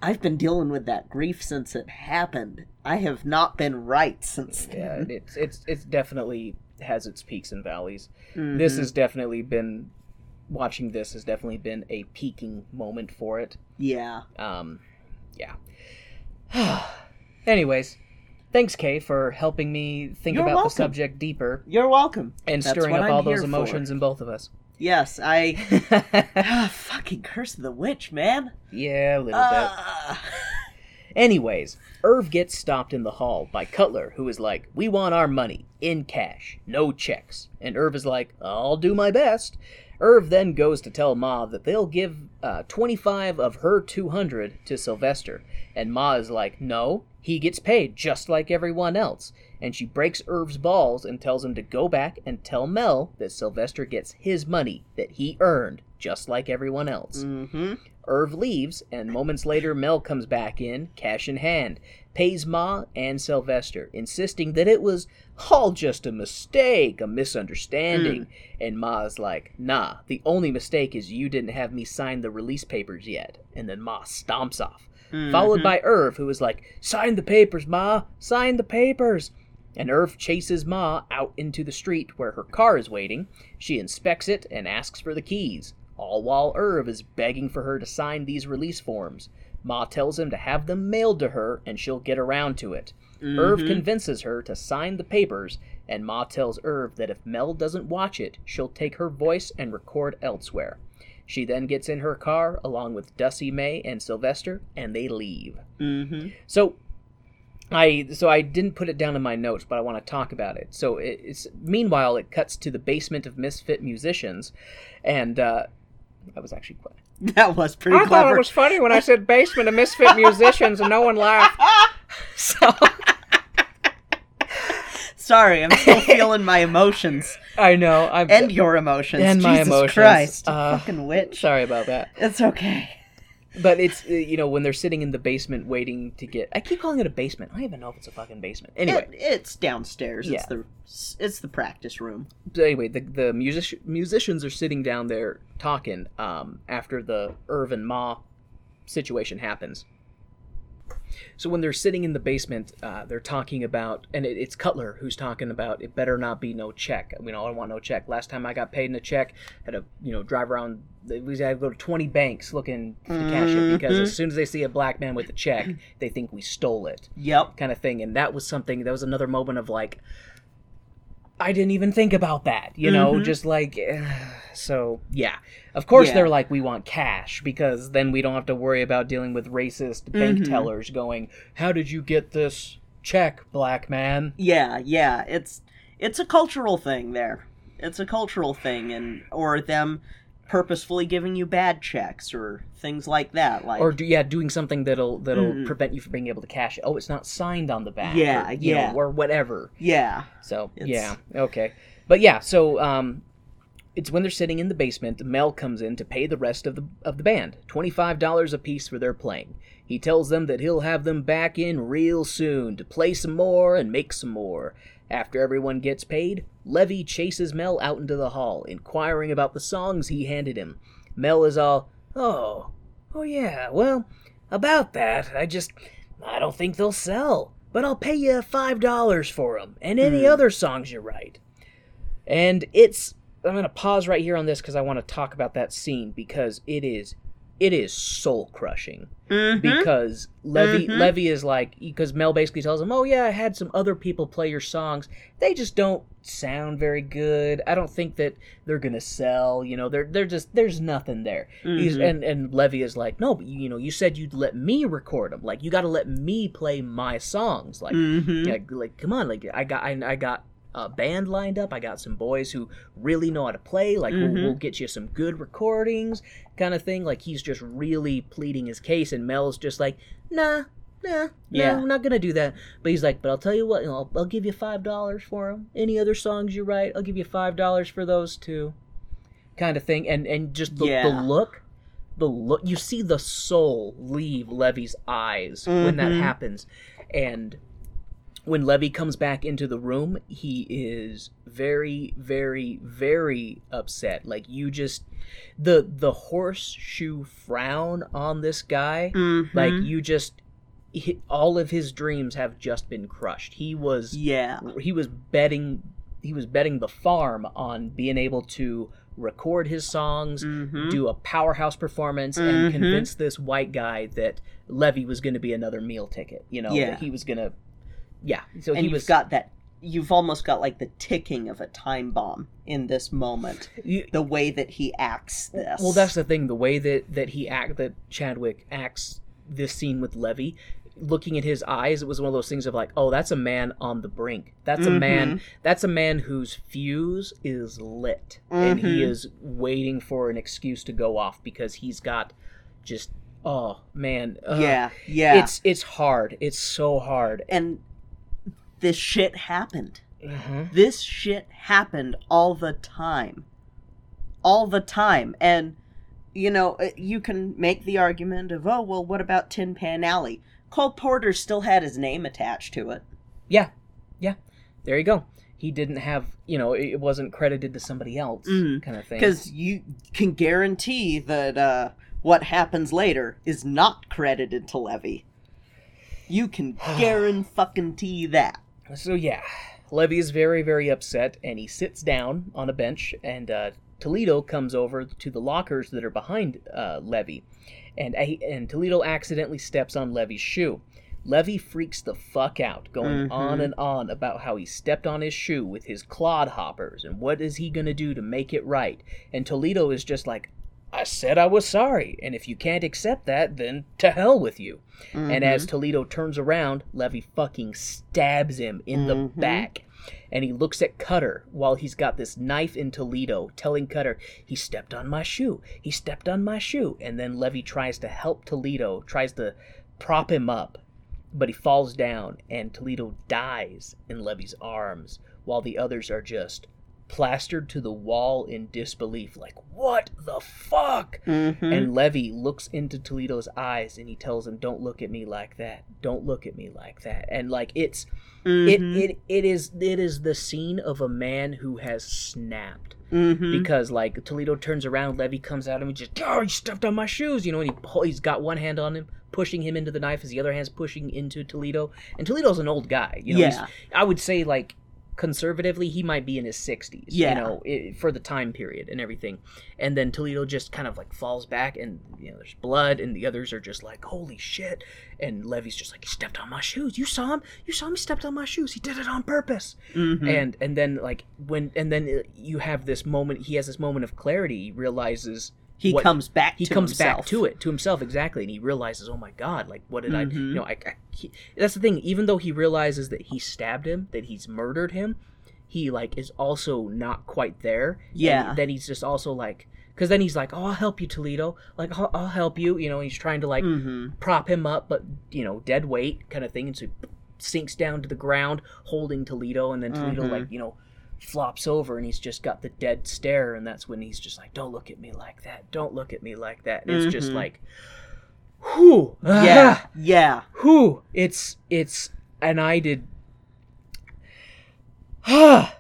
S2: I've been dealing with that grief since it happened. I have not been right since then.
S1: Yeah, it's it's it's definitely has its peaks and valleys.
S2: Mhm.
S1: This has definitely been watching. This has definitely been a peaking moment for it.
S2: Yeah.
S1: Um, yeah. Anyways, thanks, Kay, for helping me think
S2: You're
S1: about
S2: welcome.
S1: the subject deeper
S2: You're welcome.
S1: and
S2: That's
S1: stirring up
S2: I'm
S1: all those
S2: here for.
S1: emotions in both of us.
S2: Yes, I ah, fucking curse of the witch, man.
S1: yeah, a little bit.
S2: Ah.
S1: Anyways, Irv gets stopped in the hall by Cutler, who is like, We want our money in cash, no checks. And Irv is like, I'll do my best. Irv then goes to tell Ma that they'll give uh, 25 of her 200 to Sylvester. And Ma is like, No, he gets paid just like everyone else. And she breaks Irv's balls and tells him to go back and tell Mel that Sylvester gets his money that he earned just like everyone else.
S2: Mm-hmm.
S1: Irv leaves, and moments later, Mel comes back in, cash in hand, pays Ma and Sylvester, insisting that it was all just a mistake, a misunderstanding. Hmm. And Ma's like, nah, the only mistake is you didn't have me sign the release papers yet. And then Ma stomps off, hmm, followed hmm. by Irv, who is like, sign the papers, Ma, sign the papers. And Irv chases Ma out into the street where her car is waiting. She inspects it and asks for the keys, all while Irv is begging for her to sign these release forms. Ma tells him to have them mailed to her and she'll get around to it. Irv convinces her to sign the papers, and Ma tells Irv that if Mel doesn't watch it, she'll take her voice and record elsewhere. She then gets in her car along with Dussie Mae and Sylvester, and they leave.
S2: Mm-hmm.
S1: So I so I didn't put it down in my notes, but I want to talk about it. So it, it's meanwhile it cuts to the basement of misfit musicians, and uh, that was actually quite.
S2: That was pretty
S1: I
S2: clever.
S1: thought it was funny when I said basement of misfit musicians, and no one laughed. So
S2: Sorry, I'm still feeling my emotions
S1: I know I'm
S2: and your emotions.
S1: And my emotions.
S2: Christ,
S1: Uh,
S2: fucking witch.
S1: sorry about that.
S2: It's okay.
S1: But it's uh, you know when they're sitting in the basement waiting to get. I keep calling it a basement. I don't even know if it's a fucking basement. Anyway,
S2: It, it's downstairs.
S1: Yeah.
S2: It's the it's the practice room.
S1: so anyway, the the music musicians are sitting down there talking um, after the Irvin Ma situation happens. So when they're sitting in the basement, uh, they're talking about, and it, it's Cutler who's talking about it better not be no check. You know, I don't want no check. Last time I got paid in a check, had to you know drive around. We had to go to twenty banks looking to cash it because as soon as they see a black man with a check, they think we stole it
S2: Yep.
S1: kind of thing and that was something that was another moment of like I didn't even think about that, you know,
S2: Mhm.
S1: just like so yeah. Of course
S2: Yeah.
S1: they're like we want cash because then we don't have to worry about dealing with racist bank
S2: Mhm.
S1: tellers going, "How did you get this check, black man?"
S2: Yeah, yeah, it's it's a cultural thing there. It's a cultural thing, and or them purposefully giving you bad checks or things like that. Like,
S1: or do, yeah, doing something that'll that'll
S2: Mm.
S1: prevent you from being able to cash it. Oh, it's not signed on the back.
S2: Yeah,
S1: or,
S2: yeah.
S1: know, or whatever.
S2: yeah,
S1: So
S2: It's-
S1: yeah, okay, but yeah, so um, it's when they're sitting in the basement. The Mel comes in to pay the rest of the of the band twenty five dollars a piece for their playing. He tells them that he'll have them back in real soon to play some more and make some more. After everyone gets paid, Levee chases Mel out into the hall, inquiring about the songs he handed him. Mel is all, "Oh, oh yeah, well, about that, I just, I don't think they'll sell, but I'll pay you five dollars for for 'em and any
S2: Hmm.
S1: other songs you write." And it's, I'm gonna pause right here on this because I want to talk about that scene because it is, it is soul crushing
S2: Mhm.
S1: because Levee
S2: Mhm.
S1: Levee is like because Mel basically tells him, "Oh yeah, I had some other people play your songs. They just don't sound very good. I don't think that they're gonna sell. You know, they're they're just there's nothing there." He's
S2: Mhm.
S1: and and Levee is like, "No, but you know, you said you'd let me record them. Like you got to let me play my songs. Like,
S2: Mhm.
S1: like, like come on, like I got I, I got." A band lined up. I got some boys who really know how to play. Like, we'll,
S2: Mhm.
S1: we'll get you some good recordings, kind of thing. Like, he's just really pleading his case, and Mel's just like, nah, nah,
S2: Yeah.
S1: no, I'm not gonna do that. But he's like, but I'll tell you what, you know, I'll, I'll give you five dollars for them. Any other songs you write, I'll give you five dollars for those too, kind of thing. And and just the, the look, the look, you see the soul leave Levee's eyes when that
S2: Mhm.
S1: happens, and when Levee comes back into the room, he is very, very, very upset. Like you just the the horseshoe frown on this guy
S2: Mhm.
S1: like you just he, all of his dreams have just been crushed he was
S2: yeah,
S1: he was betting he was betting the farm on being able to record his songs
S2: Mhm.
S1: do a powerhouse performance and
S2: Mhm.
S1: convince this white guy that levee was going to be another meal ticket you know
S2: Yeah.
S1: that he was going to yeah so
S2: and
S1: he
S2: you've
S1: was
S2: got that. You've almost got like the ticking of a time bomb in this moment.
S1: you,
S2: The way that he acts this.
S1: Well, that's the thing. The way that that he act that Chadwick acts this scene with Levee, looking at his eyes, it was one of those things of like, oh, that's a man on the brink. That's a man. That's a man whose fuse is lit, and he
S2: Mhm.
S1: is waiting for an excuse to go off because he's got just oh man, ugh.
S2: yeah, yeah.
S1: It's it's hard. It's so hard.
S2: and this shit happened.
S1: Uh-huh.
S2: This shit happened all the time. All the time. And, you know, uh, you can make the argument of, oh, well, what about Tin Pan Alley? Cole Porter still had his name attached to it.
S1: Yeah, yeah. There you go. He didn't have, you know, it wasn't credited to somebody else,
S2: Mhm.
S1: kind of thing.
S2: Because you can guarantee that uh, what happens later is not credited to Levee. You can guarantee that.
S1: So yeah, Levee is very very upset, and he sits down on a bench, and uh, Toledo comes over to the lockers that are behind uh, Levee, and and Toledo accidentally steps on Levee's shoe. Levy freaks the fuck out, going
S2: Mhm.
S1: on and on about how he stepped on his shoe with his clodhoppers and what is he gonna do to make it right. And Toledo is just like, I said I was sorry, and if you can't accept that, then to hell with you. And as Toledo turns around, Levee fucking stabs him in the
S2: Mhm.
S1: back. And he looks at Cutler while he's got this knife in Toledo, telling Cutler, he stepped on my shoe. He stepped on my shoe. And then Levee tries to help Toledo, tries to prop him up. But he falls down, and Toledo dies in Levee's arms, while the others are just plastered to the wall in disbelief, like, what the fuck?
S2: Mhm.
S1: And Levee looks into Toledo's eyes and he tells him, "Don't look at me like that. Don't look at me like that." And like it's
S2: Mhm.
S1: it it it is it is the scene of a man who has snapped
S2: Mhm.
S1: because like Toledo turns around, Levee comes him and just, "Oh, you stepped on my shoes," you know, and he he's got one hand on him. Pushing him into the knife as the other hand's pushing into Toledo, and Toledo's an old guy. You know,
S2: Yeah.
S1: I would say like conservatively he might be in his 60s
S2: Yeah.
S1: you know i for the time period and everything. And then toledo just kind of like falls back and you know there's blood and the others are just like holy shit. And levee's just like he stepped on my shoes. You saw him? You saw him? He stepped on my shoes. He did it on purpose.
S2: Mhm.
S1: and and then like when and then uh, you have this moment he has this moment of clarity. He realizes
S2: he
S1: what-
S2: comes back
S1: he comes
S2: himself.
S1: back to it to himself exactly and he realizes oh my god like what did i you know I, I he, that's the thing even though he realizes that he stabbed him that he's murdered him he like is also not quite there And
S2: Yeah.
S1: then he's just also like because then he's like oh i'll help you toledo like i'll, I'll help you you know and he's trying to like
S2: Mhm.
S1: prop him up but you know dead weight kind of thing and so he sinks down to the ground holding toledo and then toledo
S2: Mhm.
S1: like you know flops over and he's just got the dead stare and that's when he's just like don't look at me like that don't look at me like that and it's just
S2: Mhm.
S1: like whew
S2: Yeah, yeah.
S1: whew it's it's and i did Ah.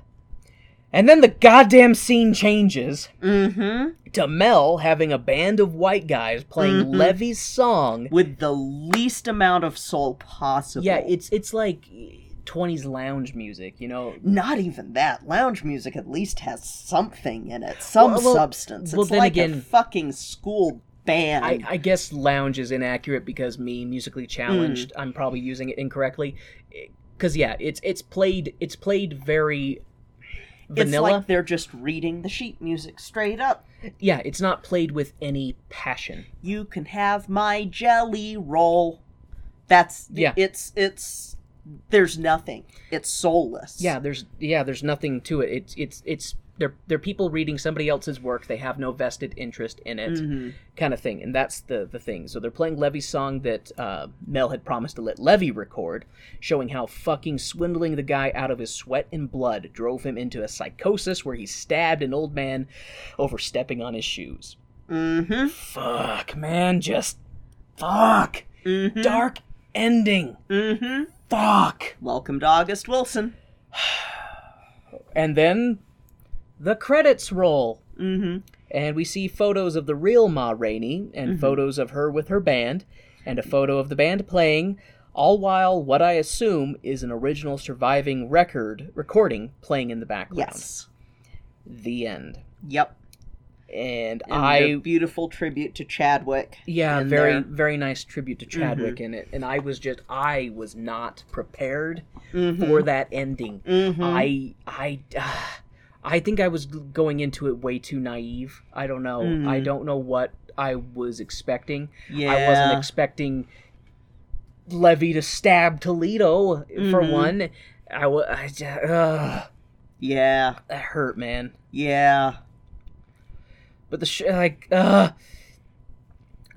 S1: and then the goddamn scene changes
S2: Mm-hmm.
S1: to Mel having a band of white guys playing
S2: Mhm.
S1: Levee's song.
S2: With the least amount of soul possible.
S1: Yeah, it's it's like 20s lounge music, you know.
S2: not even that. Lounge music at least has something in it, some
S1: Well, well-
S2: substance. It's
S1: then
S2: like a fucking school band.
S1: I, I guess lounge is inaccurate because me musically challenged,
S2: Hmm.
S1: I'm probably using it incorrectly. Cuz yeah, it's it's played it's played very vanilla.
S2: It's like they're just reading the sheet music straight up.
S1: yeah, it's not played with any passion.
S2: You can have my jelly roll. That's
S1: Yeah.
S2: It's it's there's nothing. It's soulless.
S1: Yeah, there's yeah, there's nothing to it. It's it's it's they're they're people reading somebody else's work. They have no vested interest in it,
S2: Mhm.
S1: kind of thing. And that's the the thing. So they're playing Levee's song that uh, Mel had promised to let Levee record, showing how fucking swindling the guy out of his sweat and blood drove him into a psychosis where he stabbed an old man over stepping on his shoes.
S2: Mm-hmm.
S1: Fuck, man, just fuck.
S2: Mm-hmm.
S1: Dark ending.
S2: Mm-hmm.
S1: Fuck.
S2: Welcome to August Wilson.
S1: And then the credits roll.
S2: Mm-hmm.
S1: and we see photos of the real Ma Rainey and
S2: Mhm.
S1: photos of her with her band and a photo of the band playing all while what I assume is an original surviving record recording playing in the background.
S2: Yes.
S1: The end.
S2: Yep.
S1: And,
S2: And
S1: I
S2: a beautiful tribute to Chadwick.
S1: yeah, very
S2: there. Mm-hmm.
S1: very nice tribute to Chadwick in it and I was just I was not prepared
S2: Mhm.
S1: for that ending.
S2: Mhm.
S1: I I I think I was going into it way too naive. I don't know.
S2: Mhm.
S1: I don't know what I was expecting.
S2: yeah.
S1: I wasn't expecting Levee to stab Toledo for
S2: Mhm.
S1: one. I was I just, ugh,
S2: yeah.
S1: that hurt, man.
S2: Yeah.
S1: But the sh- like uh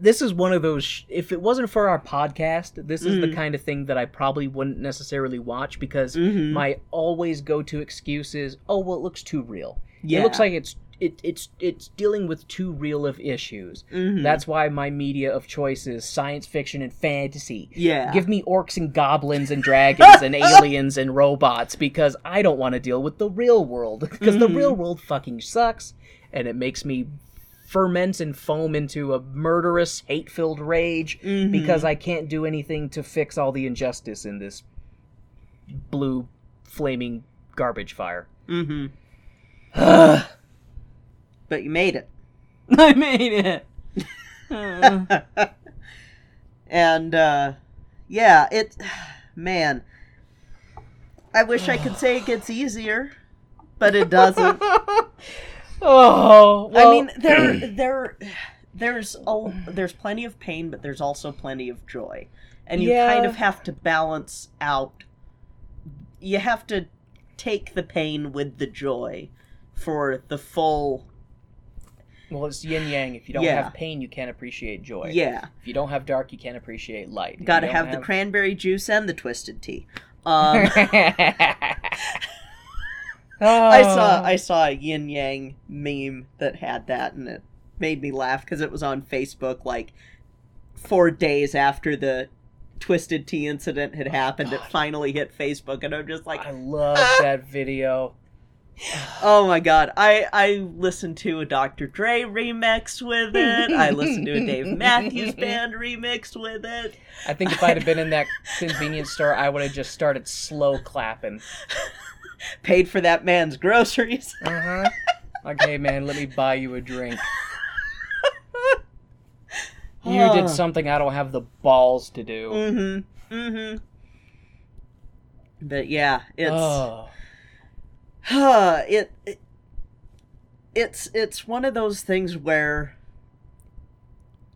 S1: this is one of those sh- if it wasn't for our podcast, this is the
S2: Mhm.
S1: kind of thing that I probably wouldn't necessarily watch because
S2: Mhm.
S1: my always go-to excuse is, "Oh, well it looks too real."
S2: Yeah.
S1: It looks like it's it, it's it's dealing with too real of issues.
S2: Mhm.
S1: That's why my media of choice is science fiction and fantasy.
S2: yeah.
S1: Give me orcs and goblins and dragons and aliens and robots because I don't want to deal with the real world because the
S2: Mhm.
S1: real world fucking sucks and it makes me ferment and foam into a murderous, hate-filled rage
S2: Mhm.
S1: because I can't do anything to fix all the injustice in this blue flaming garbage fire.
S2: Mhm. But you made it.
S1: I made it.
S2: and uh yeah, it man. I wish I could say it gets easier, but it doesn't.
S1: oh, well,
S2: I mean, there there there's a, there's plenty of pain, but there's also plenty of joy. And you
S1: Yeah.
S2: kind of have to balance out you have to take the pain with the joy for the full
S1: well, it's yin yang. If you don't
S2: Yeah.
S1: have pain, you can't appreciate joy.
S2: yeah.
S1: If you don't have dark, you can't appreciate light.
S2: Got to
S1: don't
S2: have the cranberry juice and the twisted tea. Um I saw oh. I saw a yin yang meme that had that, and it made me laugh because it was on Facebook like four days after the Twisted Tea incident had oh, happened. It finally hit Facebook, and I'm just like,
S1: I love ah. that video.
S2: oh my god! I I listened to a Dr. Dre remix with it. I listened to a Dave Matthews Band remix with it.
S1: I think if I'd have been in that convenience store, I would have just started slow clapping.
S2: Paid for that man's groceries.
S1: Uh huh. Like, hey man, let me buy you a drink. You did something I don't have the balls to do.
S2: Mm-hmm. Mm-hmm. But yeah, it's
S1: oh.
S2: it, it it's it's one of those things where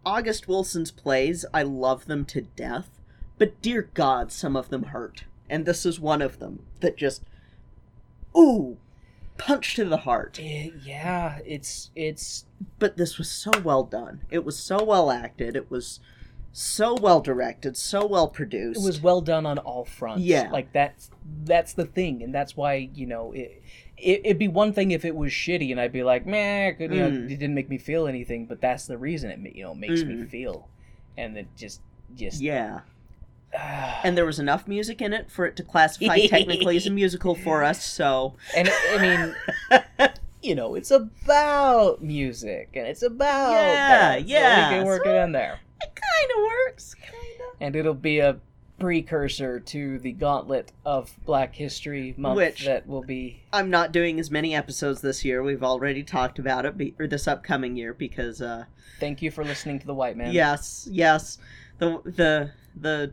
S2: August Wilson's plays, I love them to death, but dear God, some of them hurt. And this is one of them that just ooh, punch to the heart.
S1: It- yeah, it's it's
S2: But this was so well done. It was so well acted. It was so well directed, so well produced.
S1: it was well done on all fronts.
S2: Yeah.
S1: like that's that's the thing, and that's why you know it. it it'd be one thing if it was shitty, and I'd be like, "Man, you know,
S2: Mm.
S1: it didn't make me feel anything." But that's the reason it you know makes me
S2: Mhm.
S1: feel, and it just just
S2: yeah. And there was enough music in it for it to classify technically as a musical for us, so
S1: and it, I mean, you know, it's about music, and it's about
S2: Yeah,
S1: that, so
S2: yeah.
S1: we can work it in there,
S2: it kind of works, kind of.
S1: and it'll be a precursor to the gauntlet of Black History Month
S2: Which-
S1: that will be
S2: I'm not doing as many episodes this year. We've already talked about it, be, or this upcoming year, because uh,
S1: Thank you for listening to the White Man.
S2: yes, yes, the the the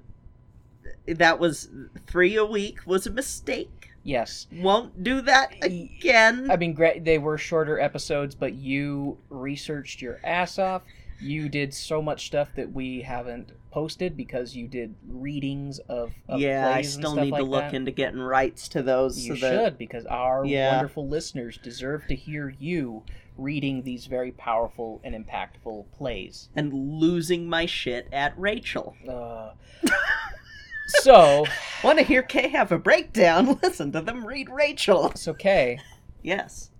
S2: that was three a week was a mistake.
S1: Yes.
S2: Won't do that again.
S1: I mean. They were shorter episodes, but you researched your ass off. You did so much stuff that we haven't posted because you did readings of, of
S2: yeah, I still need
S1: like
S2: to look
S1: that.
S2: into getting rights to those.
S1: You
S2: so that,
S1: should because our
S2: Yeah.
S1: wonderful listeners deserve to hear you reading these very powerful and impactful plays.
S2: and losing my shit at Rachel.
S1: Uh, so,
S2: Want to hear Kay have a breakdown? Listen to them read Rachel.
S1: so Kay,
S2: Yes,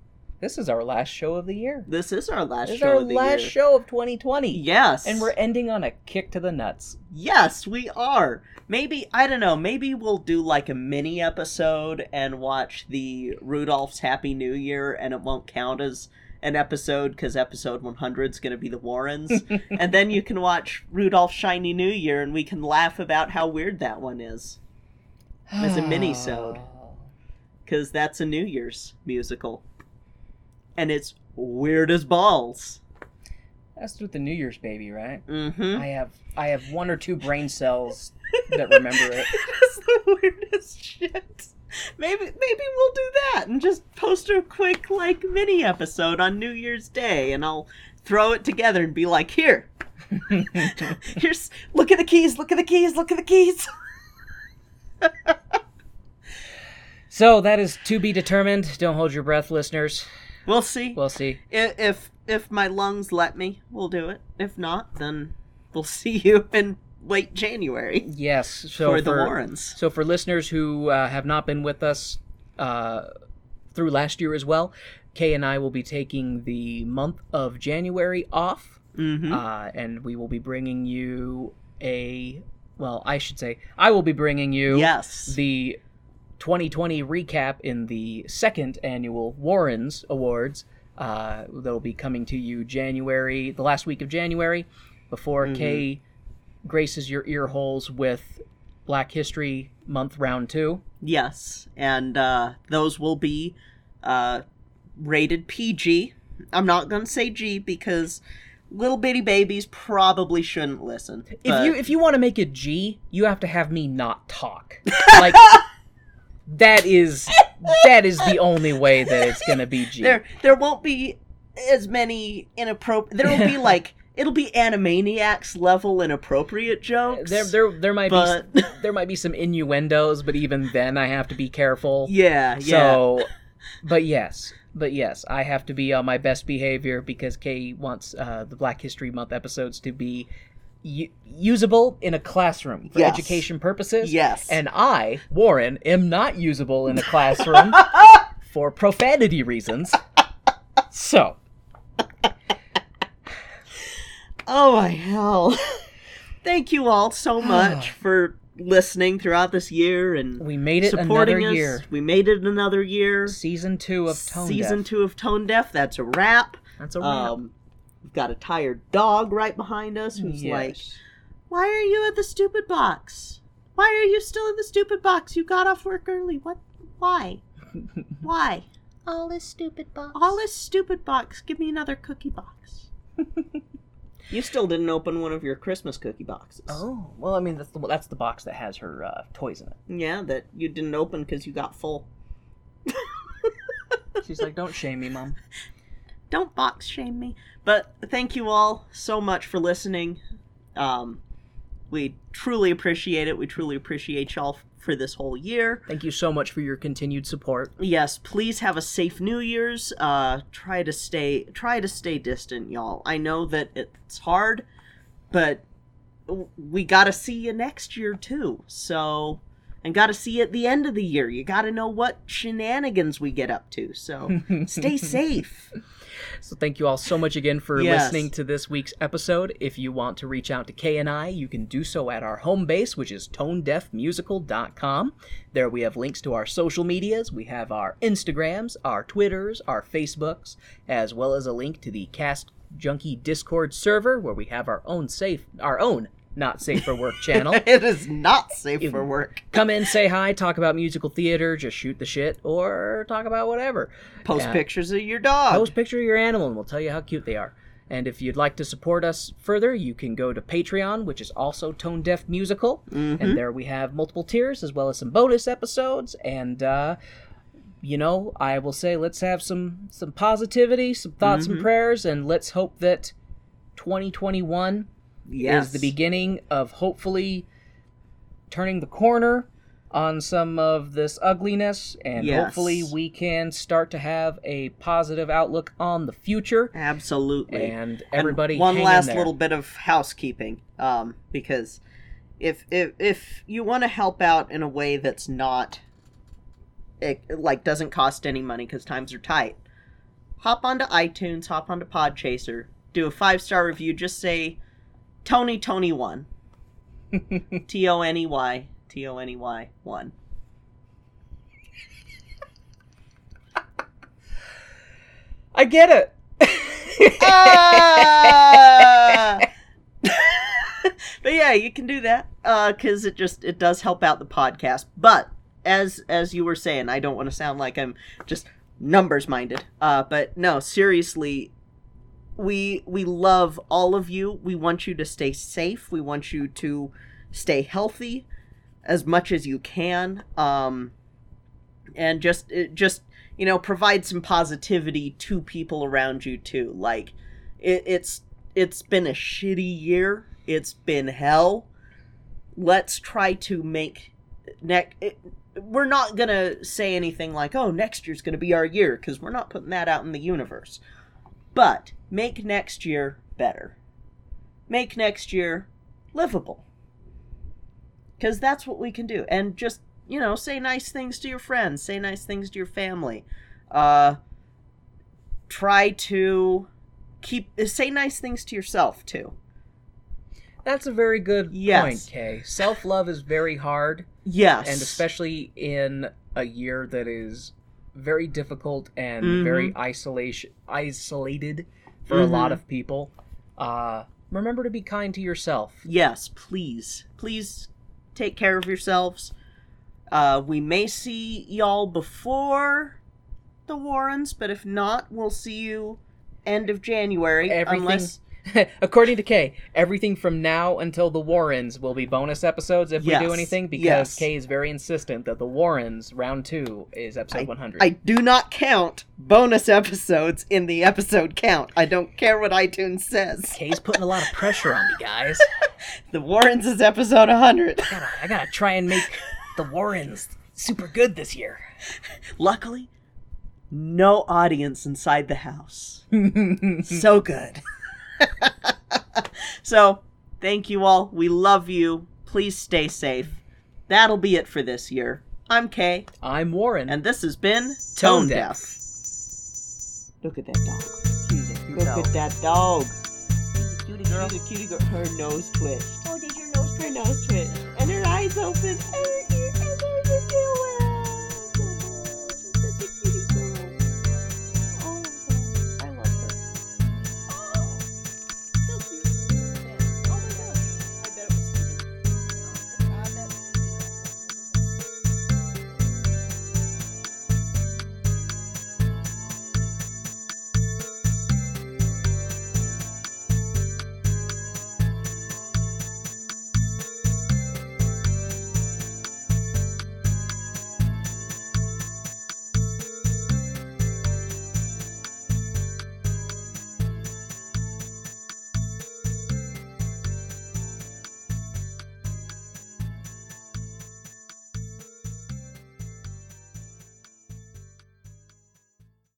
S1: this is our last show of the year.
S2: this is our last
S1: This is
S2: show
S1: our
S2: of the
S1: last
S2: year.
S1: show of 2020.
S2: Yes,
S1: And we're ending on a kick to the nuts.
S2: yes, we are. Maybe I don't know. Maybe we'll do like a mini episode and watch the Rudolph's Happy New Year, and it won't count as an episode because episode 100 is going to be the Warrens, and then you can watch Rudolph's Shiny New Year, and we can laugh about how weird that one is. As a mini-sode. because that's a New Year's musical, and it's weird as balls.
S1: That's with the New Year's baby, right?
S2: Mm-hmm.
S1: I have I have one or two brain cells that remember it.
S2: That's the weirdest shit. Maybe maybe we'll do that and just post a quick like mini episode on New Year's Day, and I'll throw it together and be like, here, here's look at the keys, look at the keys, look at the keys.
S1: So that is to be determined. Don't hold your breath, listeners.
S2: We'll see.
S1: We'll see.
S2: If if my lungs let me, we'll do it. If not, then we'll see you in late January
S1: Yes. So
S2: for the Warrens.
S1: So for listeners who uh, have not been with us uh, through last year as well, Kay and I will be taking the month of January off,
S2: Mm-hmm.
S1: uh, and we will be bringing you a. Well, I should say I will be bringing you
S2: yes.
S1: the 2020 recap in the second annual Warrens Awards. Uh, that'll be coming to you January, the last week of January, before
S2: Mhm.
S1: Kay graces your ear holes with Black History Month Round Two.
S2: Yes, and uh, those will be uh, rated PG. I'm not gonna say G because little bitty babies probably shouldn't listen.
S1: If you if you want to make it G, you have to have me not talk. Like that is that is the only way that it's gonna be G.
S2: there there won't be as many inappropriate. There will be like it'll be Animaniacs level inappropriate jokes.
S1: there there there might
S2: but
S1: be there might be some innuendos, but even then I have to be careful.
S2: yeah, yeah.
S1: So, but yes, but yes, I have to be on my best behavior because Kay wants uh, the Black History Month episodes to be u- usable in a classroom for
S2: Yes.
S1: education purposes.
S2: Yes.
S1: And I, Warren, am not usable in a classroom for profanity reasons. So,
S2: Oh my hell. Thank you all so much for listening throughout this year and
S1: we made it
S2: supporting
S1: another
S2: us.
S1: year.
S2: We made it another year.
S1: Season two of Tone
S2: Season
S1: Deaf.
S2: two of Tone Deaf. That's a wrap.
S1: That's a wrap.
S2: Um, we've got a tired dog right behind us who's
S1: Yes.
S2: like, "Why are you at the stupid box? Why are you still in the stupid box? You got off work early. What? Why? Why?
S4: All this stupid box.
S2: All this stupid box. Give me another cookie box. you still didn't open one of your Christmas cookie boxes.
S1: Oh, well, I mean, that's the, that's the box that has her uh, toys in it.
S2: Yeah, that you didn't open because you got full.
S1: She's like, don't shame me, Mom.
S2: Don't box shame me. But thank you all so much for listening. Um, we truly appreciate it. We truly appreciate y'all for this whole year.
S1: Thank you so much for your continued support.
S2: Yes, please have a safe New Year's. Uh, try to stay try to stay distant, y'all. I know that it's hard, but we got to see you next year too. So, and got to see you at the end of the year. You got to know what shenanigans we get up to. So, stay safe.
S1: So thank you all so much again for
S2: Yes.
S1: listening to this week's episode. If you want to reach out to Kay and I, you can do so at our home base, which is tonedeafmusical.com. There we have links to our social medias. We have our Instagrams, our Twitters, our Facebooks, as well as a link to the Cast Junkie Discord server where we have our own safe our own not safe for work channel.
S2: it is not safe for work.
S1: Come in, say hi, talk about musical theater, just shoot the shit, or talk about whatever.
S2: Post
S1: Yeah.
S2: pictures of your dog.
S1: Post picture of your animal and we'll tell you how cute they are. And if you'd like to support us further, you can go to Patreon, which is also Tone Deaf Musical. And there we have multiple tiers as well as some bonus episodes. And uh, you know, I will say let's have some some positivity, some thoughts and prayers, and let's hope that 2021
S2: yes.
S1: is the beginning of hopefully turning the corner on some of this ugliness and
S2: Yes.
S1: hopefully we can start to have a positive outlook on the future
S2: Absolutely.
S1: and everybody
S2: And one last little bit of housekeeping, um, because if if if you want to help out in a way that's not it, like doesn't cost any money because times are tight, hop onto iTunes, hop onto Podchaser, do a five star review. Just say Tony Tony one, T O N E Y T O N E Y one.
S1: I get it
S2: Ah! but yeah, you can do that because it just it does help out the podcast. But as as you were saying, I don't want to sound like I'm just numbers minded. Uh, but no, seriously, we we love all of you. We want you to stay safe. We want you to stay healthy as much as you can. Um, and just just you know provide some positivity to people around you too. Like it, it's it's been a shitty year. It's been hell. Let's try to make next. We're not gonna say anything like, "Oh, next year's gonna be our year," because we're not putting that out in the universe. But make next year better. Make next year livable. Because that's what we can do. And just, you know, say nice things to your friends, say nice things to your family. Uh, try to keep, say nice things to yourself, too.
S1: that's a very good
S2: Yes.
S1: point kay self-love is very hard
S2: Yes.
S1: and especially in a year that is very difficult and
S2: Mhm.
S1: very isolation isolated for a lot
S2: Mhm.
S1: of people uh remember to be kind to yourself
S2: Yes, please. Please take care of yourselves. Uh, we may see y'all before the Warrens, but if not, we'll see you end of January.
S1: everything
S2: Unless
S1: according to kay everything from now until the warrens will be bonus episodes if we do
S2: Yes,
S1: anything because
S2: yes.
S1: kay is very insistent that the warrens round two is episode 100
S2: I do not count bonus episodes in the episode count. I don't care what iTunes says.
S1: kay's putting a lot of pressure on me guys
S2: The Warrens is episode 100.
S1: I gotta, I gotta try and make the warrens super good this year
S2: Luckily, no audience inside the house. so good. so, thank you all. We love you. Please stay safe. That'll be it for this year. I'm Kay,
S1: i'm warren
S2: and this has been
S1: Tone
S2: Tone
S1: Deaf.
S2: Deaf. Look at that dog. Look at that dog. Cutie girl. She's a cutie girl. Her nose twitched. Oh, did your nose twitch? Her nose twitched. And her eyes open.